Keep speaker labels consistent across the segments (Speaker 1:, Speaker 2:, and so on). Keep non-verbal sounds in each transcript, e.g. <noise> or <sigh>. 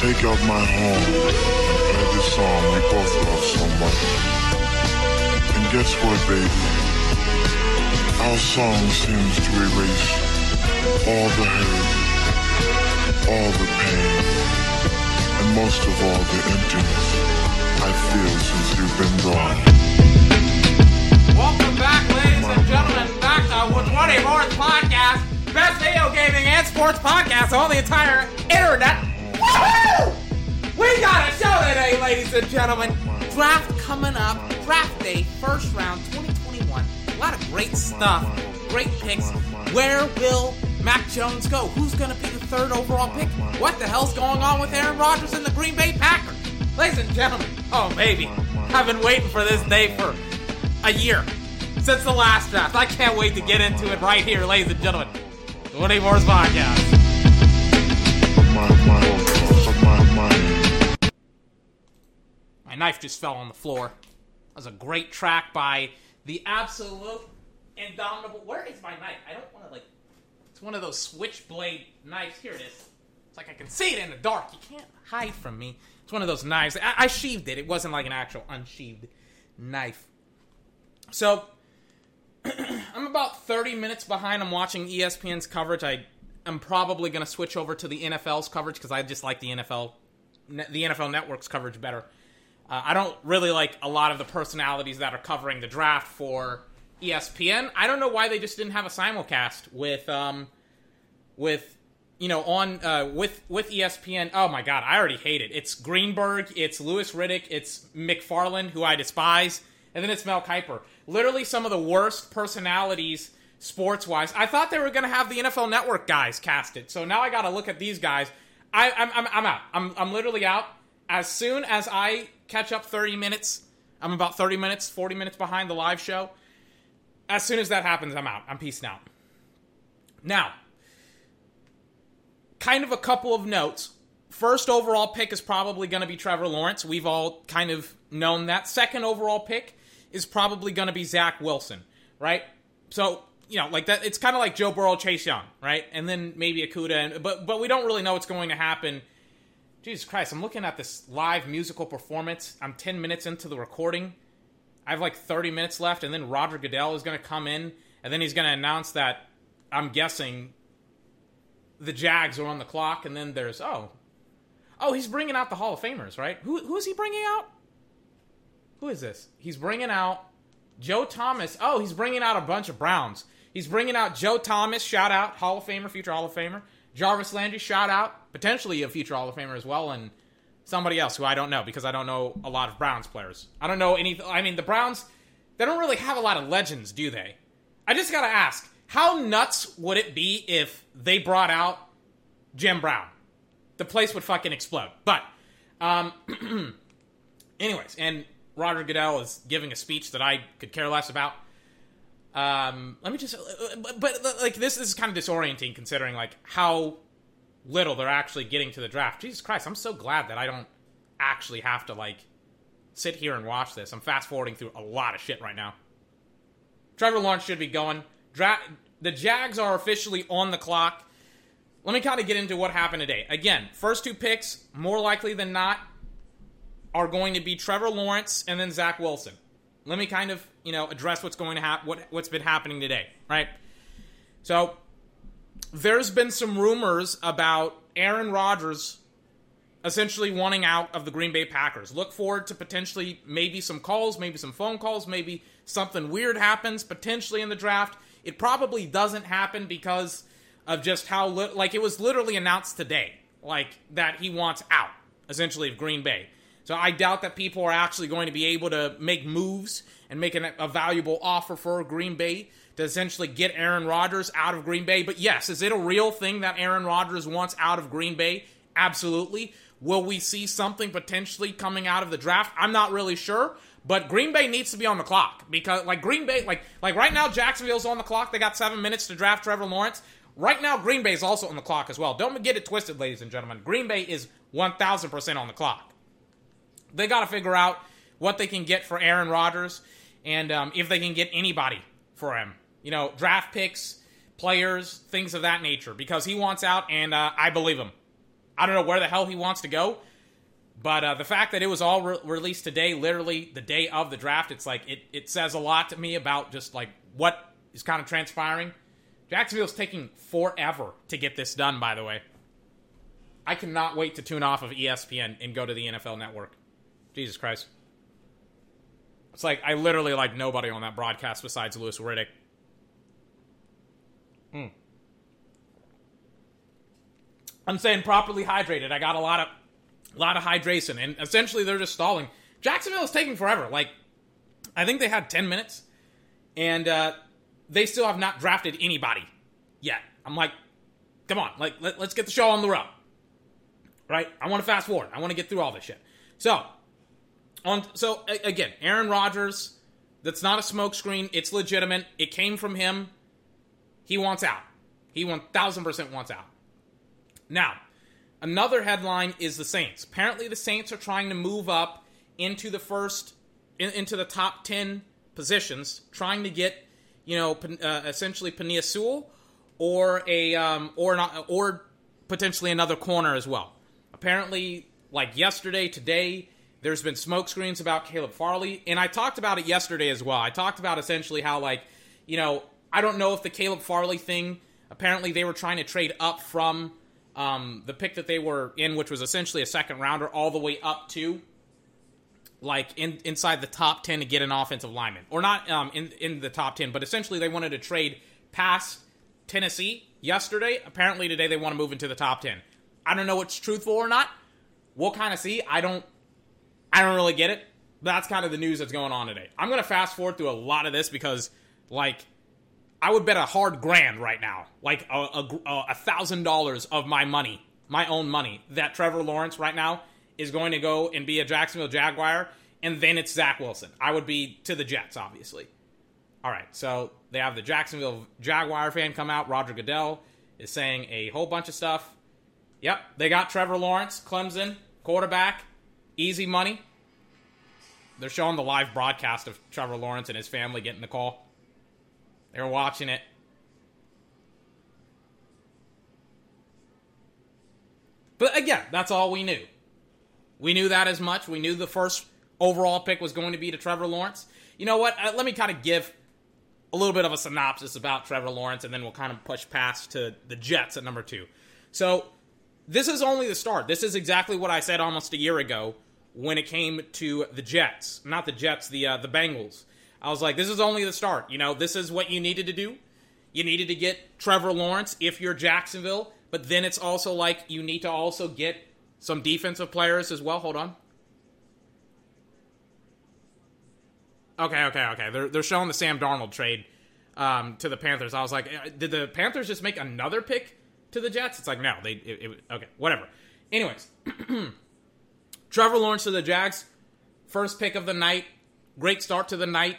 Speaker 1: Take out my horn. Play this song we both love so much. And guess what, baby? Our song seems to erase all the hurt, all the pain, and most of all the emptiness I feel since you've been gone.
Speaker 2: Welcome back, ladies and gentlemen, back to 24th Podcast, best video gaming and sports podcast on the entire internet. We got a show today, ladies and gentlemen. Draft coming up, draft day, first round, 2021. A lot of great stuff, great picks. Where will Mac Jones go? Who's going to be the third overall pick? What the hell's going on with Aaron Rodgers and the Green Bay Packers? Ladies and gentlemen, oh baby, I've been waiting for this day for a year since the last draft. I can't wait to get into it right here, ladies and gentlemen. 24's podcast.
Speaker 1: My
Speaker 2: knife just fell on the floor. That was a great track by the absolute indomitable. Where is my knife? I don't want to like. It's one of those switchblade knives. Here it is. It's like I can see it in the dark. You can't hide from me. It's one of those knives. I, I sheathed it. It wasn't like an actual unsheathed knife. So <clears throat> I'm about 30 minutes behind. I'm watching ESPN's coverage. I am probably going to switch over to the NFL's coverage because I just like the NFL, the NFL Network's coverage better. Uh, I don't really like a lot of the personalities that are covering the draft for ESPN. I don't know why they just didn't have a simulcast with, um, with you know, on uh, with with ESPN. Oh my God, I already hate it. It's Greenberg, it's Louis Riddick, it's McFarland, who I despise, and then it's Mel Kiper. Literally some of the worst personalities sports wise. I thought they were going to have the NFL Network guys cast it, so now I got to look at these guys. I, I'm, I'm I'm out. I'm I'm literally out. As soon as I catch up 30 minutes, I'm about 30 minutes, 40 minutes behind the live show. As soon as that happens, I'm out. I'm peacing out. Now, kind of a couple of notes. First overall pick is probably going to be Trevor Lawrence. We've all kind of known that. Second overall pick is probably going to be Zach Wilson, right? So, you know, like that, it's kind of like Joe Burrow, Chase Young, right? And then maybe Okudah, and, but but we don't really know what's going to happen. Jesus Christ, I'm looking at this live musical performance. I'm 10 minutes into the recording. I have like 30 minutes left, and then Roger Goodell is going to come in, and then he's going to announce that I'm guessing the Jags are on the clock, and then there's oh, oh, he's bringing out the Hall of Famers, right? Who who is he bringing out? Who is this? He's bringing out Joe Thomas. Oh, he's bringing out a bunch of Browns. He's bringing out Joe Thomas, shout out Hall of Famer, future Hall of Famer. Jarvis Landry, shout out, potentially a future Hall of Famer as well, and somebody else who I don't know because I don't know a lot of Browns players. I don't know any. I mean, the Browns they don't really have a lot of legends, do they? I just gotta ask, how nuts would it be if they brought out Jim Brown? The place would fucking explode. But, um, <clears throat> anyways, and Roger Goodell is giving a speech that I could care less about. Um, let me just, but, but like this, this is kind of disorienting considering like how little they're actually getting to the draft. Jesus Christ, I'm so glad that I don't actually have to like sit here and watch this. I'm fast forwarding through a lot of shit right now. Trevor Lawrence should be going. Dra- the Jags are officially on the clock. Let me kind of get into what happened today. Again, first two picks, more likely than not, are going to be Trevor Lawrence and then Zach Wilson. Let me kind of, you know, address what's going to happen, what, what's been happening today, right? So, there's been some rumors about Aaron Rodgers essentially wanting out of the Green Bay Packers. Look forward to potentially maybe some calls, maybe some phone calls, maybe something weird happens potentially in the draft. It probably doesn't happen because of just how li- like it was literally announced today, like that he wants out essentially of Green Bay. So I doubt that people are actually going to be able to make moves and make an, a valuable offer for Green Bay to essentially get Aaron Rodgers out of Green Bay. But yes, is it a real thing that Aaron Rodgers wants out of Green Bay? Absolutely. Will we see something potentially coming out of the draft? I'm not really sure. But Green Bay needs to be on the clock because, like Green Bay, like like right now, Jacksonville's on the clock. They got seven minutes to draft Trevor Lawrence. Right now, Green Bay is also on the clock as well. Don't get it twisted, ladies and gentlemen. Green Bay is one thousand percent on the clock. They got to figure out what they can get for Aaron Rodgers and um, if they can get anybody for him. You know, draft picks, players, things of that nature, because he wants out, and uh, I believe him. I don't know where the hell he wants to go. But uh, the fact that it was all re- released today, literally the day of the draft, it's like it, it says a lot to me about just like what is kind of transpiring. Jacksonville's taking forever to get this done, by the way. I cannot wait to tune off of ESPN and go to the NFL network. Jesus Christ. It's like I literally like nobody on that broadcast besides Louis Riddick. Hmm. I'm saying properly hydrated. I got a lot of a lot of hydration, and essentially they're just stalling. Jacksonville is taking forever. Like, I think they had 10 minutes, and uh, they still have not drafted anybody yet. I'm like, come on, like let, us get the show on the road, right? I want to fast forward. I want to get through all this shit. So, on so again, Aaron Rodgers. That's not a smokescreen. It's legitimate. It came from him. He wants out. He 1000% wants out. Now, Another headline is the Saints. Apparently, the Saints are trying to move up into the first, in, into the top 10 positions, trying to get, you know, uh, essentially Penei Sewell or a, um, or not, or potentially another corner as well. Apparently, like yesterday, today, there's been smoke screens about Caleb Farley, and I talked about it yesterday as well. I talked about essentially how, like, you know, I don't know if the Caleb Farley thing, apparently they were trying to trade up from um, the pick that they were in, which was essentially a second rounder, all the way up to like in, inside the top 10 to get an offensive lineman. Or not um, in, in the top 10, but essentially they wanted to trade past Tennessee yesterday. Apparently today they want to move into the top 10. I don't know what's truthful or not. We'll kind of see. I don't I don't really get it. That's kind of the news that's going on today. I'm going to fast forward through a lot of this because like I would bet a hard grand right now, like a, a thousand dollars of my money, my own money, that Trevor Lawrence right now is going to go and be a Jacksonville Jaguar, and then it's Zach Wilson. I would be to the Jets, obviously. All right, so they have the Jacksonville Jaguar fan come out. Roger Goodell is saying a whole bunch of stuff. Yep, they got Trevor Lawrence, Clemson quarterback, easy money. They're showing the live broadcast of Trevor Lawrence and his family getting the call. They're watching it. But again, that's all we knew. We knew that as much. We knew the first overall pick was going to be to Trevor Lawrence. You know what? Uh, let me kind of give a little bit of a synopsis about Trevor Lawrence, and then we'll kind of push past to the Jets at number two. So, this is only the start. This is exactly what I said almost a year ago when it came to the Jets, not the Jets, the uh, the Bengals. I was like, this is only the start. You know, this is what you needed to do. You needed to get Trevor Lawrence if you're Jacksonville, but then it's also like you need to also get some defensive players as well. Hold on. Okay, okay, okay. They're they're showing the Sam Darnold trade um, to the Panthers. I was like, eh, did the Panthers just make another pick to the Jets? It's like no, they it, it, okay, whatever. Anyways, <clears throat> Trevor Lawrence to the Jags, first pick of the night. Great start to the night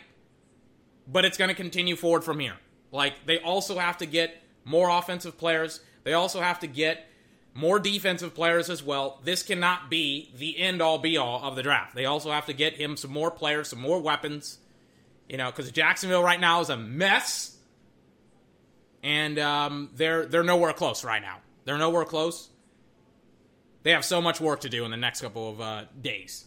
Speaker 2: but it's going to continue forward from here. Like, they also have to get more offensive players. They also have to get more defensive players as well. This cannot be the end all be all of the draft. They also have to get him some more players, some more weapons. You know, because Jacksonville right now is a mess, and um, they're they're nowhere close right now. They're nowhere close. They have so much work to do in the next couple of uh, days.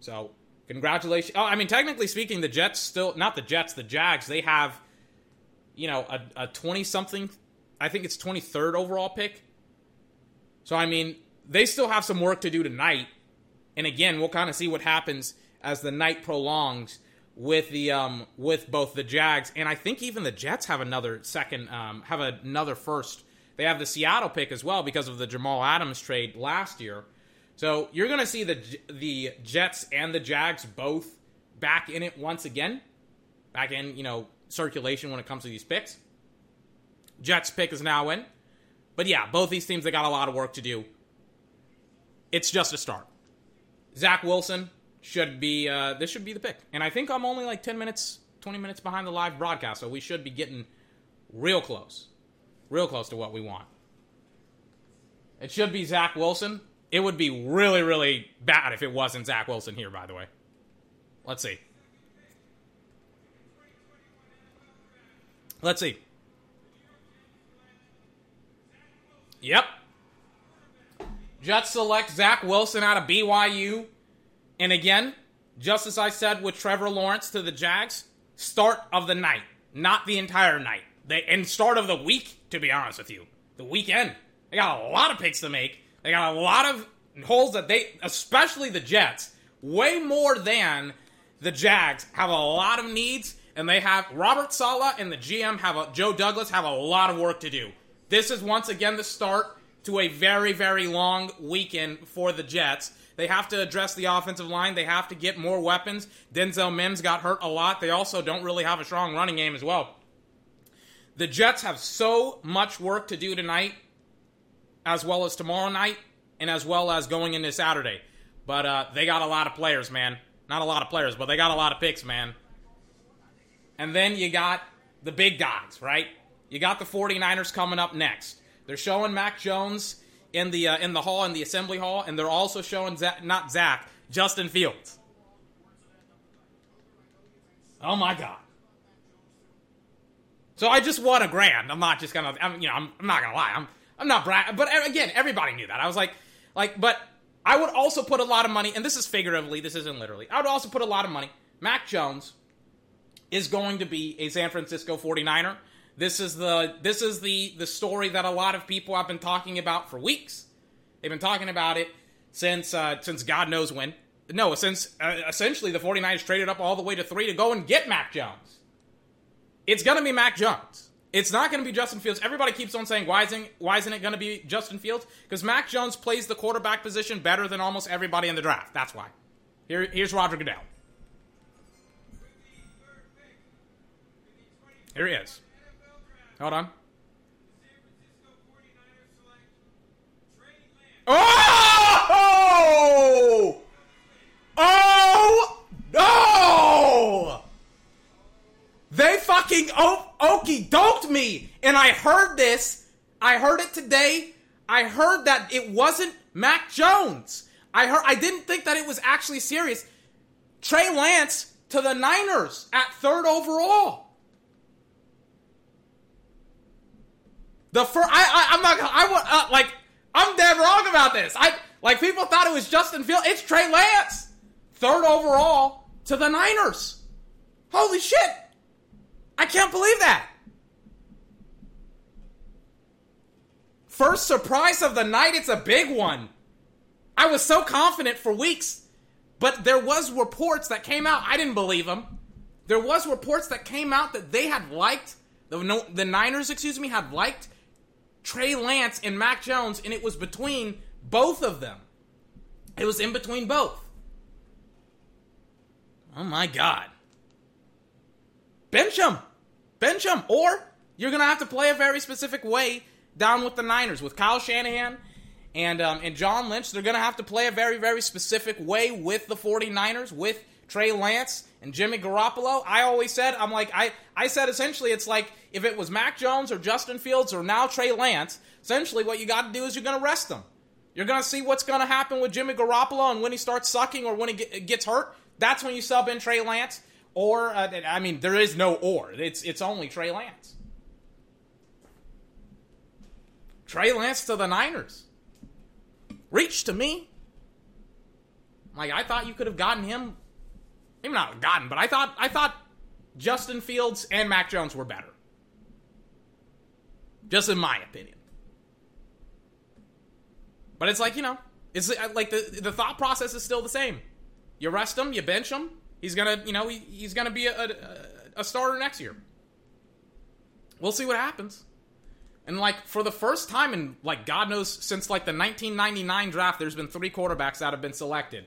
Speaker 2: So Congratulations. Oh, I mean, technically speaking, the Jets still, not the Jets, the Jags, they have, you know, a 20 something, I think it's 23rd overall pick. So, I mean, they still have some work to do tonight. And again, we'll kind of see what happens as the night prolongs with the um with both the Jags and I think even the Jets have another second um have another first. They have the Seattle pick as well because of the Jamal Adams trade last year. So you're going to see the the Jets and the Jags both back in it once again, back in you know circulation when it comes to these picks. Jets pick is now in, but yeah, both these teams they got a lot of work to do. It's just a start. Zach Wilson should be uh, this should be the pick, and I think I'm only like ten minutes, twenty minutes behind the live broadcast, so we should be getting real close, real close to what we want. It should be Zach Wilson. It would be really, really bad if it wasn't Zach Wilson here, by the way. Let's see. Let's see. Yep. Jets select Zach Wilson out of BYU. And again, just as I said with Trevor Lawrence to the Jags, start of the night, not the entire night. They and start of the week, to be honest with you. The weekend. They got a lot of picks to make. They got a lot of holes that they especially the Jets, way more than the Jags, have a lot of needs, and they have Robert Saleh and the GM have a Joe Douglas have a lot of work to do. This is once again the start to a very, very long weekend for the Jets. They have to address the offensive line. They have to get more weapons. Denzel Mims got hurt a lot. They also don't really have a strong running game as well. The Jets have so much work to do tonight, as well as tomorrow night, and as well as going into Saturday. But uh, they got a lot of players, man. Not a lot of players, but they got a lot of picks, man. And then you got the big guys, right? You got the 49ers coming up next. They're showing Mac Jones in the uh, in the hall in the assembly hall, and they're also showing Zach, not Zach, Justin Fields. Oh my god! So I just won a grand. I'm not just gonna, I'm, you know, I'm, I'm not gonna lie. I'm I'm not brag, but again, everybody knew that. I was like, like, but I would also put a lot of money, and this is figuratively, this isn't literally. I would also put a lot of money. Mac Jones is going to be a San Francisco 49er. This is the this is the the story that a lot of people have been talking about for weeks. They've been talking about it since uh, since God knows when. No, since uh, essentially the 49ers traded up all the way to 3 to go and get Mac Jones. It's going to be Mac Jones. It's not going to be Justin Fields. Everybody keeps on saying, why isn't, why isn't it going to be Justin Fields? Because Mac Jones plays the quarterback position better than almost everybody in the draft. That's why. Here, here's Roger Goodell. Here he is. Hold on. Oh! Oh! No! They fucking o- okey doked me. And I heard this. I heard it today. I heard that it wasn't Mac Jones. I heard I didn't think that it was actually serious. Trey Lance to the Niners at third overall. The first, I, I, I'm not, I want, uh, like, I'm dead wrong about this. I, like, people thought it was Justin Field. It's Trey Lance, third overall to the Niners. Holy shit! I can't believe that. First surprise of the night. It's a big one. I was so confident for weeks, but there was reports that came out. I didn't believe them. There was reports that came out that they had liked the the Niners, excuse me, had liked Trey Lance and Mac Jones, and it was between both of them. It was in between both. Oh my God. Bench him. Bench him. Or you're going to have to play a very specific way down with the Niners. With Kyle Shanahan and, um, and John Lynch, they're going to have to play a very, very specific way with the 49ers, with Trey Lance and Jimmy Garoppolo. I always said, I'm like, I, I said essentially it's like if it was Mac Jones or Justin Fields or now Trey Lance, essentially what you got to do is you're going to rest them. You're going to see what's going to happen with Jimmy Garoppolo and when he starts sucking or when he gets hurt, that's when you sub in Trey Lance. Or, uh, I mean, there is no or. It's, it's only Trey Lance. Trey Lance to the Niners. Reach to me. Like, I thought you could have gotten him maybe not gotten, but I thought I thought Justin Fields and Mac Jones were better. Just in my opinion. But it's like, you know, it's uh, like the the thought process is still the same. You rest him, you bench him. He's gonna, you know, he, he's gonna be a, a, a starter next year. We'll see what happens. And like for the first time in like God knows since like the 1999 draft, there's been three quarterbacks that have been selected.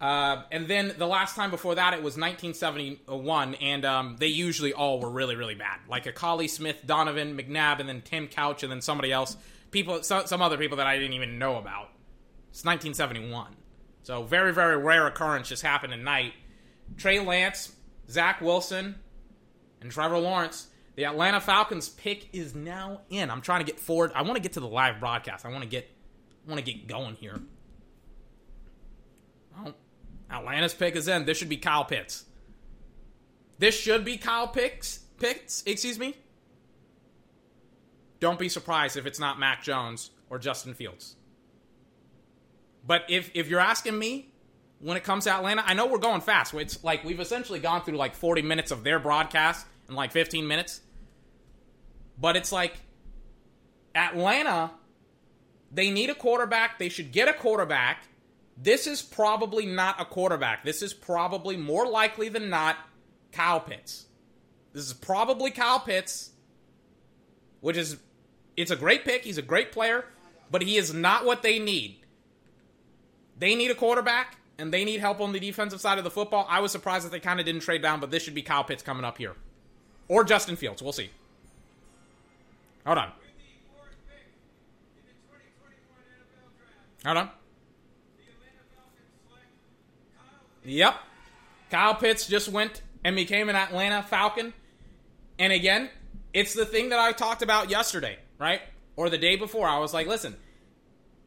Speaker 2: Uh, and then the last time before that, it was 1971, and um, they usually all were really, really bad. Like Akili Smith, Donovan, McNabb, and then Tim Couch, and then somebody else. People, so, some other people that I didn't even know about. It's 1971. So very, very rare occurrence just happened at night. Trey Lance, Zach Wilson, and Trevor Lawrence. The Atlanta Falcons pick is now in. I'm trying to get forward. I want to get to the live broadcast. I want to get, I want to get going here. Well, Atlanta's pick is in. This should be Kyle Pitts. This should be Kyle Pitts. Pitts, excuse me. Don't be surprised if it's not Mac Jones or Justin Fields. But if if you're asking me, when it comes to Atlanta, I know we're going fast. It's like we've essentially gone through like 40 minutes of their broadcast in like 15 minutes. But it's like Atlanta, they need a quarterback. They should get a quarterback. This is probably not a quarterback. This is probably more likely than not Kyle Pitts. This is probably Kyle Pitts, which is it's a great pick. He's a great player, but he is not what they need. They need a quarterback and they need help on the defensive side of the football. I was surprised that they kind of didn't trade down, but this should be Kyle Pitts coming up here. Or Justin Fields. We'll see. Hold on. Hold on. Yep. Kyle Pitts just went and became an Atlanta Falcon. And again, it's the thing that I talked about yesterday, right? Or the day before. I was like, listen,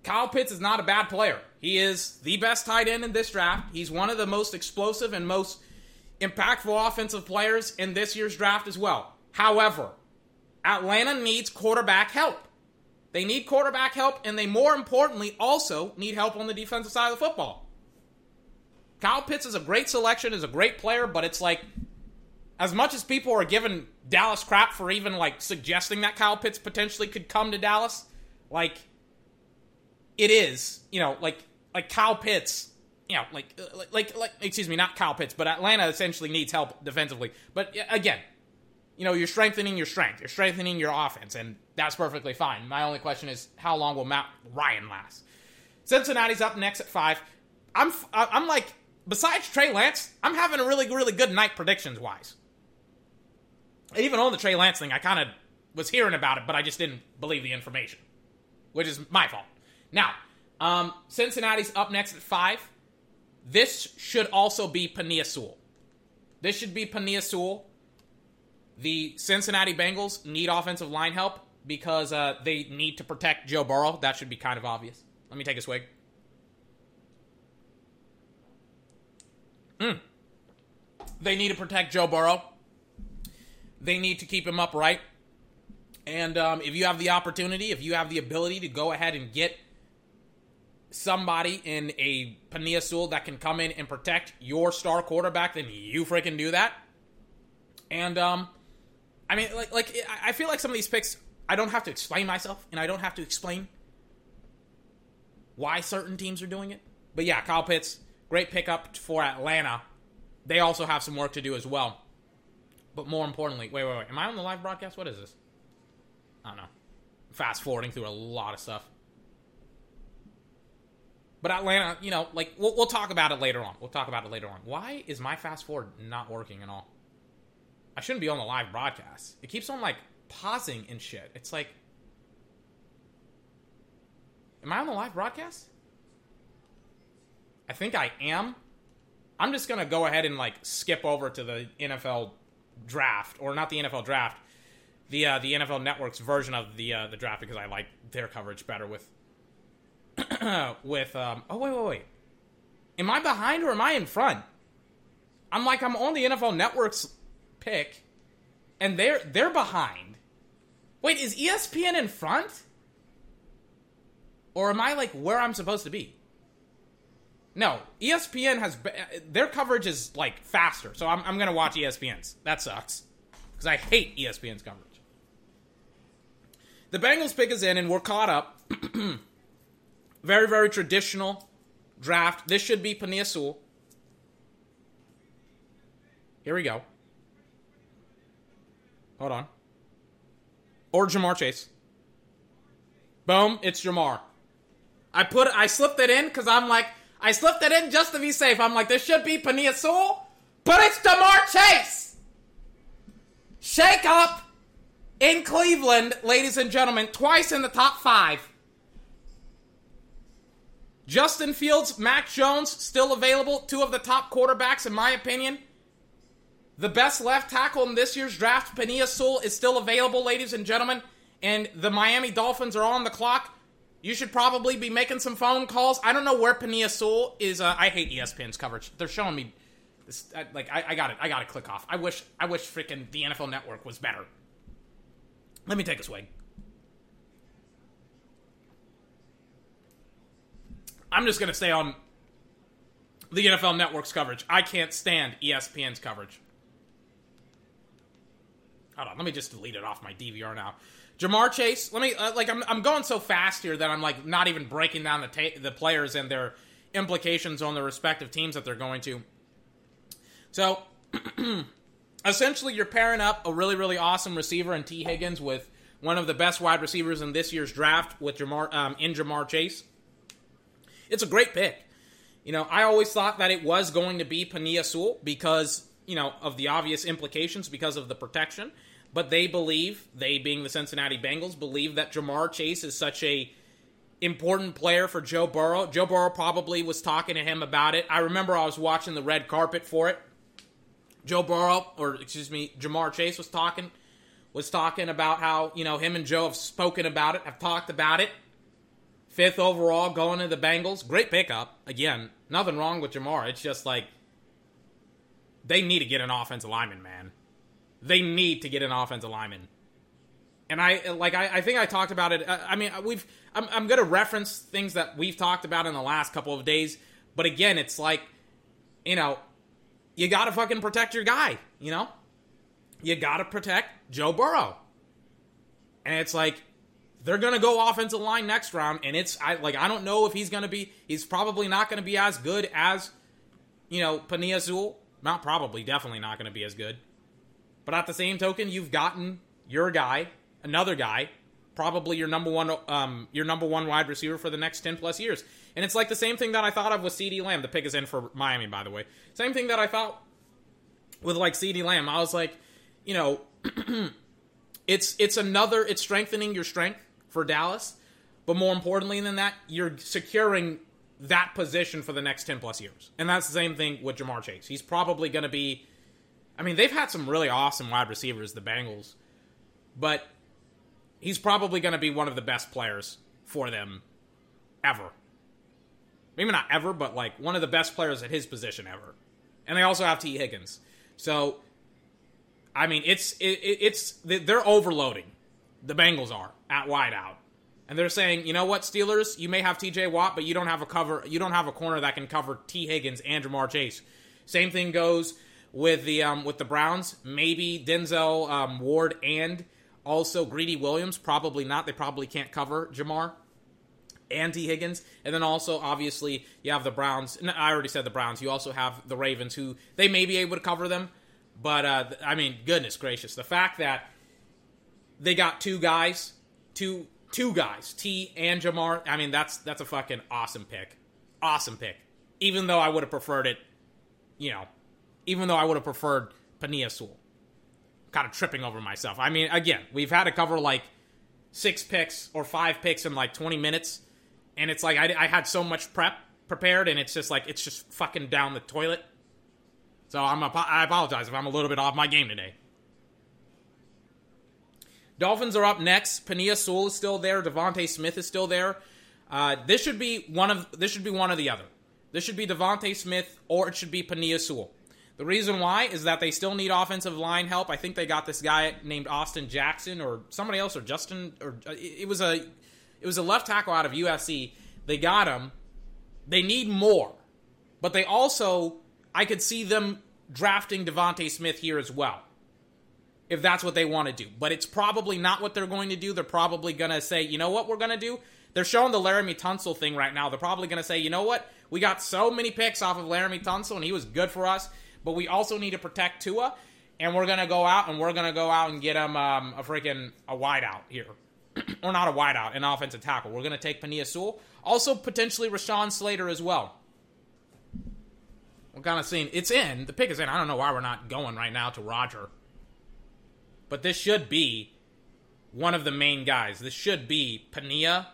Speaker 2: Kyle Pitts is not a bad player. He is the best tight end in this draft. He's one of the most explosive and most impactful offensive players in this year's draft as well. However, Atlanta needs quarterback help. They need quarterback help, and they more importantly also need help on the defensive side of the football. Kyle Pitts is a great selection, is a great player, but it's like as much as people are giving Dallas crap for even like suggesting that Kyle Pitts potentially could come to Dallas, like it is, you know, like like Kyle Pitts, you know, like uh, like like excuse me, not Kyle Pitts, but Atlanta essentially needs help defensively. But again, you know, you're strengthening your strength, you're strengthening your offense, and that's perfectly fine. My only question is, how long will Matt Ryan last? Cincinnati's up next at five. I'm I'm like, besides Trey Lance, I'm having a really really good night predictions wise. Even on the Trey Lance thing, I kind of was hearing about it, but I just didn't believe the information, which is my fault. Now, um, Cincinnati's up next at five. This should also be Penei Sewell. This should be Penei Sewell. The Cincinnati Bengals need offensive line help because uh, they need to protect Joe Burrow. That should be kind of obvious. Let me take a swig. Mm. They need to protect Joe Burrow. They need to keep him upright. And um, if you have the opportunity, if you have the ability to go ahead and get somebody in a Penei Sewell that can come in and protect your star quarterback, then you freaking do that. And um, I mean, like, like I feel like some of these picks, I don't have to explain myself, and I don't have to explain why certain teams are doing it. But yeah, Kyle Pitts, great pickup for Atlanta. They also have some work to do as well. But more importantly, wait, wait, wait. Am I on the live broadcast? What is this? I don't know. Fast forwarding through a lot of stuff. But Atlanta, you know, like we'll, we'll talk about it later on. We'll talk about it later on. Why is my fast forward not working at all? I shouldn't be on the live broadcast. It keeps on like pausing and shit. It's like, am I on the live broadcast? I think I am. I'm just gonna go ahead and like skip over to the NFL draft, or not the NFL draft, the uh, the NFL Network's version of the uh, the draft because I like their coverage better with <clears throat> with um oh wait wait wait. Am I behind or am I in front? I'm like I'm on the NFL Network's pick and they're they're behind. Wait, is ESPN in front? Or am I like where I'm supposed to be? No, ESPN has their coverage is like faster, so I'm I'm gonna watch ESPN's. That sucks because I hate ESPN's coverage. The Bengals pick is in, and we're caught up. <clears throat> Very, very traditional draft. This should be Penei Sewell. Here we go. Hold on. Or Ja'Marr Chase. Boom, it's Ja'Marr. I put I slipped it in because I'm like, I slipped it in just to be safe. I'm like, this should be Penei Sewell, but it's Ja'Marr Chase. Shake up in Cleveland, ladies and gentlemen, twice in the top five. Justin Fields, Mac Jones, still available. Two of the top quarterbacks, in my opinion. The best left tackle in this year's draft, Penei Sewell, is still available, ladies and gentlemen. And the Miami Dolphins are on the clock. You should probably be making some phone calls. I don't know where Penei Sewell is. Uh, I hate ESPN's coverage. They're showing me this. Uh, like I, I got it. I got to click off. I wish. I wish freaking the NFL Network was better. Let me take a swing. I'm I'm just gonna stay on the NFL Network's coverage. I can't stand ESPN's coverage. Hold on, let me just delete it off my DVR now. Ja'Marr Chase, let me uh, like I'm I'm going so fast here that I'm like not even breaking down the ta- the players and their implications on the respective teams that they're going to. So, <clears throat> essentially, you're pairing up a really really awesome receiver in Tee Higgins with one of the best wide receivers in this year's draft with Ja'Marr um, in Ja'Marr Chase. It's a great pick. You know, I always thought that it was going to be Penei Sewell because you know of the obvious implications because of the protection but they believe, they being the Cincinnati Bengals, believe that Ja'Marr Chase is such a important player for Joe Burrow. Joe Burrow probably was talking to him about it. I remember I was watching the red carpet for it. Joe Burrow, or excuse me, Ja'Marr Chase was talking was talking about how, you know, him and Joe have spoken about it, have talked about it. Fifth overall going to the Bengals. Great pickup. Again, nothing wrong with Ja'Marr. It's just like they need to get an offensive lineman, man. They need to get an offensive lineman. And I like I, I think I talked about it. I, I mean, we've I'm, I'm going to reference things that we've talked about in the last couple of days, but again, it's like you know, you got to fucking protect your guy, you know? You got to protect Joe Burrow. And it's like they're going to go offensive line next round and it's I like I don't know if he's going to be he's probably not going to be as good as you know, Penei Sewell. Not probably, definitely not going to be as good. But at the same token, you've gotten your guy, another guy, probably your number one, um, your number one wide receiver for the next ten plus years. And it's like the same thing that I thought of with CeeDee Lamb. The pick is in for Miami, by the way. Same thing that I thought with like CeeDee Lamb. I was like, you know, <clears throat> it's it's another. It's strengthening your strength for Dallas, but more importantly than that, you're securing that position for the next 10 plus years. And that's the same thing with Ja'Marr Chase. He's probably going to be I mean, they've had some really awesome wide receivers, the Bengals, but he's probably going to be one of the best players for them ever. Maybe not ever, but like one of the best players at his position ever. And they also have Tee Higgins. So, I mean, it's it, it's they're overloading. The Bengals are at wideout. And they're saying, you know what, Steelers, you may have TJ Watt, but you don't have a cover you don't have a corner that can cover Tee Higgins and Ja'Marr Chase. Same thing goes with the um, with the Browns. Maybe Denzel um, Ward and also Greedy Williams. Probably not. They probably can't cover Ja'Marr and Tee Higgins. And then also, obviously, you have the Browns. I already said the Browns. You also have the Ravens, who they may be able to cover them. But, uh, I mean, goodness gracious. The fact that they got two guys, two two guys, Tee and Ja'Marr, I mean, that's that's a fucking awesome pick. Awesome pick. Even though I would have preferred it, you know, even though I would have preferred Penei Sewell. Kind of tripping over myself. I mean, again, we've had to cover like six picks or five picks in like 20 minutes, and it's like I, I had so much prep prepared, and it's just like it's just fucking down the toilet. So I'm a, I apologize if I'm a little bit off my game today. Dolphins are up next. Penei Sewell is still there. DeVonta Smith is still there. Uh, this should be one of this should be one or the other. This should be DeVonta Smith or it should be Penei Sewell. The reason why is that they still need offensive line help. I think they got this guy named Austin Jackson or somebody else or Justin or uh, it was a it was a left tackle out of USC. They got him. They need more. But they also I could see them drafting DeVonta Smith here as well. If that's what they want to do. But it's probably not what they're going to do. They're probably going to say, "You know what we're going to do?" They're showing the Laremy Tunsil thing right now. They're probably going to say, "You know what? We got so many picks off of Laremy Tunsil and he was good for us." But we also need to protect Tua, and we're gonna go out and we're gonna go out and get him um, a freaking a wideout here, <clears throat> or not a wideout, an offensive tackle. We're gonna take Penei Sewell, also potentially Rashawn Slater as well. We're kind of seeing it's in the pick is in. I don't know why we're not going right now to Roger, but this should be one of the main guys. This should be Penei,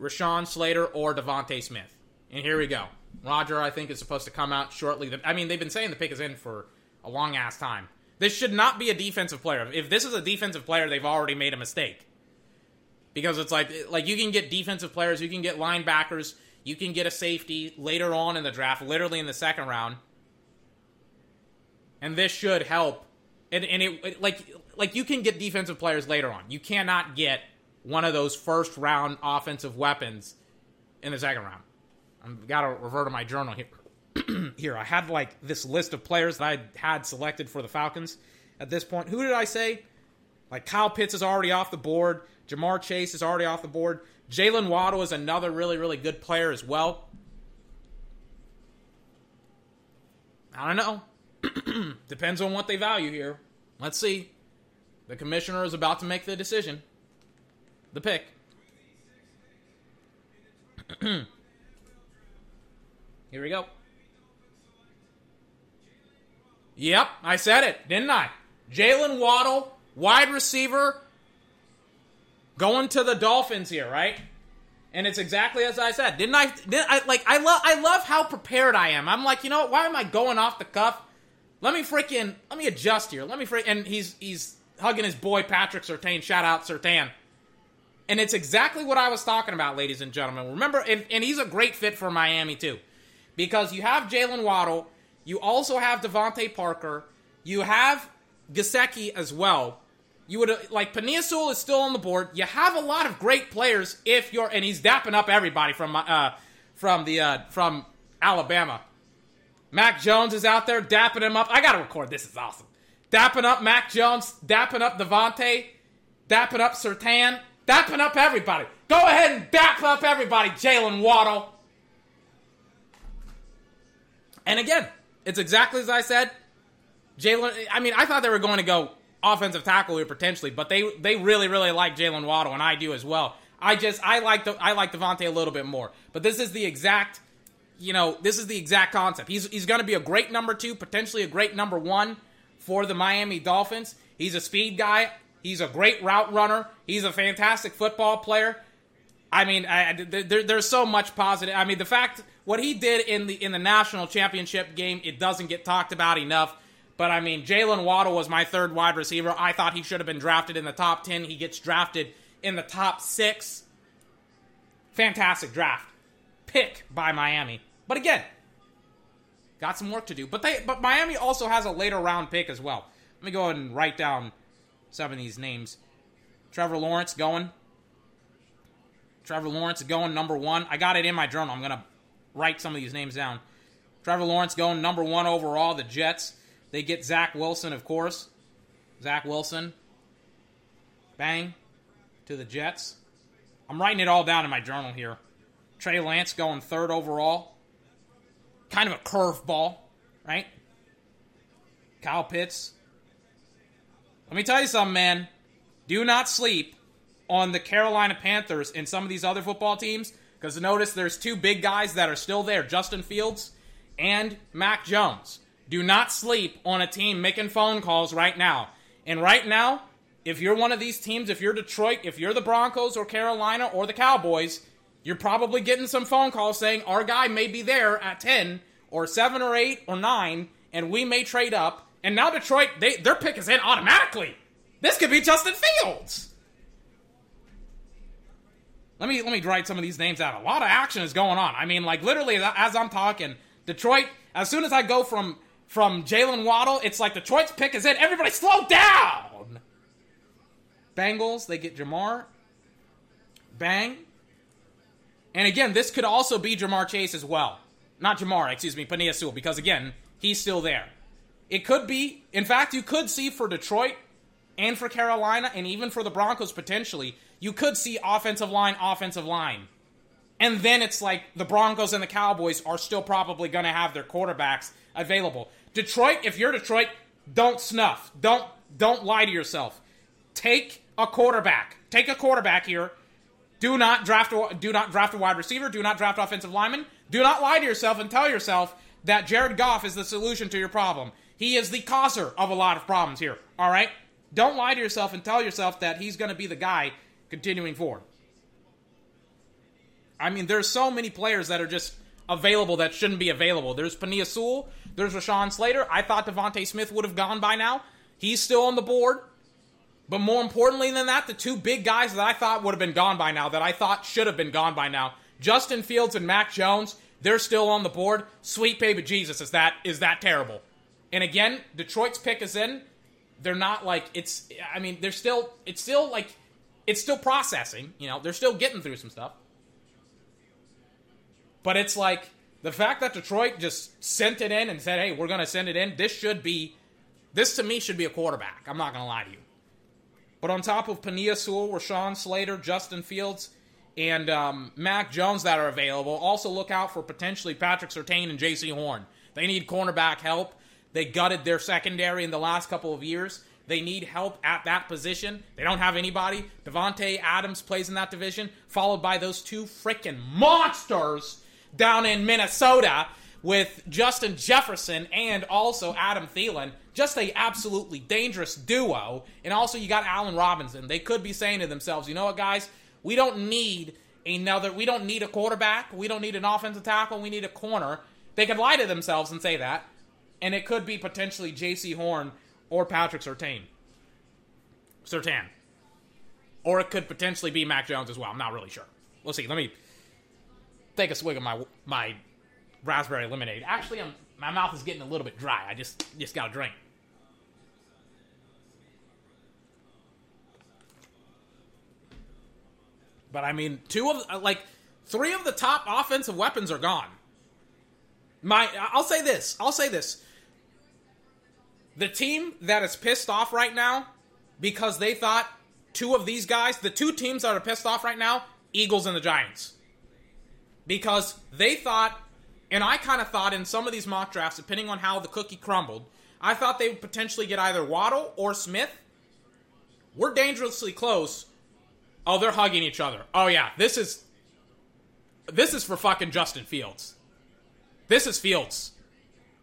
Speaker 2: Rashawn Slater, or DeVonta Smith. And here we go. Roger, I think, is supposed to come out shortly. I mean, they've been saying the pick is in for a long ass time. This should not be a defensive player. If this is a defensive player, they've already made a mistake. Because it's like like you can get defensive players, you can get linebackers, you can get a safety later on in the draft, literally in the second round. And this should help. And and it, like like you can get defensive players later on. You cannot get one of those first round offensive weapons in the second round. I've got to revert to my journal here. <clears throat> here, I had like this list of players that I had selected for the Falcons at this point. Who did I say? Like Kyle Pitts is already off the board. Ja'Marr Chase is already off the board. Jalen Waddle is another really, really good player as well. I don't know. <clears throat> Depends on what they value here. Let's see. The commissioner is about to make the decision. The pick. <clears throat> Here we go. Yep, I said it, didn't I? Jalen Waddle, wide receiver, going to the Dolphins here, right? And it's exactly as I said. Didn't I? Didn't I like I love I love how prepared I am. I'm like, you know, why am I going off the cuff? Let me freaking let me adjust here. Let me freak and he's he's hugging his boy Patrick Surtain. Shout out Surtain. And it's exactly what I was talking about, ladies and gentlemen. Remember, and, and he's a great fit for Miami too, because you have Jalen Waddle, you also have DeVante Parker, you have Gesicki as well. You would like Penei Sewell is still on the board. You have a lot of great players if you're and he's dapping up everybody from uh from the uh from Alabama. Mac Jones is out there dapping him up. I gotta record. This is awesome. Dapping up Mac Jones, dapping up DeVante, dapping up Surtain, dapping up everybody. Go ahead and dap up everybody, Jalen Waddle. And again, it's exactly as I said. Jalen, I mean, I thought they were going to go offensive tackle here potentially, but they they really really like Jalen Waddle, and I do as well. I just I like the I like DeVante a little bit more, but this is the exact you know this is the exact concept. He's he's going to be a great number two, potentially a great number one for the Miami Dolphins. He's a speed guy. He's a great route runner. He's a fantastic football player. I mean, I, there, there's so much positive. I mean, the fact what he did in the in the national championship game, it doesn't get talked about enough. But I mean, Jalen Waddle was my third wide receiver. I thought he should have been drafted in the top 10. He gets drafted in the top six. Fantastic draft. Pick by Miami. But again, got some work to do. But they but Miami also has a later round pick as well. Let me go ahead and write down some of these names. Trevor Lawrence going. Trevor Lawrence going number one. I got it in my journal. I'm gonna write some of these names down. Trevor Lawrence going number one overall. The Jets. They get Zach Wilson, of course. Zach Wilson. Bang. To the Jets. I'm writing it all down in my journal here. Trey Lance going third overall. Kind of a curveball, right? Kyle Pitts. Let me tell you something, man. Do not sleep on the Carolina Panthers and some of these other football teams because notice there's two big guys that are still there Justin Fields and Mac Jones. Do not sleep on a team making phone calls right now. And right now, if you're one of these teams, if you're Detroit, if you're the Broncos or Carolina or the Cowboys, you're probably getting some phone calls saying our guy may be there at 10 or 7 or 8 or 9 and we may trade up. And now Detroit, they, their pick is in automatically. This could be Justin Fields. Let me let me write some of these names out. A lot of action is going on. I mean, like literally as I'm talking, Detroit. As soon as I go from from Jalen Waddle. It's like Detroit's pick is in. Everybody slow down! Bengals, they get Ja'Marr. Bang. And again, this could also be Ja'Marr Chase as well. Not Ja'Marr, excuse me, Penei Sewell, because again, he's still there. It could be, in fact, you could see for Detroit and for Carolina and even for the Broncos potentially, you could see offensive line, offensive line. And then it's like the Broncos and the Cowboys are still probably going to have their quarterbacks available. Detroit, if you're Detroit, don't snuff. Don't don't lie to yourself. Take a quarterback. Take a quarterback here. Do not draft a, do not draft a wide receiver. Do not draft offensive lineman. Do not lie to yourself and tell yourself that Jared Goff is the solution to your problem. He is the causer of a lot of problems here. All right? Don't lie to yourself and tell yourself that he's going to be the guy continuing forward. I mean, there's so many players that are just available that shouldn't be available. There's Penei Sewell. There's Rashawn Slater. I thought DeVonta Smith would have gone by now. He's still on the board. But more importantly than that, the two big guys that I thought would have been gone by now, that I thought should have been gone by now, Justin Fields and Mac Jones, they're still on the board. Sweet baby Jesus, is that is that terrible? And again, Detroit's pick is in. They're not like it's. I mean, they're still. It's still like it's still processing. You know, they're still getting through some stuff. But it's like the fact that Detroit just sent it in and said, "Hey, we're going to send it in." This should be, this to me should be a quarterback. I'm not going to lie to you. But on top of Penei Sewell, Rashawn Slater, Justin Fields, and um, Mac Jones that are available, also look out for potentially Patrick Surtain and Jaycee Horn. They need cornerback help. They gutted their secondary in the last couple of years. They need help at that position. They don't have anybody. Davante Adams plays in that division, followed by those two freaking monsters down in Minnesota with Justin Jefferson and also Adam Thielen. Just a absolutely dangerous duo. And also you got Allen Robinson. They could be saying to themselves, you know what, guys? We don't need another we don't need a quarterback. We don't need an offensive tackle. We need a corner. They could lie to themselves and say that. And it could be potentially Jaycee Horn or Patrick Surtain. Surtain. Or it could potentially be Mac Jones as well. I'm not really sure. We'll see. Let me take a swig of my my raspberry lemonade. Actually, I'm, my mouth is getting a little bit dry. I just just got a drink. But I mean, two of uh, like three of the top offensive weapons are gone. My, I'll say this. I'll say this. The team that is pissed off right now because they thought two of these guys, the two teams that are pissed off right now, Eagles and the Giants because they thought, and I kind of thought in some of these mock drafts, depending on how the cookie crumbled, I thought they would potentially get either Waddle or Smith. We're dangerously close. Oh, they're hugging each other. Oh yeah, this is this is for fucking Justin Fields. This is Fields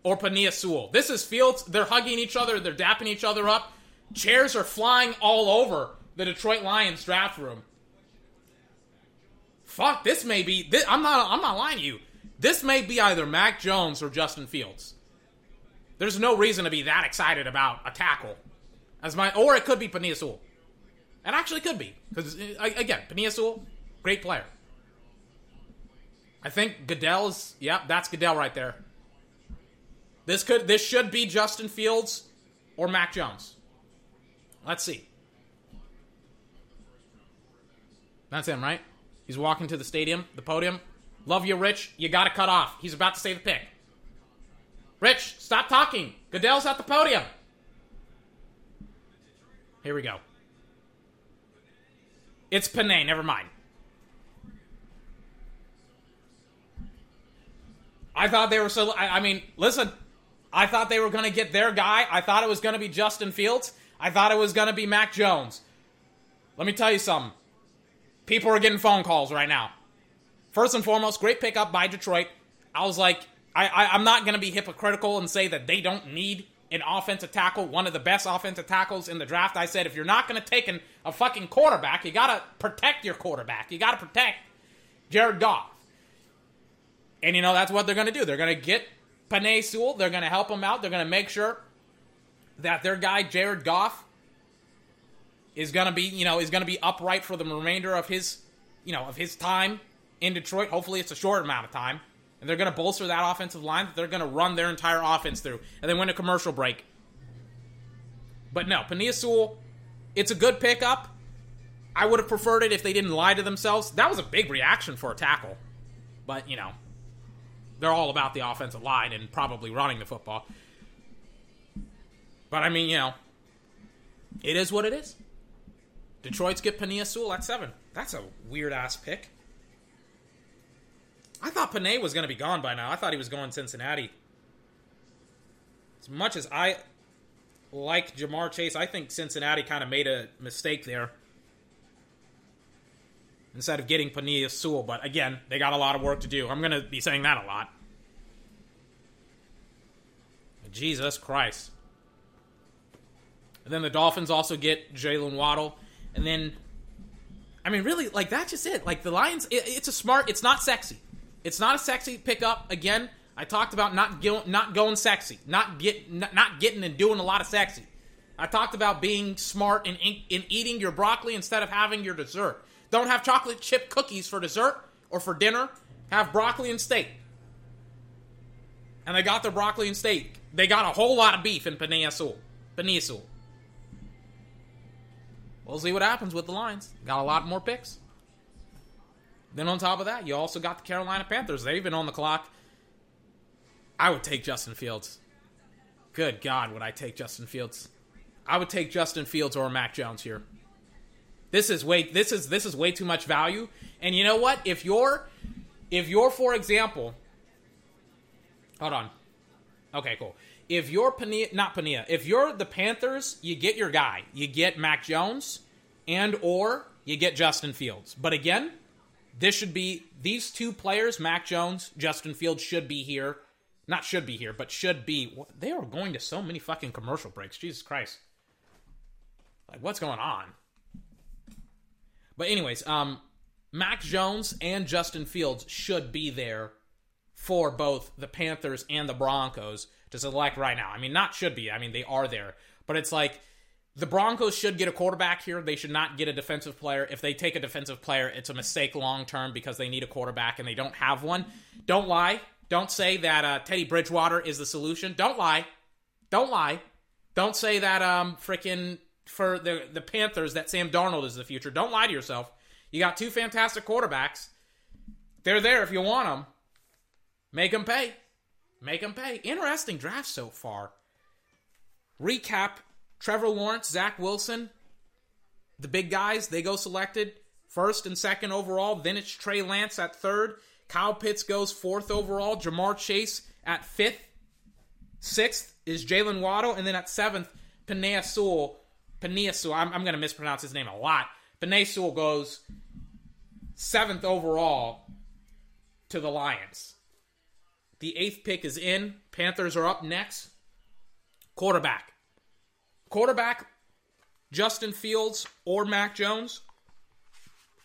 Speaker 2: or Penei Sewell. This is Fields. They're hugging each other. They're dapping each other up. Chairs are flying all over the Detroit Lions draft room fuck, this may be. This, I'm not. I'm not lying to you. This may be either Mac Jones or Justin Fields. There's no reason to be that excited about a tackle, as my, or it could be Penei Sewell. It actually could be because uh, again, Penei Sewell, great player. I think Goodell is. Yep, that's Goodell right there. This could. This should be Justin Fields or Mac Jones. Let's see. That's him, right? He's walking to the stadium, the podium. Love you, Rich. You got to cut off. He's about to say the pick. Rich, stop talking. Goodell's at the podium. Here we go. It's Penei. Never mind. I thought they were so. I, I mean, listen. I thought they were going to get their guy. I thought it was going to be Justin Fields. I thought it was going to be Mac Jones. Let me tell you something. People are getting phone calls right now. First and foremost, great pickup by Detroit. I was like, I, I, am not going to be hypocritical and say that they don't need an offensive tackle, one of the best offensive tackles in the draft. I said, if you're not going to take an, a fucking quarterback, you got to protect your quarterback. You got to protect Jared Goff. And, you know, that's what they're going to do. They're going to get Penei Sewell. They're going to help him out. They're going to make sure that their guy, Jared Goff, is going to be, you know, is going to be upright for the remainder of his, you know, of his time in Detroit. Hopefully, it's a short amount of time, and they're going to bolster that offensive line. That they're going to run their entire offense through, and then win a commercial break. But no, Penei Sewell, it's a good pickup. I would have preferred it if they didn't lie to themselves. That was a big reaction for a tackle, but you know, they're all about the offensive line and probably running the football. But I mean, you know, it is what it is. Detroit's get Penei Sewell at seven. That's a weird ass pick. I thought Penei was going to be gone by now. I thought he was going Cincinnati. As much as I like Ja'Marr Chase, I think Cincinnati kind of made a mistake there. Instead of getting Penei Sewell, but again, they got a lot of work to do. I'm going to be saying that a lot. Jesus Christ. And then the Dolphins also get Jaylen Waddle. And then, I mean, really, like that's just it. Like the Lions, it, it's a smart. It's not sexy. It's not a sexy pickup. Again, I talked about not go, not going sexy, not get not, not getting and doing a lot of sexy. I talked about being smart and in, in eating your broccoli instead of having your dessert. Don't have chocolate chip cookies for dessert or for dinner. Have broccoli and steak. And they got their broccoli and steak. They got a whole lot of beef in Sewell. Peninsula. We'll see what happens with the Lions. Got a lot more picks. Then on top of that, you also got the Carolina Panthers. They've been on the clock. I would take Justin Fields. Good God, would I take Justin Fields? I would take Justin Fields or Mac Jones here. This is way this is this is way too much value. And you know what? If you're if you're for example, hold on. Okay, cool. If you're Pania, not Pania, if you're the Panthers, you get your guy. You get Mac Jones and or you get Justin Fields. But again, this should be these two players, Mac Jones, Justin Fields should be here. Not should be here, but should be. They are going to so many fucking commercial breaks. Jesus Christ. Like what's going on? But anyways, um Mac Jones and Justin Fields should be there for both the Panthers and the Broncos to select right now. I mean, not should be. I mean, they are there. But it's like the Broncos should get a quarterback here. They should not get a defensive player. If they take a defensive player, it's a mistake long term because they need a quarterback and they don't have one. Don't lie. Don't say that uh, Teddy Bridgewater is the solution. Don't lie. Don't lie. Don't say that um freaking for the the Panthers that Sam Darnold is the future. Don't lie to yourself. You got two fantastic quarterbacks. They're there if you want them. Make them pay. Make them pay. Interesting draft so far. Recap Trevor Lawrence, Zach Wilson, the big guys, they go selected first and second overall. Then it's Trey Lance at third. Kyle Pitts goes fourth overall. Ja'Marr Chase at fifth. Sixth is Jaylen Waddle. And then at seventh, Penei Sewell. Penei Sewell. I'm, I'm going to mispronounce his name a lot. Penei Sewell goes seventh overall to the Lions. The eighth pick is in. Panthers are up next. Quarterback. Quarterback, Justin Fields or Mac Jones.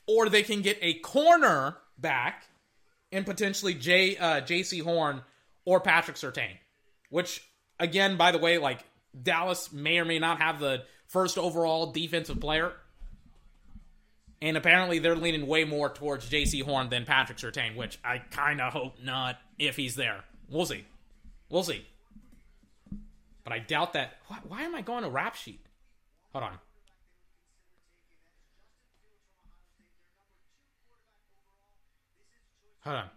Speaker 2: Or they can get a corner back and potentially J, uh, Jaycee Horn or Patrick Surtain. Which, again, by the way, like Dallas may or may not have the first overall defensive player. And apparently they're leaning way more towards Jaycee Horn than Patrick Surtain, which I kind of hope not if he's there. We'll see. We'll see. But I doubt that. Why, why am I going to rap sheet? Hold on. Hold on.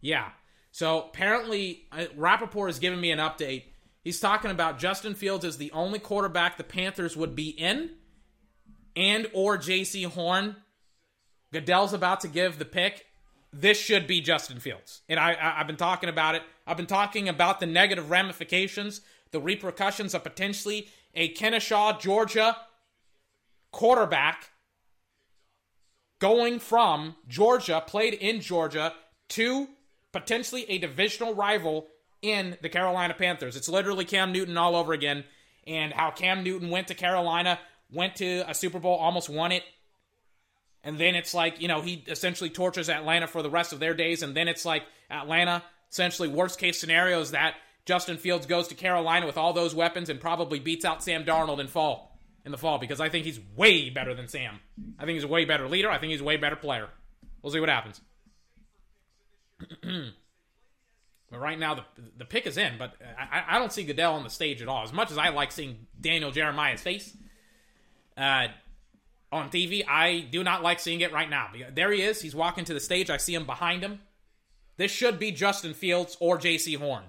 Speaker 2: Yeah. So apparently, uh, Rapoport has given me an update. He's talking about Justin Fields as the only quarterback the Panthers would be in, and or Jaycee Horn. Goodell's about to give the pick. This should be Justin Fields, and I, I I've been talking about it. I've been talking about the negative ramifications, the repercussions of potentially a Kennesaw, Georgia quarterback going from Georgia, played in Georgia, to potentially a divisional rival in the Carolina Panthers. It's literally Cam Newton all over again, and how Cam Newton went to Carolina, went to a Super Bowl, almost won it. And then it's like, you know, he essentially tortures Atlanta for the rest of their days. And then it's like Atlanta, essentially, worst case scenario is that Justin Fields goes to Carolina with all those weapons and probably beats out Sam Darnold in fall in the fall because I think he's way better than Sam. I think he's a way better leader. I think he's a way better player. We'll see what happens. <clears throat> but right now, the the pick is in, but I, I don't see Goodell on the stage at all. As much as I like seeing Daniel Jeremiah's face uh, on TV, I do not like seeing it right now. There he is. He's walking to the stage. I see him behind him. This should be Justin Fields or Jaycee Horn.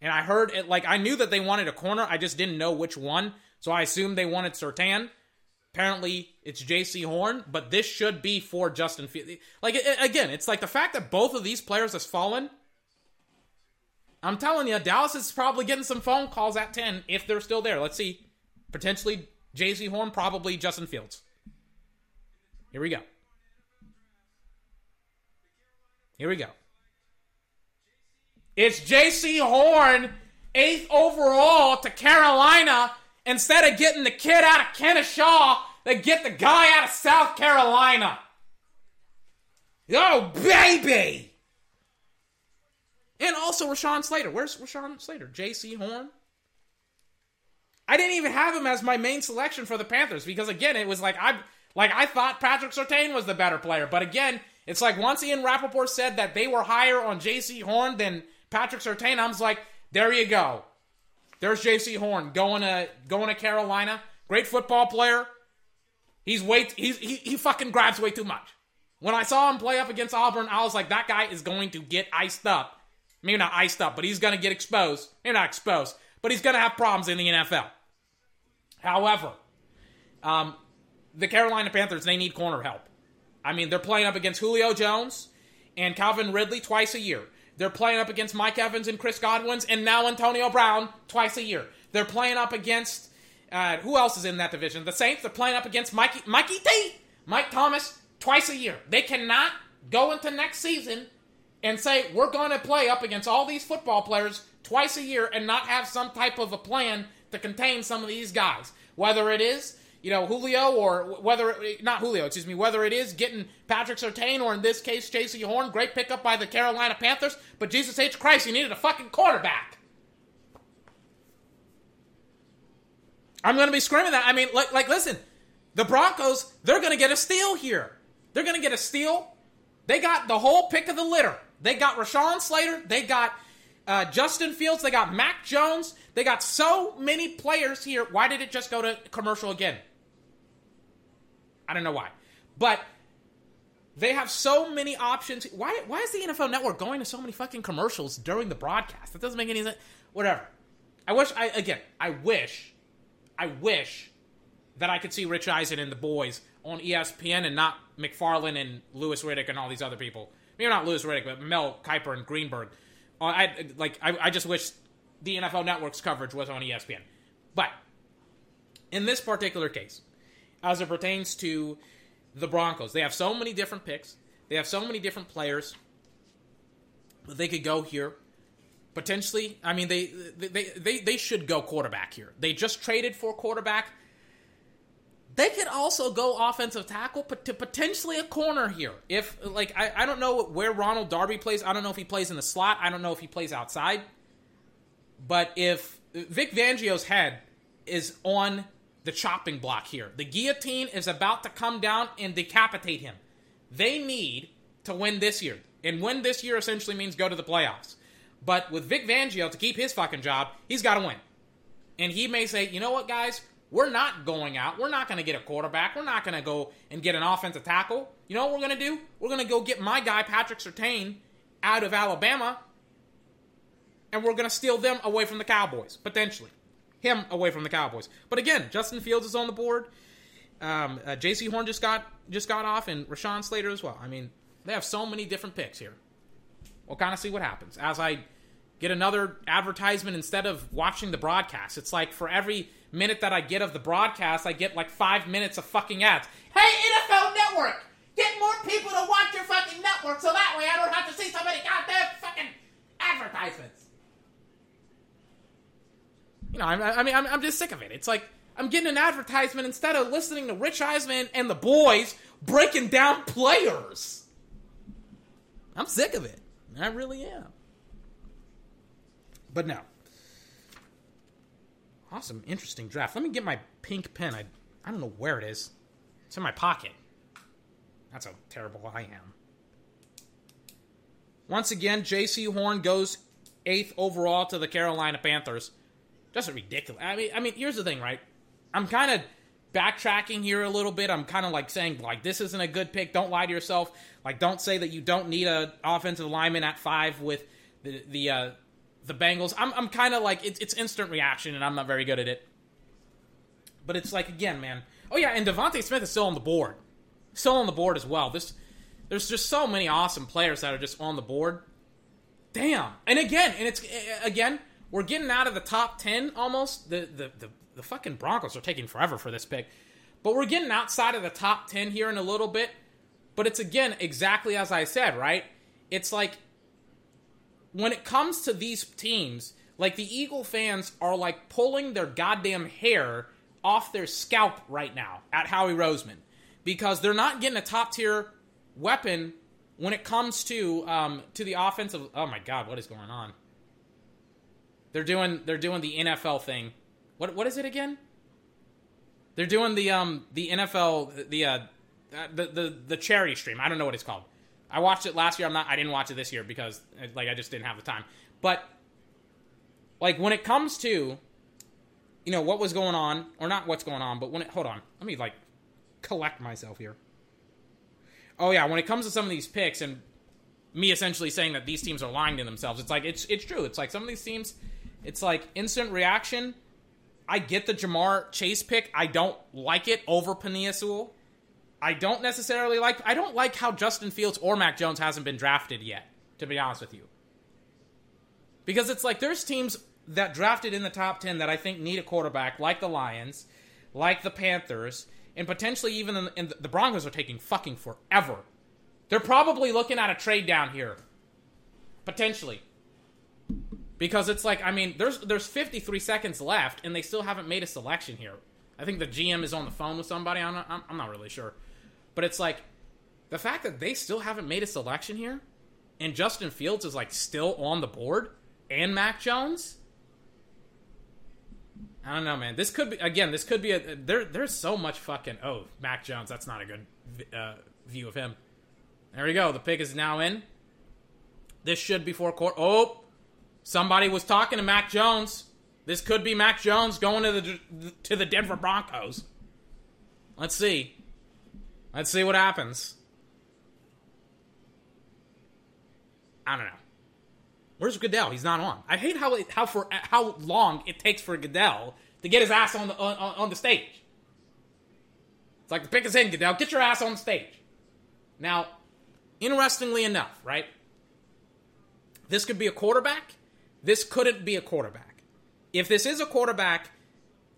Speaker 2: And I heard it like I knew that they wanted a corner. I just didn't know which one. So I assumed they wanted Surtain. Apparently, it's Jaycee Horn, but this should be for Justin Fields. Like again, it's like the fact that both of these players has fallen. I'm telling you, Dallas is probably getting some phone calls at 10 if they're still there. Let's see. Potentially Jaycee Horn, probably Justin Fields. Here we go. Here we go. It's Jaycee Horn, eighth overall to Carolina. Instead of getting the kid out of Kennesaw, they get the guy out of South Carolina. Oh, baby! And also Rashawn Slater. Where's Rashawn Slater? Jaycee Horn? I didn't even have him as my main selection for the Panthers because again, it was like I like I thought Patrick Surtain was the better player. But again, it's like once Ian Rapoport said that they were higher on Jaycee Horn than Patrick Surtain, I was like, there you go. There's Jaycee Horn going to going to Carolina. Great football player. He's way he's he, he fucking grabs way too much. When I saw him play up against Auburn, I was like, that guy is going to get iced up. Maybe not iced up, but he's going to get exposed. Maybe not exposed, but he's going to have problems in the NFL. However, um, the Carolina Panthers, they need corner help. I mean, they're playing up against Julio Jones and Calvin Ridley twice a year. They're playing up against Mike Evans and Chris Godwin's and now Antonio Brown twice a year. They're playing up against uh, who else is in that division? The Saints. They're playing up against Mikey Mikey T, Mike Thomas twice a year. They cannot go into next season and say we're going to play up against all these football players twice a year and not have some type of a plan to contain some of these guys. Whether it is you know, Julio or whether not Julio, excuse me, whether it is getting Patrick Surtain or in this case Jaycee Horn, great pickup by the Carolina Panthers, but Jesus H Christ, you needed a fucking quarterback. I'm going to be screaming that. I mean, like, like, listen, the Broncos, they're going to get a steal here. They're going to get a steal. They got the whole pick of the litter. They got Rashawn Slater. They got uh, Justin Fields. They got Mac Jones. They got so many players here. Why did it just go to commercial again? I don't know why. But they have so many options. Why why is the NFL network going to so many fucking commercials during the broadcast? That doesn't make any sense. Whatever. I wish I again, I wish I wish that I could see Rich Eisen and the boys on ESPN and not McFarland and Louis Riddick and all these other people. Maybe not Louis Riddick, but Mel Kiper and Greenberg. Uh, I like I, I just wish the NFL network's coverage was on ESPN. But in this particular case, as it pertains to the Broncos. They have so many different picks. They have so many different players that they could go here. Potentially, I mean, they they they they should go quarterback here. They just traded for quarterback. They could also go offensive tackle, to potentially a corner here. If like I, I don't know where Ronald Darby plays. I don't know if he plays in the slot. I don't know if he plays outside. But if Vic Fangio's head is on the chopping block here. The guillotine is about to come down and decapitate him. They need to win this year. And win this year essentially means go to the playoffs. But with Vic Fangio to keep his fucking job, he's got to win. And he may say, you know what, guys? We're not going out. We're not going to get a quarterback. We're not going to go and get an offensive tackle. You know what we're going to do? We're going to go get my guy, Patrick Surtain, out of Alabama, and we're going to steal them away from the Cowboys, potentially him away from the Cowboys. But again, Justin Fields is on the board. Um, uh, Jaycee Horn just got just got off, and Rashawn Slater as well. I mean, they have so many different picks here. We'll kind of see what happens as I get another advertisement instead of watching the broadcast. It's like for every minute that I get of the broadcast, I get like five minutes of fucking ads. Hey, NFL Network, get more people to watch your fucking network, so that way I don't have to see so many goddamn fucking advertisements. You know, I, I mean, I'm, I'm just sick of it. It's like I'm getting an advertisement instead of listening to Rich Eisen and the boys breaking down players. I'm sick of it. I really am. But no. Awesome, interesting draft. Let me get my pink pen. I, I don't know where it is. It's in my pocket. That's how terrible I am. Once again, Jaycee Horn goes eighth overall to the Carolina Panthers just ridiculous. I mean, I mean, here's the thing, right? I'm kind of backtracking here a little bit. I'm kind of like saying like this isn't a good pick. Don't lie to yourself. Like don't say that you don't need a offensive lineman at five with the the uh, the Bengals. I'm I'm kind of like it's it's instant reaction, and I'm not very good at it. But it's like again, man. Oh yeah, and DeVonta Smith is still on the board, still on the board as well. This there's just so many awesome players that are just on the board. Damn. And again, and it's again we're getting out of the top 10 almost. The, the, the, the fucking Broncos are taking forever for this pick. But we're getting outside of the top 10 here in a little bit. But it's again exactly as I said, right? It's like when it comes to these teams, like the Eagle fans are like pulling their goddamn hair off their scalp right now at Howie Roseman because they're not getting a top tier weapon when it comes to um, to the offensive. Oh my God, what is going on? They're doing they're doing the NFL thing. What what is it again? They're doing the um the NFL the uh the the the cherry stream. I don't know what it's called. I watched it last year. I'm not. I didn't watch it this year because like I just didn't have the time. But like when it comes to you know what was going on or not what's going on, but when it hold on, let me like collect myself here. Oh yeah, when it comes to some of these picks and me essentially saying that these teams are lying to themselves, it's like it's it's true. It's like some of these teams, it's like instant reaction. I get the Ja'Marr Chase pick. I don't like it over Sewell. I don't necessarily like. I don't like how Justin Fields or Mac Jones hasn't been drafted yet. To be honest with you, because it's like there's teams that drafted in the top ten that I think need a quarterback, like the Lions, like the Panthers, and potentially even in, in the Broncos are taking fucking forever. They're probably looking at a trade down here, potentially, because it's like I mean, there's there's 53 seconds left, and they still haven't made a selection here. I think the GM is on the phone with somebody. I'm not, I'm, I'm not really sure, but it's like the fact that they still haven't made a selection here, and Justin Fields is like still on the board, and Mac Jones. I don't know, man. This could be again. This could be a there. There's so much fucking. Oh, Mac Jones. That's not a good uh, view of him. There we go. The pick is now in. This should be for court. Oh, somebody was talking to Mac Jones. This could be Mac Jones going to the to the Denver Broncos. Let's see. Let's see what happens. I don't know. Where's Goodell? He's not on. I hate how how for how long it takes for Goodell to get his ass on the on, on the stage. It's like the pick is in, Goodell. Get your ass on the stage. Now, interestingly enough, right? This could be a quarterback. This couldn't be a quarterback. If this is a quarterback,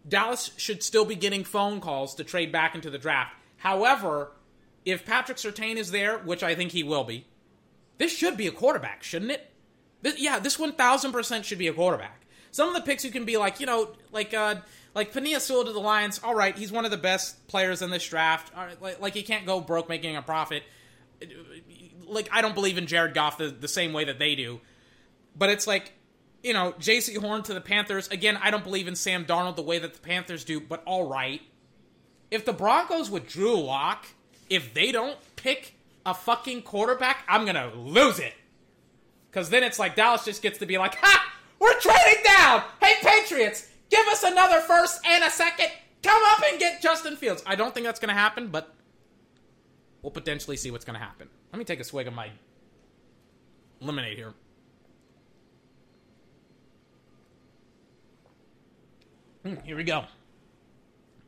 Speaker 2: Dallas should still be getting phone calls to trade back into the draft. However, if Patrick Surtain is there, which I think he will be, this should be a quarterback, shouldn't it? This, yeah, this one thousand percent should be a quarterback. Some of the picks you can be like, you know, like uh, like Penei Sewell to the Lions. All right, he's one of the best players in this draft. like, like he can't go broke making a profit. Like I don't believe in Jared Goff the, the same way that they do. But it's like, you know, Jaycee Horn to the Panthers. Again, I don't believe in Sam Darnold the way that the Panthers do. But all right, if the Broncos with Drew Lock, if they don't pick a fucking quarterback, I'm gonna lose it. Because then it's like Dallas just gets to be like, ha! We're trading down! Hey, Patriots, give us another first and a second. Come up and get Justin Fields. I don't think that's to happen, but we'll potentially see what's to happen. Let me take a swig of my lemonade here. Hmm, here we go.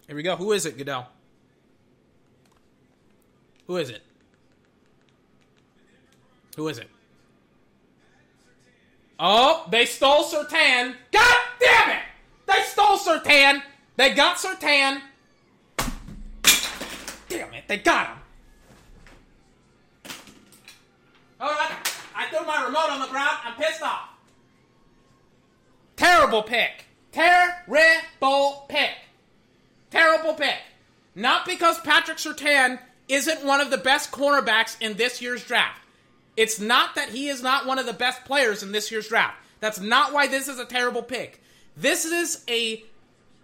Speaker 2: Here we go. Who is it, Goodell? Who is it? Who is it? Oh, they stole Surtain. God damn it! They stole Surtain. They got Surtain. Damn it, they got him. Right, I threw my remote on the ground. I'm pissed off. Terrible pick. Terrible pick. Terrible pick. Not because Patrick Surtain isn't one of the best cornerbacks in this year's draft. It's not that he is not one of the best players in this year's draft. That's not why this is a terrible pick. This is a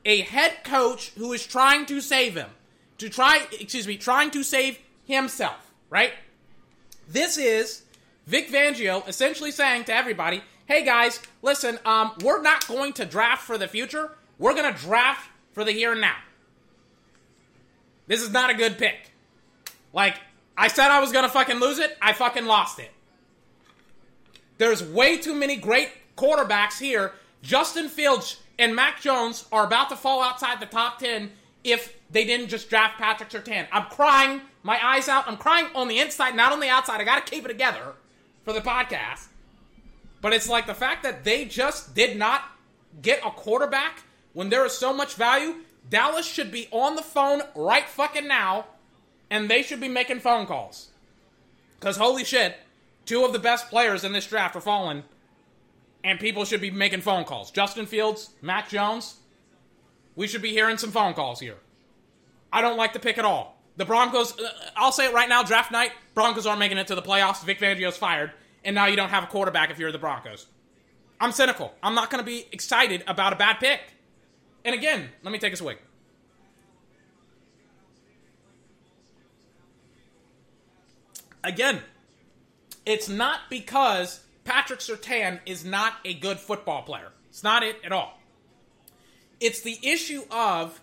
Speaker 2: a head coach who is trying to save him. To try, excuse me, trying to save himself, right? This is Vic Fangio essentially saying to everybody, "Hey guys, listen, um, we're not going to draft for the future. We're going to draft for the here and now. This is not a good pick. Like I said I was gonna fucking lose it. I fucking lost it. There's way too many great quarterbacks here. Justin Fields and Mac Jones are about to fall outside the top 10 if they didn't just draft Patrick Surtain. I'm crying my eyes out. I'm crying on the inside, not on the outside. I got to keep it together for the podcast. But it's like the fact that they just did not get a quarterback when there is so much value. Dallas should be on the phone right fucking now and they should be making phone calls. Because holy shit, two of the best players in this draft are falling, and people should be making phone calls. Justin Fields, Mac Jones, we should be hearing some phone calls here. I don't like the pick at all. The Broncos, uh, I'll say it right now, draft night, Broncos aren't making it to the playoffs. Vic Fangio's fired, and now you don't have a quarterback if you're the Broncos. I'm cynical. I'm not going to be excited about a bad pick. And again, let me take a swig. again, it's not because Patrick Surtain is not a good football player. It's not it at all. It's the issue of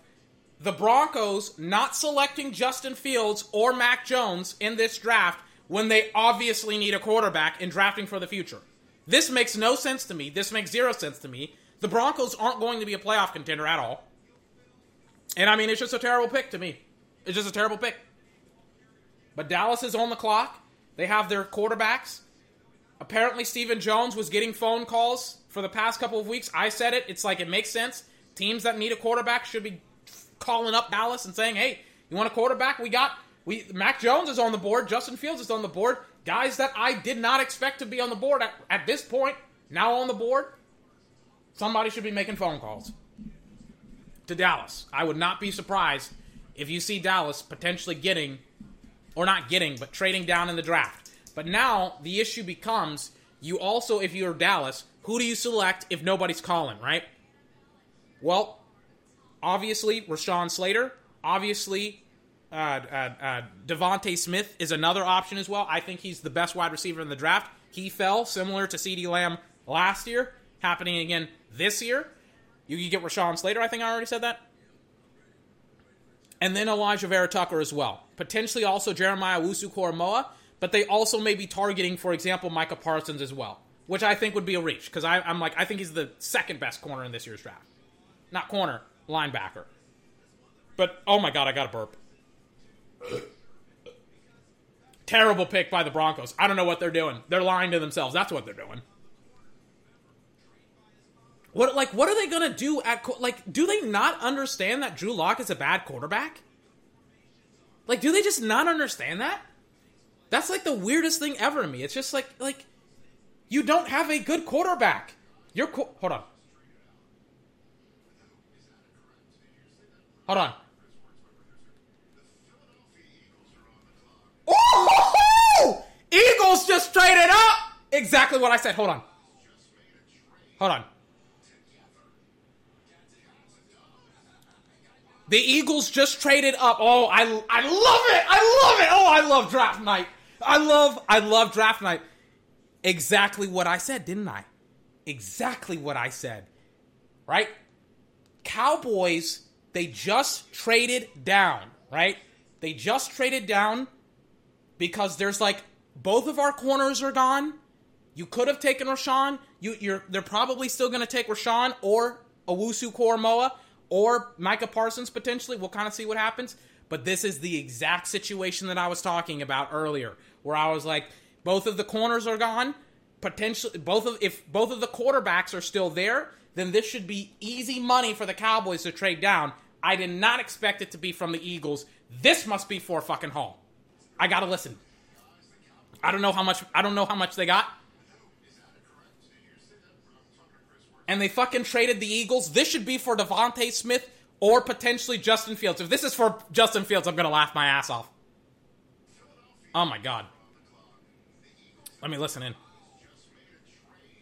Speaker 2: the Broncos not selecting Justin Fields or Mac Jones in this draft when they obviously need a quarterback in drafting for the future. This makes no sense to me. This makes zero sense to me. The Broncos aren't going to be a playoff contender at all. And I mean, it's just a terrible pick to me. It's just a terrible pick. But Dallas is on the clock. They have their quarterbacks. Apparently, Stephen Jones was getting phone calls for the past couple of weeks. I said it. It's like it makes sense. Teams that need a quarterback should be calling up Dallas and saying, "Hey, you want a quarterback? We got we Mac Jones is on the board. Justin Fields is on the board. Guys that I did not expect to be on the board at, at this point now on the board. Somebody should be making phone calls to Dallas. I would not be surprised if you see Dallas potentially getting, or not getting, but trading down in the draft. But now the issue becomes you also, if you're Dallas, who do you select if nobody's calling, right? Well, obviously, Rashawn Slater. Obviously, uh, uh, uh, DeVonta Smith is another option as well. I think he's the best wide receiver in the draft. He fell similar to CeeDee Lamb last year, happening again this year. You can get Rashawn Slater. I think I already said that. And then Elijah Vera-Tucker as well. Potentially also Jeremiah Owusu-Koramoah, but they also may be targeting, for example, Micah Parsons as well, which I think would be a reach because I'm like I think he's the second best corner in this year's draft, not corner, linebacker. But oh my god, I got a burp. Terrible pick by the Broncos. I don't know what they're doing. They're lying to themselves. That's what they're doing. What like what are they gonna do at like? Do they not understand that Drew Lock is a bad quarterback? Like, do they just not understand that? That's like the weirdest thing ever to me. It's just like like you don't have a good quarterback. You're co- hold on. Hold on. Oh! Eagles just traded up. Exactly what I said. Hold on. Hold on. The Eagles just traded up. Oh, I, I love it. I love it. Oh, I love draft night. I love I love draft night. Exactly what I said, didn't I? Exactly what I said. Right? Cowboys, they just traded down, right? They just traded down because there's like both of our corners are gone. You could have taken Rashawn. You, you're they're probably still going to take Rashawn or Owusu-Koramoah or Micah Parsons potentially. We'll kind of see what happens. But this is the exact situation that I was talking about earlier, where I was like, both of the corners are gone. Potentially, both of if both of the quarterbacks are still there, then this should be easy money for the Cowboys to trade down. I did not expect it to be from the Eagles. This must be for fucking Hall. I gotta listen. I don't know how much. I don't know how much they got. And they fucking traded the Eagles. This should be for DeVonta Smith or potentially Justin Fields. If this is for Justin Fields, I'm gonna laugh my ass off. Oh my god. Let me listen in.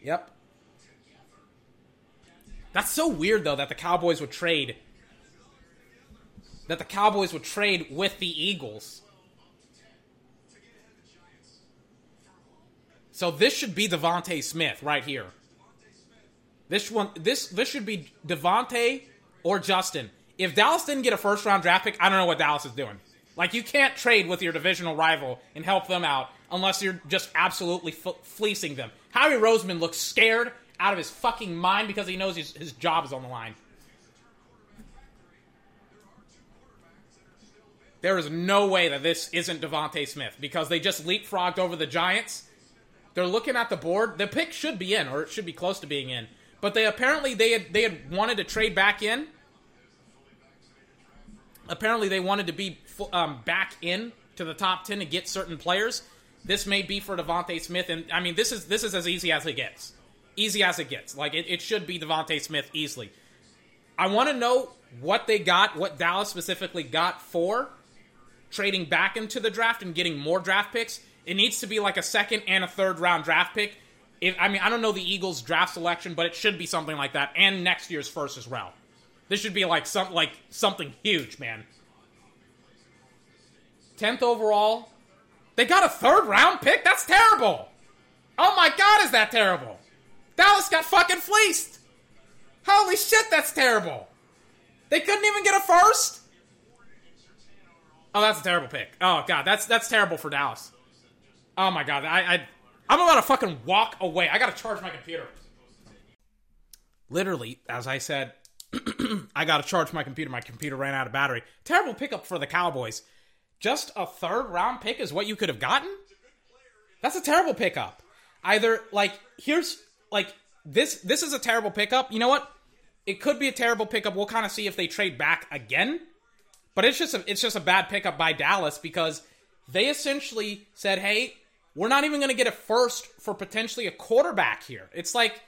Speaker 2: Yep. That's so weird though that the Cowboys would trade that the Cowboys would trade with the Eagles. So this should be DeVonta Smith right here. This one, this this should be Devonte or Justin. If Dallas didn't get a first round draft pick, I don't know what Dallas is doing. Like you can't trade with your divisional rival and help them out unless you're just absolutely f- fleecing them. Howie Roseman looks scared out of his fucking mind because he knows his, his job is on the line. There is no way that this isn't Devonte Smith because they just leapfrogged over the Giants. They're looking at the board. The pick should be in, or it should be close to being in. But they apparently they had they had wanted to trade back in. Apparently they wanted to be um, back in to the top ten to get certain players. This may be for Devonte Smith, and I mean this is this is as easy as it gets. Easy as it gets. Like it, it should be Devonte Smith easily. I want to know what they got, what Dallas specifically got for trading back into the draft and getting more draft picks. It needs to be like a second and a third round draft pick if, I mean, I don't know the Eagles' draft selection, but it should be something like that, and next year's first as well. This should be like some like something huge, man. Tenth overall, they got a third round pick. That's terrible. Oh my god, is that terrible? Dallas got fucking fleeced. Holy shit, that's terrible. They couldn't even get a first. Oh, that's a terrible pick. Oh god, that's that's terrible for Dallas. Oh my god, I, I I'm about to fucking walk away. I gotta charge my computer. Literally, as I said, <clears throat> I gotta charge my computer. My computer ran out of battery. Terrible pickup for the Cowboys. Just a third round pick is what you could have gotten? That's a terrible pickup. Either like here's like this this is a terrible pickup. You know what? It could be a terrible pickup. We'll kind of see if they trade back again. But it's just a, it's just a bad pickup by Dallas because they essentially said, "Hey, we're not even going to get a first for potentially a quarterback here." It's like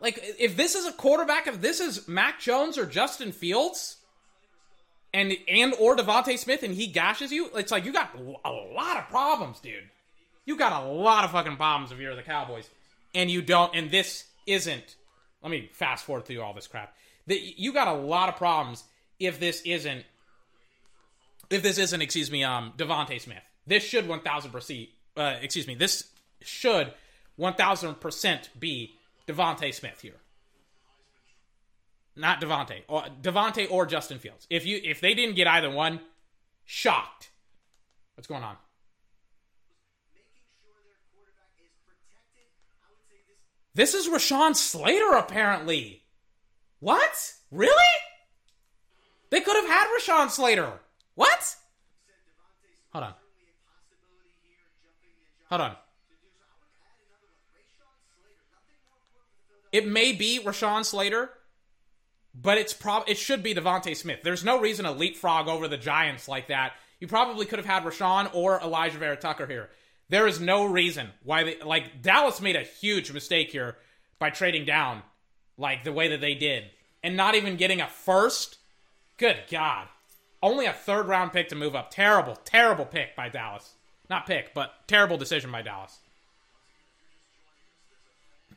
Speaker 2: like if this is a quarterback, if this is Mac Jones or Justin Fields, and and or Devonte Smith, and he gashes you, it's like you got a lot of problems, dude. You got a lot of fucking problems if you're the Cowboys, and you don't. And this isn't. Let me fast forward through all this crap. That you got a lot of problems if this isn't. If this isn't, excuse me, um, Devonte Smith. This should one thousand percent. Uh, excuse me. This should one thousand percent be Devonte Smith here. Not Devonte, Or Devontae or Justin Fields. If you if they didn't get either one, shocked. What's going on? This is Rashawn Slater, apparently. What? Really? They could have had Rashawn Slater. What? Hold on. Hold on. It may be Rashawn Slater, but it's prob it should be Devonte Smith. There's no reason to leapfrog over the Giants like that. You probably could have had Rashawn or Elijah Vera Tucker here. There is no reason why they like Dallas made a huge mistake here by trading down like the way that they did and not even getting a first. Good God. Only a third round pick to move up. Terrible, terrible pick by Dallas. Not pick, but terrible decision by Dallas.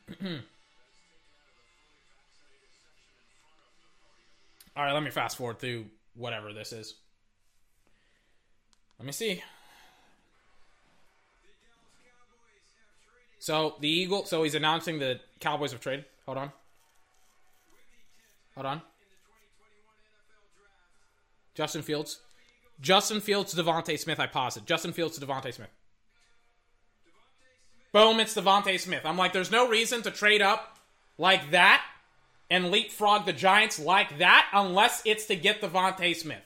Speaker 2: <clears throat> All right, let me fast forward through whatever this is. Let me see. So the Eagle. So he's announcing the Cowboys have traded. Hold on. Hold on. Justin Fields. Justin Fields to DeVonta Smith. I paused it. Justin Fields to DeVonta Smith. Boom! It's DeVonta Smith. I'm like, there's no reason to trade up like that and leapfrog the Giants like that unless it's to get DeVonta Smith.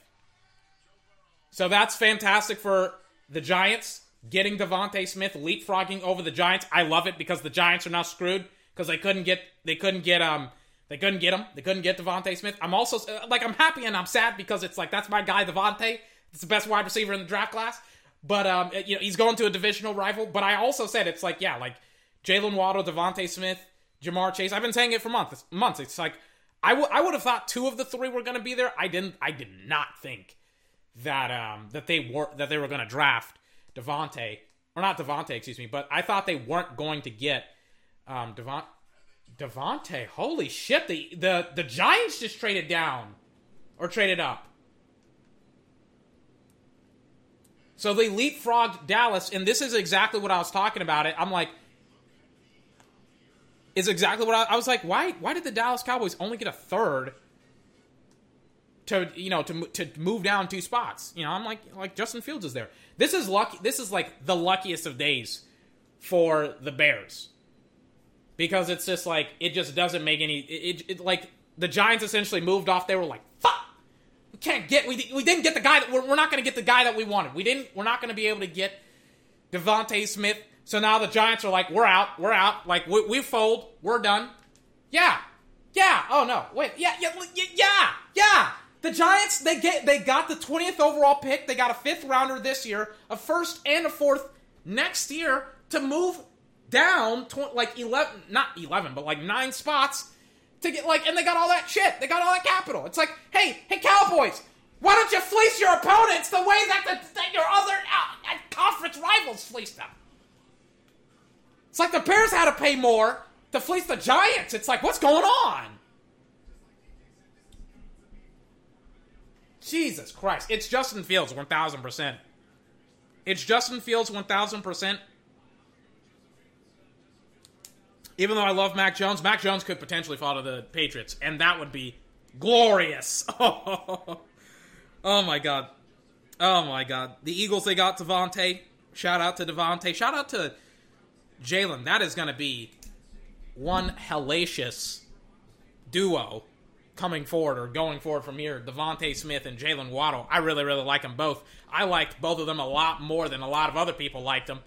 Speaker 2: So that's fantastic for the Giants getting DeVonta Smith leapfrogging over the Giants. I love it because the Giants are now screwed because they couldn't get they couldn't get um they couldn't get him. They couldn't get DeVonta Smith. I'm also like I'm happy and I'm sad because it's like that's my guy DeVonta. It's the best wide receiver in the draft class. But um you know he's going to a divisional rival. But I also said it's like yeah like Jaylen Waddle, DeVonta Smith, Ja'Marr Chase. I've been saying it for months. Months. It's like I, would have thought two of the three were going to be there. I didn't. I did not think that um that they were that they were going to draft Devontae or not Devontae, excuse me. But I thought they weren't going to get um Devon Devontae. Holy shit! The the the Giants just traded down or traded up. So they leapfrogged Dallas, and this is exactly what I was talking about. It. I'm like, is exactly what I, I, was like. Why? Why did the Dallas Cowboys only get a third to you know to to move down two spots? You know, I'm like like Justin Fields is there. This is lucky. This is like the luckiest of days for the Bears because it's just like it just doesn't make any. It, it, it like the Giants essentially moved off. They were like, fuck. Can't get. We, we didn't get the guy that we're, we're not going to get the guy that we wanted. We didn't. We're not going to be able to get Devonte Smith so now the Giants are like, we're out, we're out. Like we, we fold, we're done. Yeah, yeah. Oh no, wait, yeah, yeah, yeah, yeah. The Giants they get they got the twentieth overall pick. They got a fifth rounder this year, a first and a fourth next year to move down tw- like eleven, not eleven, but like nine spots to get like, and they got all that shit. They got all that capital. It's like, hey, hey, Cowboys, why don't you fleece your opponents the way that, the, that your other uh, conference rivals fleeced them? It's like the Bears had to pay more to fleece the Giants. It's like, what's going on? Jesus Christ. It's Justin Fields, 1,000%. It's Justin Fields, 1,000%. Even though I love Mac Jones, Mac Jones could potentially fall to the Patriots, and that would be glorious. <laughs> oh my God. Oh my god. The Eagles, they got Devontae. Shout out to Devontae. Shout out to Jaylen. That is to be one hellacious duo coming forward or going forward from here. Devontae Smith and Jaylen Waddle. I really, really like them both. I liked both of them a lot more than a lot of other people liked them.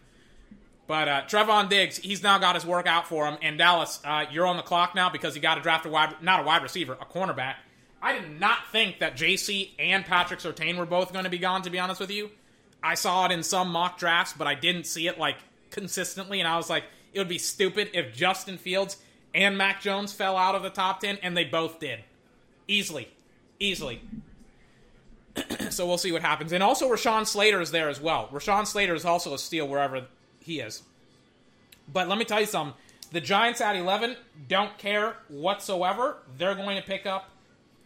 Speaker 2: But uh, Trevon Diggs, he's now got his work out for him. And Dallas, uh, you're on the clock now because you got to draft a wide, not a wide receiver, a cornerback. I did not think that Jaycee and Patrick Surtain were both going to be gone. To be honest with you, I saw it in some mock drafts, but I didn't see it like consistently. And I was like, it would be stupid if Justin Fields and Mac Jones fell out of the top ten, and they both did, easily, easily. <clears throat> so we'll see what happens. And also, Rashawn Slater is there as well. Rashawn Slater is also a steal wherever he is. But let me tell you something. The Giants at 11 don't care whatsoever. They're going to pick up,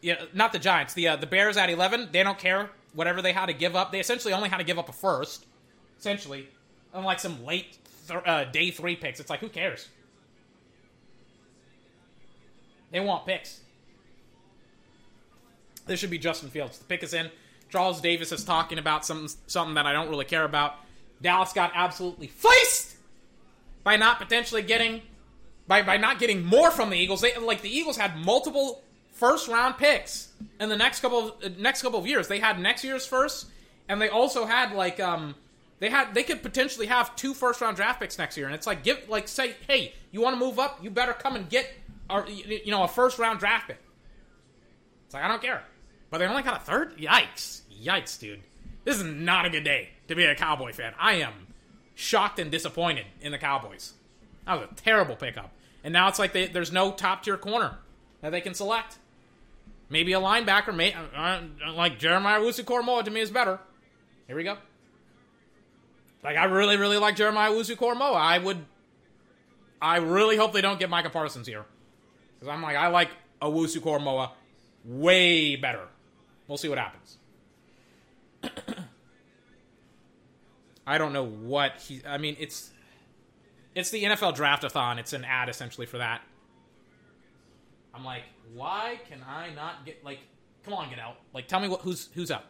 Speaker 2: yeah, not the Giants, the uh, the Bears at 11. They don't care whatever they had to give up. They essentially only had to give up a first, essentially, unlike some late th- uh, day three picks. It's like who cares? They want picks. This should be Justin Fields. The pick is in. Charles Davis is talking about some something that I don't really care about. Dallas got absolutely fleeced by not potentially getting by by not getting more from the Eagles. They like the Eagles had multiple first round picks in the next couple of, uh, next couple of years. They had next year's first, and they also had like um they had they could potentially have two first round draft picks next year. And it's like give like say hey you want to move up you better come and get our, you know a first round draft pick. It's like I don't care, but they only got a third. Yikes! Yikes, dude. This is not a good day to be a Cowboy fan. I am shocked and disappointed in the Cowboys. That was a terrible pickup. And now it's like they, there's no top tier corner that they can select. Maybe a linebacker, may, uh, uh like Jeremiah Owusu-Koramoah to me is better. Here we go. Like I really, really like Jeremiah Owusu-Koramoah. I would, I really hope they don't get Micah Parsons here, because I'm like I like Owusu-Koramoah way better. We'll see what happens. <clears throat> I don't know what he. I mean, it's it's the NFL Draftathon. It's an ad essentially for that. I'm like, why can I not get like? Come on, get out! Like, tell me what who's who's up.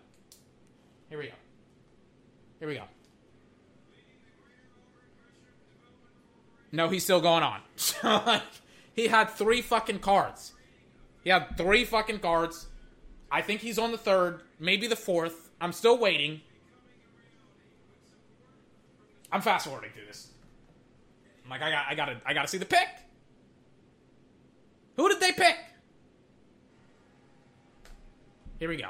Speaker 2: Here we go. Here we go. No, he's still going on. <laughs> So like, he had three fucking cards. He had three fucking cards. I think he's on the third, maybe the fourth. I'm still waiting. I'm fast forwarding through this. I'm like, I got, I gotta, I gotta see the pick. Who did they pick? Here we go.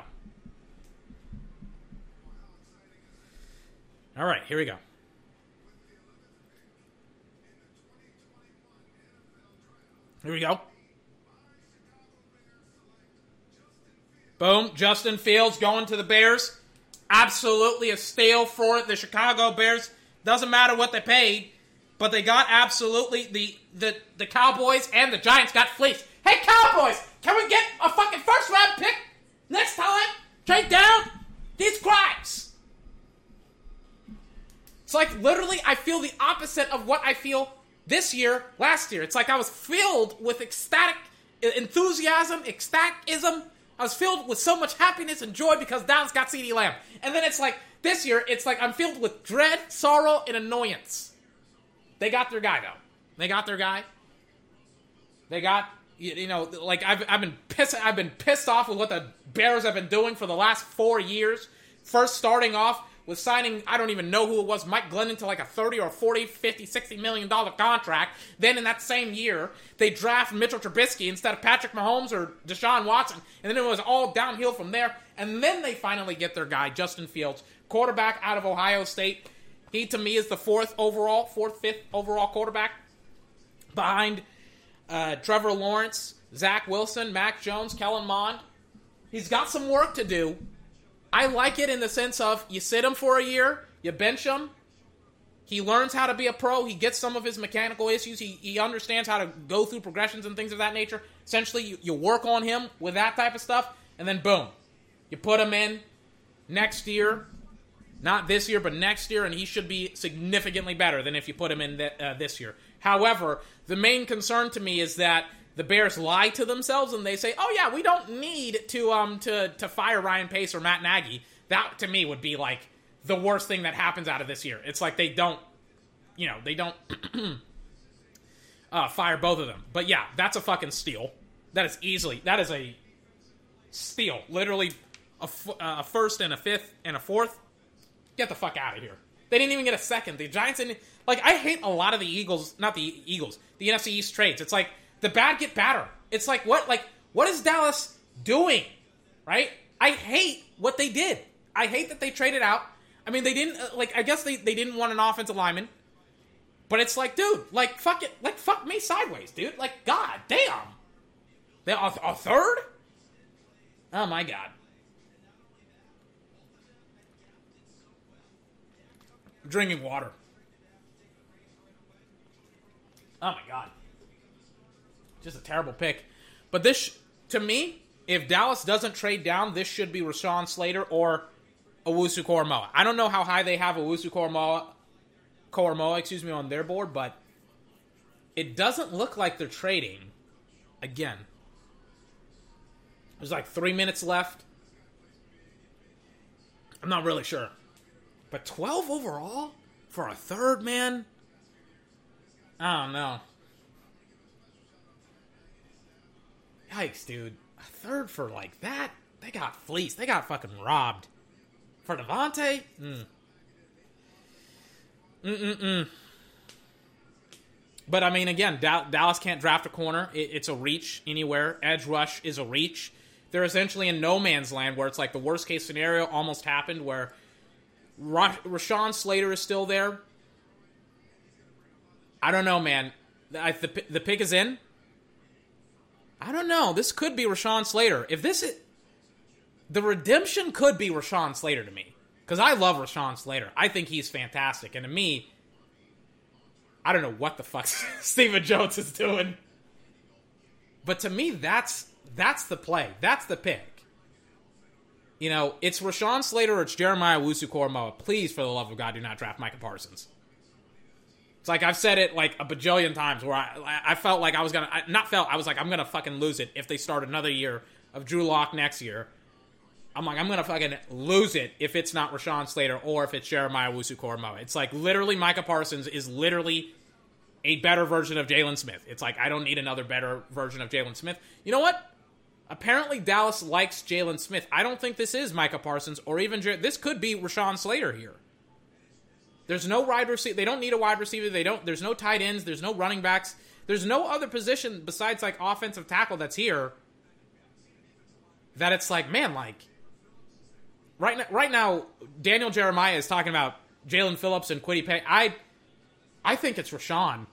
Speaker 2: All right, here we go. Here we go. Boom. Justin Fields going to the Bears. Absolutely a steal for the Chicago Bears. Doesn't matter what they paid, but they got absolutely the the the Cowboys and the Giants got fleeced. Hey Cowboys, can we get a fucking first round pick next time? Trade down these cracks. It's like literally, I feel the opposite of what I feel this year, last year. It's like I was filled with ecstatic enthusiasm, ecstaticism. I was filled with so much happiness and joy because Dallas got CeeDee Lamb. And then it's like, this year, it's like I'm filled with dread, sorrow, and annoyance. They got their guy though. They got their guy. They got you know like I've I've been pissed I've been pissed off with what the Bears have been doing for the last four years. First starting off with signing I don't even know who it was Mike Glennon to like a 30 or 40 50 60 million dollar contract then in that same year they draft Mitchell Trubisky instead of Patrick Mahomes or Deshaun Watson and then it was all downhill from there and then they finally get their guy Justin Fields quarterback out of Ohio State. He to me is the fourth overall, fourth, fifth overall quarterback behind uh, Trevor Lawrence, Zach Wilson, Mac Jones, Kellen Mond. He's got some work to do. I like it in the sense of you sit him for a year, you bench him. He learns how to be a pro. He gets some of his mechanical issues. He, he understands how to go through progressions and things of that nature. Essentially, you, you work on him with that type of stuff, and then boom, you put him in next year not this year, but next year, and he should be significantly better than if you put him in th- uh, this year. However, the main concern to me is that the Bears lie to themselves and they say, "Oh yeah, we don't need to um to to fire Ryan Pace or Matt Nagy That to me would be like the worst thing that happens out of this year. It's like they don't, you know, they don't <clears throat> uh, fire both of them. But yeah, that's a fucking steal. That is easily that is a steal. Literally a, f- uh, a first and a fifth and a fourth. Get the fuck out of here. They didn't even get a second. The Giants didn't. Like, I hate a lot of the Eagles, not the Eagles, the NFC East trades. It's like the bad get badder. It's like, what, like, what is Dallas doing? Right? I hate what they did. I hate that they traded out. I mean, they didn't, uh, like, I guess they, they didn't want an offensive lineman. But it's like, dude, like, fuck it. Like, fuck me sideways, dude. Like, god damn. They, a, a third? Oh my god. Drinking water. Oh my god. Just a terrible pick. But this, to me, if Dallas doesn't trade down, this should be Rashawn Slater or Owusu Koramoah. I don't know how high they have Owusu Koramoah, Koramoah, excuse me, on their board, but it doesn't look like they're trading again. There's like three minutes left. I'm not really sure. But 12 overall for a third, man? I don't know. Yikes, dude. A third for like that? They got fleeced. They got fucking robbed. For DeVonta? Mm. Mm-mm-mm. But I mean, again, Dallas can't draft a corner. it's a reach anywhere. Edge rush is a reach. They're essentially in no man's land where it's like the worst case scenario almost happened where Rashawn Slater is still there. I don't know, man. I, the, the pick is in. I don't know. This could be Rashawn Slater. If this is. The redemption could be Rashawn Slater to me. Because I love Rashawn Slater. I think he's fantastic. And to me, I don't know what the fuck <laughs> Stephen Jones is doing. But to me, that's that's the play. That's the pick. You know, it's Rashawn Slater or it's Jeremiah Owusu-Koramoah. Please, for the love of God, do not draft Micah Parsons. It's like I've said it like a bajillion times where I I felt like I was gonna not felt I was like I'm gonna fucking lose it if they start another year of Drew Lock next year. I'm like I'm gonna fucking lose it if it's not Rashawn Slater or if it's Jeremiah Owusu-Koramoah. It's like literally Micah Parsons is literally a better version of Jaylon Smith. It's like I don't need another better version of Jaylon Smith. You know what? Apparently, Dallas likes Jaylon Smith. I don't think this is Micah Parsons or even this could be Rashawn Slater here. There's no wide receiver. They don't need a wide receiver. They don't. There's no tight ends. There's no running backs. There's no other position besides like offensive tackle that's here. That it's like, man, like right now, right now, Daniel Jeremiah is talking about Jaelan Phillips and Kwity Paye. I, I think it's Rashawn.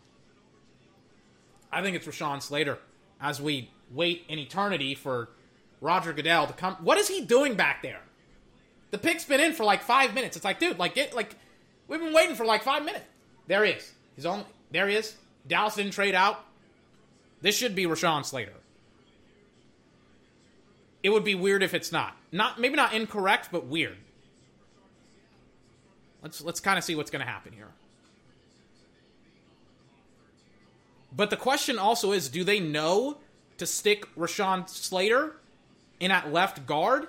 Speaker 2: I think it's Rashawn Slater as we wait an eternity for Roger Goodell to come. What is he doing back there? The pick's been in for like five minutes. It's like, dude, like get like we've been waiting for like five minutes. There he is. He's only there he is. Dallas didn't trade out. This should be Rashawn Slater. It would be weird if it's not. Not maybe not incorrect, but weird. Let's let's kind of see what's going to happen here. But the question also is do they know to stick Rashawn Slater in at left guard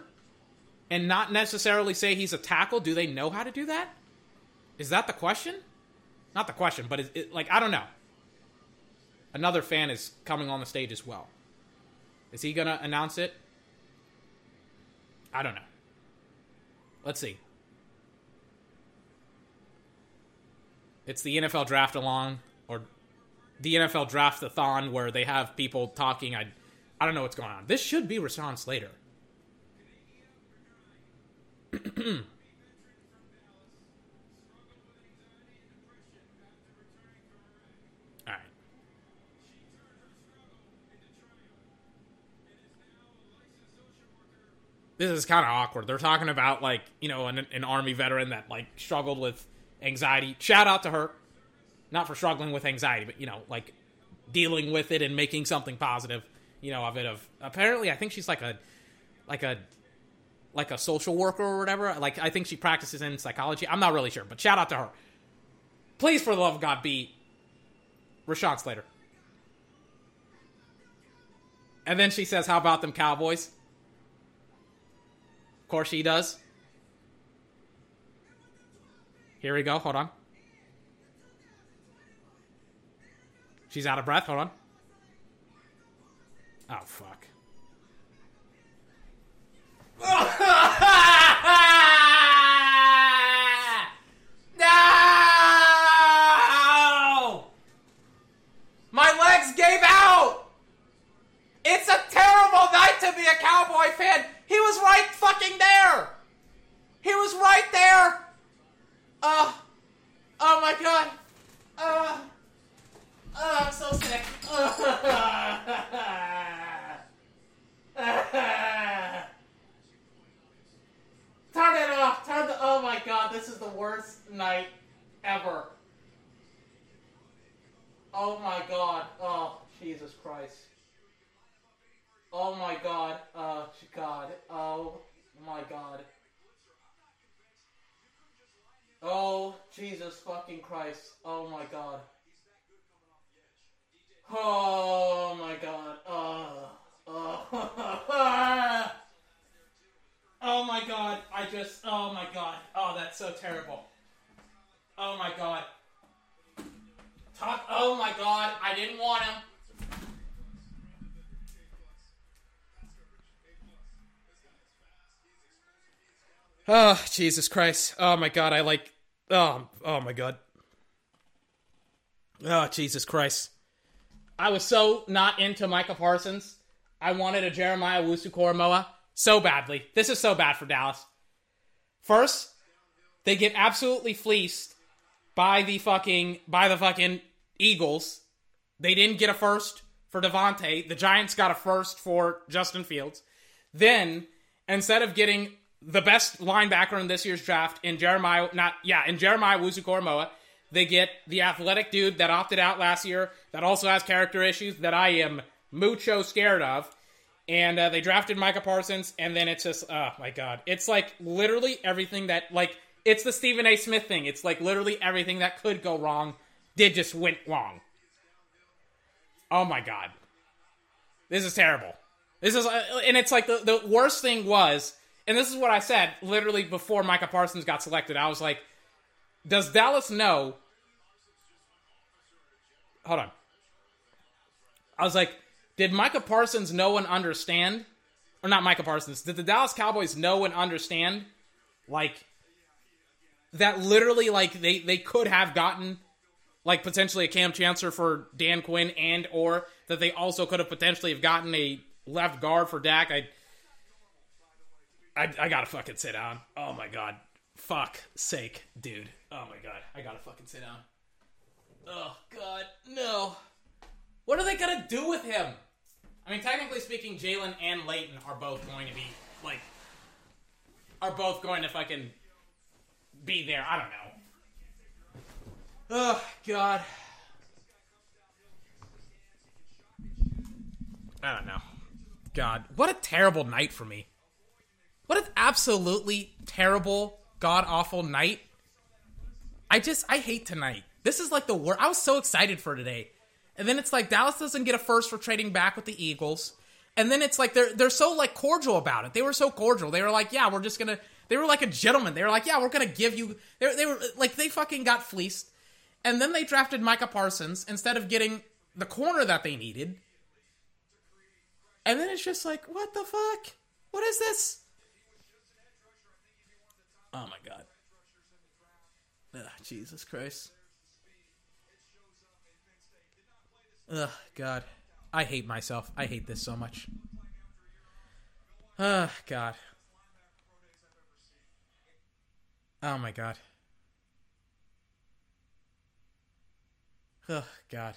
Speaker 2: and not necessarily say he's a tackle? Do they know how to do that? Is that the question? Not the question, but it, like I don't know. Another fan is coming on the stage as well. Is he gonna announce it? I don't know. Let's see. It's the NFL draft-a-thon the NFL draft-a-thon where they have people talking. I, I don't know what's going on. This should be Rashawn Slater. <clears throat> This is kind of awkward. They're talking about like you know an, an army veteran that like struggled with anxiety. Shout out to her not for struggling with anxiety, but you know, like dealing with it and making something positive, you know, of it. Of apparently, I think she's like a like a like a social worker or whatever. Like I think she practices in psychology. I'm not really sure, but shout out to her. Please, for the love of God, be Rashawn Slater. And then she says, "How about them Cowboys?" Of course, she does. Here we go. Hold on. She's out of breath. Hold on. Oh, fuck. <laughs> no! My legs gave out! It's a terrible night to be a Cowboy fan. He was right fucking there. He was right there. Uh, oh my god. Uh, oh, I'm so sick. <laughs> Turn it off. Turn the. Oh my god, this is the worst night ever. Oh my god. Oh, Jesus Christ. Oh my god. Oh, God. Oh my god. Oh, Jesus fucking Christ. Oh my god. Oh my god. Oh. Oh. <laughs> oh my god. I just. Oh my god. Oh, that's so terrible. Oh my god. Talk. Oh my god. I didn't want him. Oh, Jesus Christ. Oh my god, I like oh oh my god. Oh, Jesus Christ. I was so not into Micah Parsons. I wanted a Jeremiah Wusu so badly. This is so bad for Dallas. First, they get absolutely fleeced by the fucking by the fucking Eagles. They didn't get a first for DeVonta. The Giants got a first for Justin Fields. Then, instead of getting the best linebacker in this year's draft in Jeremiah, not yeah, in Jeremiah Wusu they get the athletic dude that opted out last year that also has character issues that I am mucho scared of. And uh, they drafted Micah Parsons, and then it's just, oh my god, it's like literally everything that like it's the Stephen A. Smith thing. It's like literally everything that could go wrong did just went wrong. Oh my god, this is terrible. This is, uh, and it's like the the worst thing was and this is what I said literally before Micah Parsons got selected. I was like, does Dallas know? Hold on. I was like, did Micah Parsons know and understand? Or not Micah Parsons. Did the Dallas Cowboys know and understand? Like, that literally, like, they, they could have gotten, like, potentially a Cam Chancellor for Dan Quinn and or that they also could have potentially have gotten a left guard for Dak. I I, I gotta fucking sit down. Oh my god. Fuck sake, dude. Oh my god. I gotta fucking sit down. Oh god. No. What are they gonna do with him? I mean, technically speaking, Jaylon and Leighton are both going to be, like, are both going to fucking be there. I don't know. Oh, God. I don't know. God. What a terrible night for me. What an absolutely terrible, god awful night. I just, I hate tonight. This is like the worst. I was so excited for today. And then it's like Dallas doesn't get a first for trading back with the Eagles. And then it's like they're they're so like cordial about it. They were so cordial. They were like, yeah, we're just gonna. They were like a gentleman. They were like, yeah, we're gonna give you. They, they were like they fucking got fleeced. And then they drafted Micah Parsons instead of getting the corner that they needed. And then it's just like, what the fuck? What is this? Oh my god. Ugh, Jesus Christ. Ugh, God. I hate myself. I hate this so much. Ugh, God. Oh my God. Ugh, God.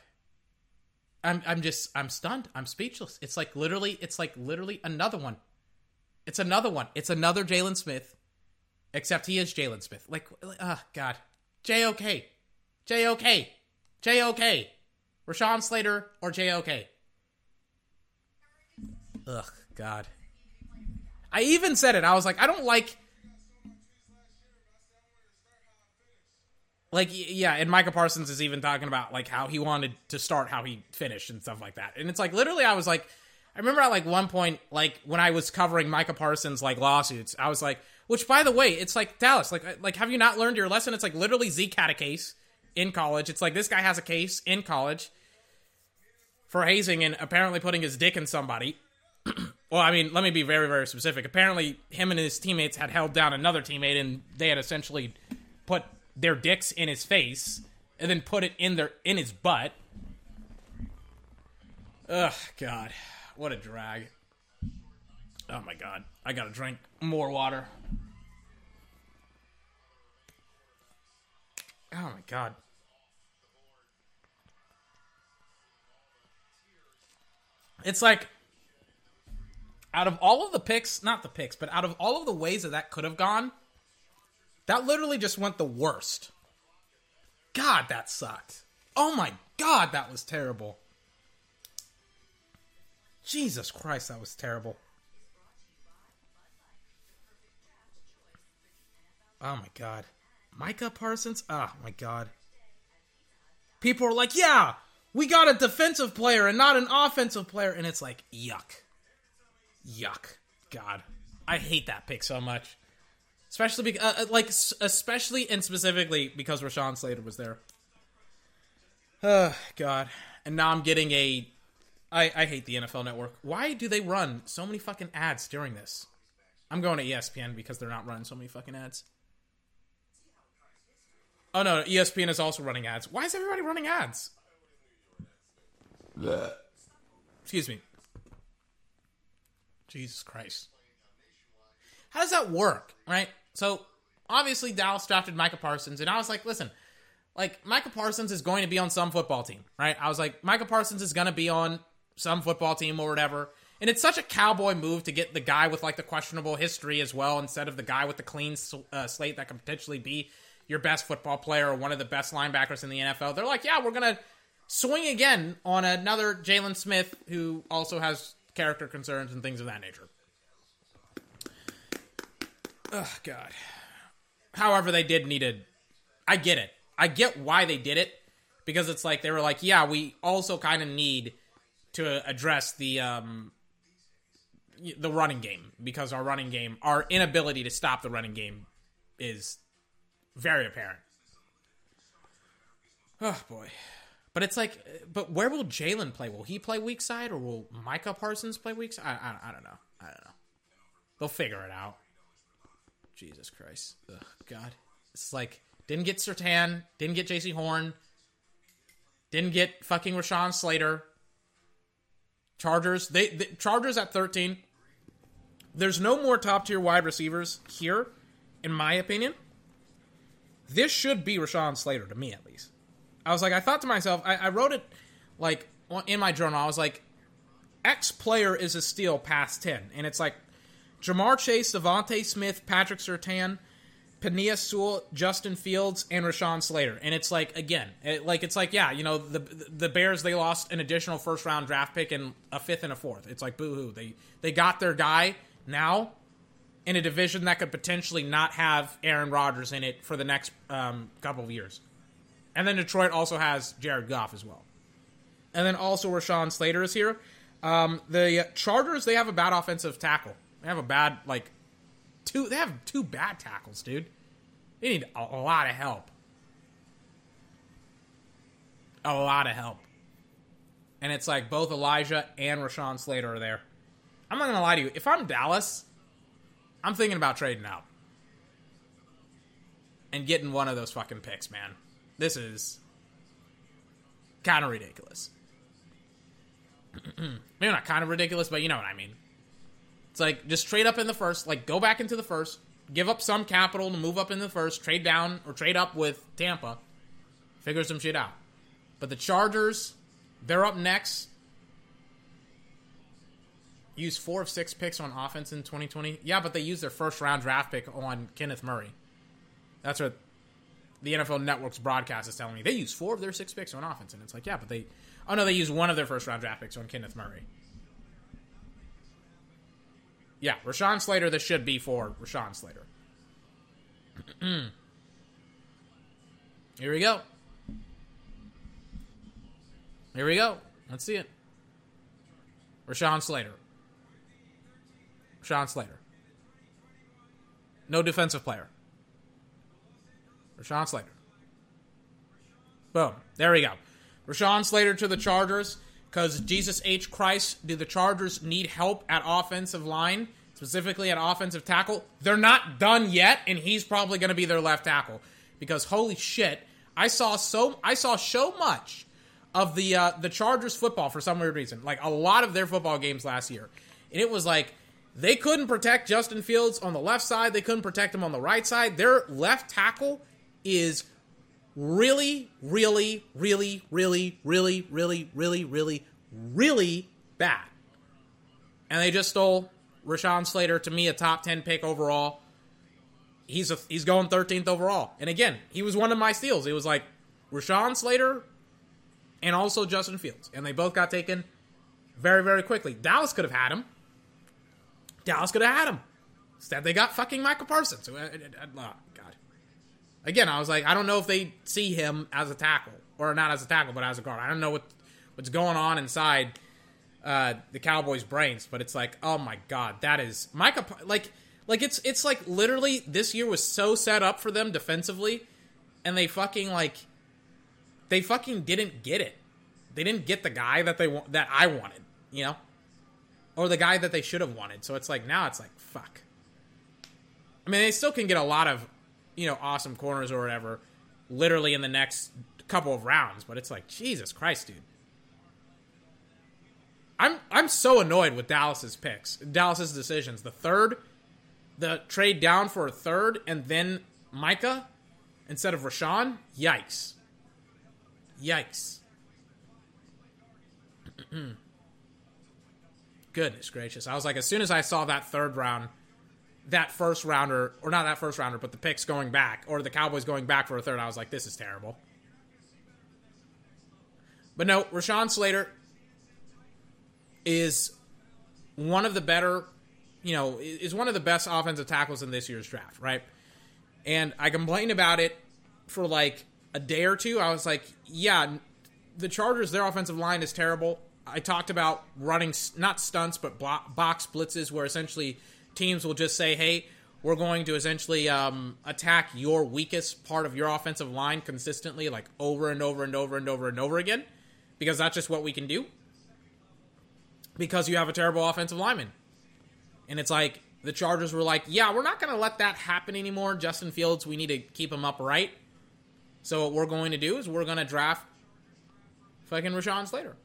Speaker 2: I'm I'm just I'm stunned. I'm speechless. It's like literally it's like literally another one. It's another one. It's another Jaylon Smith Except he is Jaylon Smith. Like, uh, God. J-O-K. J-O-K. J-O-K. Rashawn Slater or J-O-K. Ugh, God. I even said it. I was like, I don't like... Like, yeah, and Micah Parsons is even talking about, like, how he wanted to start, how he finished, and stuff like that. And it's like, literally, I was like... I remember at, like, one point, like, when I was covering Micah Parsons, like, lawsuits, I was like Which, by the way, it's like Dallas. Like, like, have you not learned your lesson? It's like literally Zeke had a case in college. It's like this guy has a case in college for hazing and apparently putting his dick in somebody. <clears throat> well, I mean, let me be very, very specific. Apparently, him and his teammates had held down another teammate, and they had essentially put their dicks in his face and then put it in their in his butt. Ugh, God, what a drag. Oh my God, I gotta drink more water. Oh my God. It's like out of all of the picks, not the picks, but out of all of the ways that that could have gone, that literally just went the worst. God, that sucked. Oh my God, that was terrible. Jesus Christ, that was terrible. Oh my God. Micah Parsons? Oh my God. People are like, yeah, we got a defensive player and not an offensive player. And it's like, yuck. Yuck. God. I hate that pick so much. Especially because, uh, uh like, especially and specifically because Rashawn Slater was there. Oh, God. And now I'm getting a. I, I hate the NFL network. Why do they run so many fucking ads during this? I'm going to ESPN because they're not running so many fucking ads. Oh no, ESPN is also running ads. Why is everybody running ads? Excuse me. Jesus Christ. How does that work, right? So, obviously, Dallas drafted Micah Parsons, and I was like, listen, like, Micah Parsons is going to be on some football team, right? I was like, Micah Parsons is going to be on some football team or whatever. And it's such a cowboy move to get the guy with, like, the questionable history as well, instead of the guy with the clean uh, slate that can potentially be your best football player or one of the best linebackers in the NFL. They're like, yeah, we're going to swing again on another Jaylon Smith who also has character concerns and things of that nature. Oh God. However, they did need a. I get it. I get why they did it because it's like they were like, yeah, we also kind of need to address the um the running game because our running game, our inability to stop the running game, is very apparent. Oh boy. But it's like, but where will Jaylon play? Will he play weak side or will Micah Parsons play weak side? I, I, I don't know. I don't know. They'll figure it out. Jesus Christ. Ugh, God. It's like, didn't get Surtain, didn't get Jaycee Horn, didn't get fucking Rashawn Slater. Chargers, they, the Chargers at 13. There's no more top tier wide receivers here, in my opinion. This should be Rashawn Slater to me, at least. I was like, I thought to myself, I, I wrote it like in my journal. I was like, X player is a steal past 10. And it's like Ja'Marr Chase, DeVonta Smith, Patrick Surtain, Penei Sewell, Justin Fields, and Rashawn Slater. And it's like, again, it, like, it's like, yeah, you know, the the Bears, they lost an additional first round draft pick and a fifth and a fourth. It's like, boo hoo. They, they got their guy now in a division that could potentially not have Aaron Rodgers in it for the next um, couple of years. And then Detroit also has Jared Goff as well. And then also Rashawn Slater is here. Um, the Chargers, they have a bad offensive tackle. They have a bad, like, two, they have two bad tackles, dude. They need a, a lot of help. A lot of help. And it's like both Alijah and Rashawn Slater are there. I'm not going to lie to you. If I'm Dallas, I'm thinking about trading out and getting one of those fucking picks, man. This is kind of ridiculous. <clears throat> Maybe not kind of ridiculous, but you know what I mean. It's like just trade up in the first, like go back into the first, give up some capital to move up in the first, trade down or trade up with Tampa, figure some shit out. But the Chargers, they're up next. Use four of six picks on offense in 2020. Yeah, but they used their first round draft pick on Kenneth Murray. That's what the NFL Network's broadcast is telling me they use four of their six picks on offense, and it's like, yeah, but they, oh no, they use one of their first round draft picks on Kenneth Murray. Yeah, Rashawn Slater. This should be for Rashawn Slater. <clears throat> Here we go. Here we go. Let's see it. Rashawn Slater. Rashawn Slater. No defensive player. Rashawn Slater. Boom. There we go. Rashawn Slater to the Chargers because Jesus H. Christ, do the Chargers need help at offensive line, specifically at offensive tackle? They're not done yet, and he's probably going to be their left tackle because holy shit, I saw so I saw so much of the uh, the Chargers football for some weird reason, like a lot of their football games last year, and it was like they couldn't protect Justin Fields on the left side, they couldn't protect him on the right side. Their left tackle is really, really, really, really, really, really, really, really, really bad. And they just stole Rashawn Slater to me a top 10 pick overall. He's a, he's going 13th overall. And again, he was one of my steals. It was like Rashawn Slater and also Justin Fields. And they both got taken very, very quickly. Dallas could have had him. Dallas could have had him. Instead, they got fucking Michael Parsons. Again, I was like, I don't know if they see him as a tackle or not as a tackle, but as a guard. I don't know what what's going on inside uh, the Cowboys' brains, but it's like, oh my god, that is Micah. Like, like it's it's like literally this year was so set up for them defensively, and they fucking like they fucking didn't get it. They didn't get the guy that they want that I wanted, you know, or the guy that they should have wanted. So it's like now it's like fuck. I mean, they still can get a lot of you know, awesome corners or whatever, literally in the next couple of rounds. But it's like, Jesus Christ, dude. I'm I'm so annoyed with Dallas's picks, Dallas's decisions. The third, the trade down for a third, and then Micah instead of Rashawn. Yikes! Yikes! <clears throat> Goodness gracious! I was like, as soon as I saw that third round that first rounder, or not that first rounder, but the picks going back, or the Cowboys going back for a third, I was like, this is terrible. But no, Rashawn Slater is one of the better, you know, is one of the best offensive tackles in this year's draft, right? And I complained about it for like a day or two. I was like, yeah, the Chargers, their offensive line is terrible. I talked about running, not stunts, but box blitzes, where essentially teams will just say, hey, we're going to essentially um, attack your weakest part of your offensive line consistently, like over and over and over and over and over again, because that's just what we can do. Because you have a terrible offensive lineman. And it's like the Chargers were like, yeah, we're not going to let that happen anymore. Justin Fields, we need to keep him upright. So what we're going to do is we're going to draft fucking Rashawn Slater.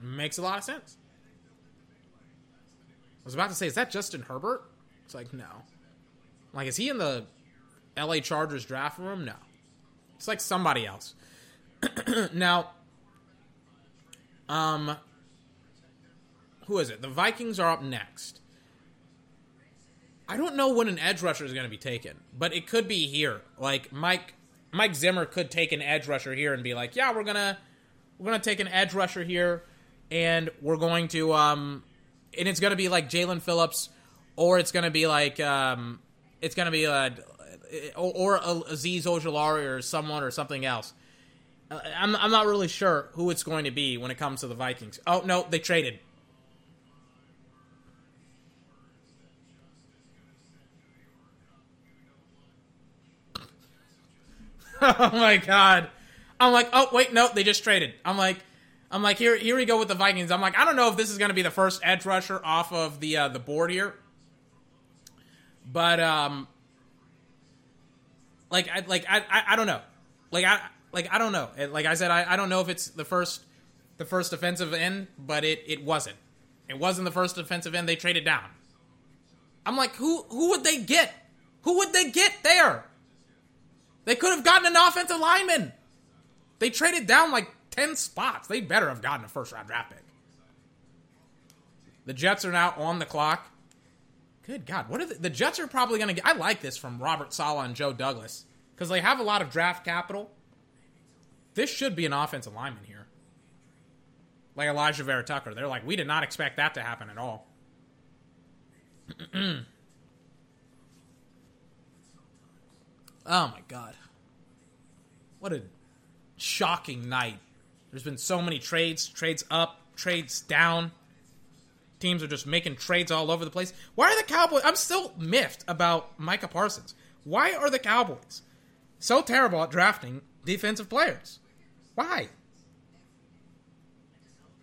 Speaker 2: Makes a lot of sense. I was about to say, is that Justin Herbert? It's like, no. Like, is he in the LA Chargers draft room? No. It's like somebody else. <clears throat> now, um, who is it? The Vikings are up next. I don't know when an edge rusher is going to be taken, but it could be here. Like Mike Mike Zimmer could take an edge rusher here and be like, "Yeah, we're gonna we're gonna take an edge rusher here, and we're going to um and it's going to be like Jaelan Phillips, or it's going to be like um, it's to be uh, or, or Azeez Ojulari or someone or something else. Uh, I'm I'm not really sure who it's going to be when it comes to the Vikings. Oh no, they traded. <laughs> oh my god. I'm like, oh wait, no, they just traded. I'm like, I'm like, here, here we go with the Vikings. I'm like, I don't know if this is going to be the first edge rusher off of the uh, the board here, but um, like, I like, I, I, I don't know, like, I, like, I don't know. Like I said, I, I don't know if it's the first, the first defensive end, but it, it wasn't. It wasn't the first defensive end. They traded down. I'm like, who, who would they get? Who would they get there? They could have gotten an offensive lineman. They traded down like 10 spots. They better have gotten a first round draft pick. The Jets are now on the clock. Good God, what are the, the Jets are probably going to get? I like this from Robert Saleh and Joe Douglas because they have a lot of draft capital. This should be an offensive lineman here, like Alijah Vera Tucker. They're like, we did not expect that to happen at all. <clears throat> oh my God, what a shocking night there's been so many trades, trades up, trades down. teams are just making trades all over the place. Why are the Cowboys? I'm still miffed about Micah Parsons. Why are the Cowboys so terrible at drafting defensive players? Why?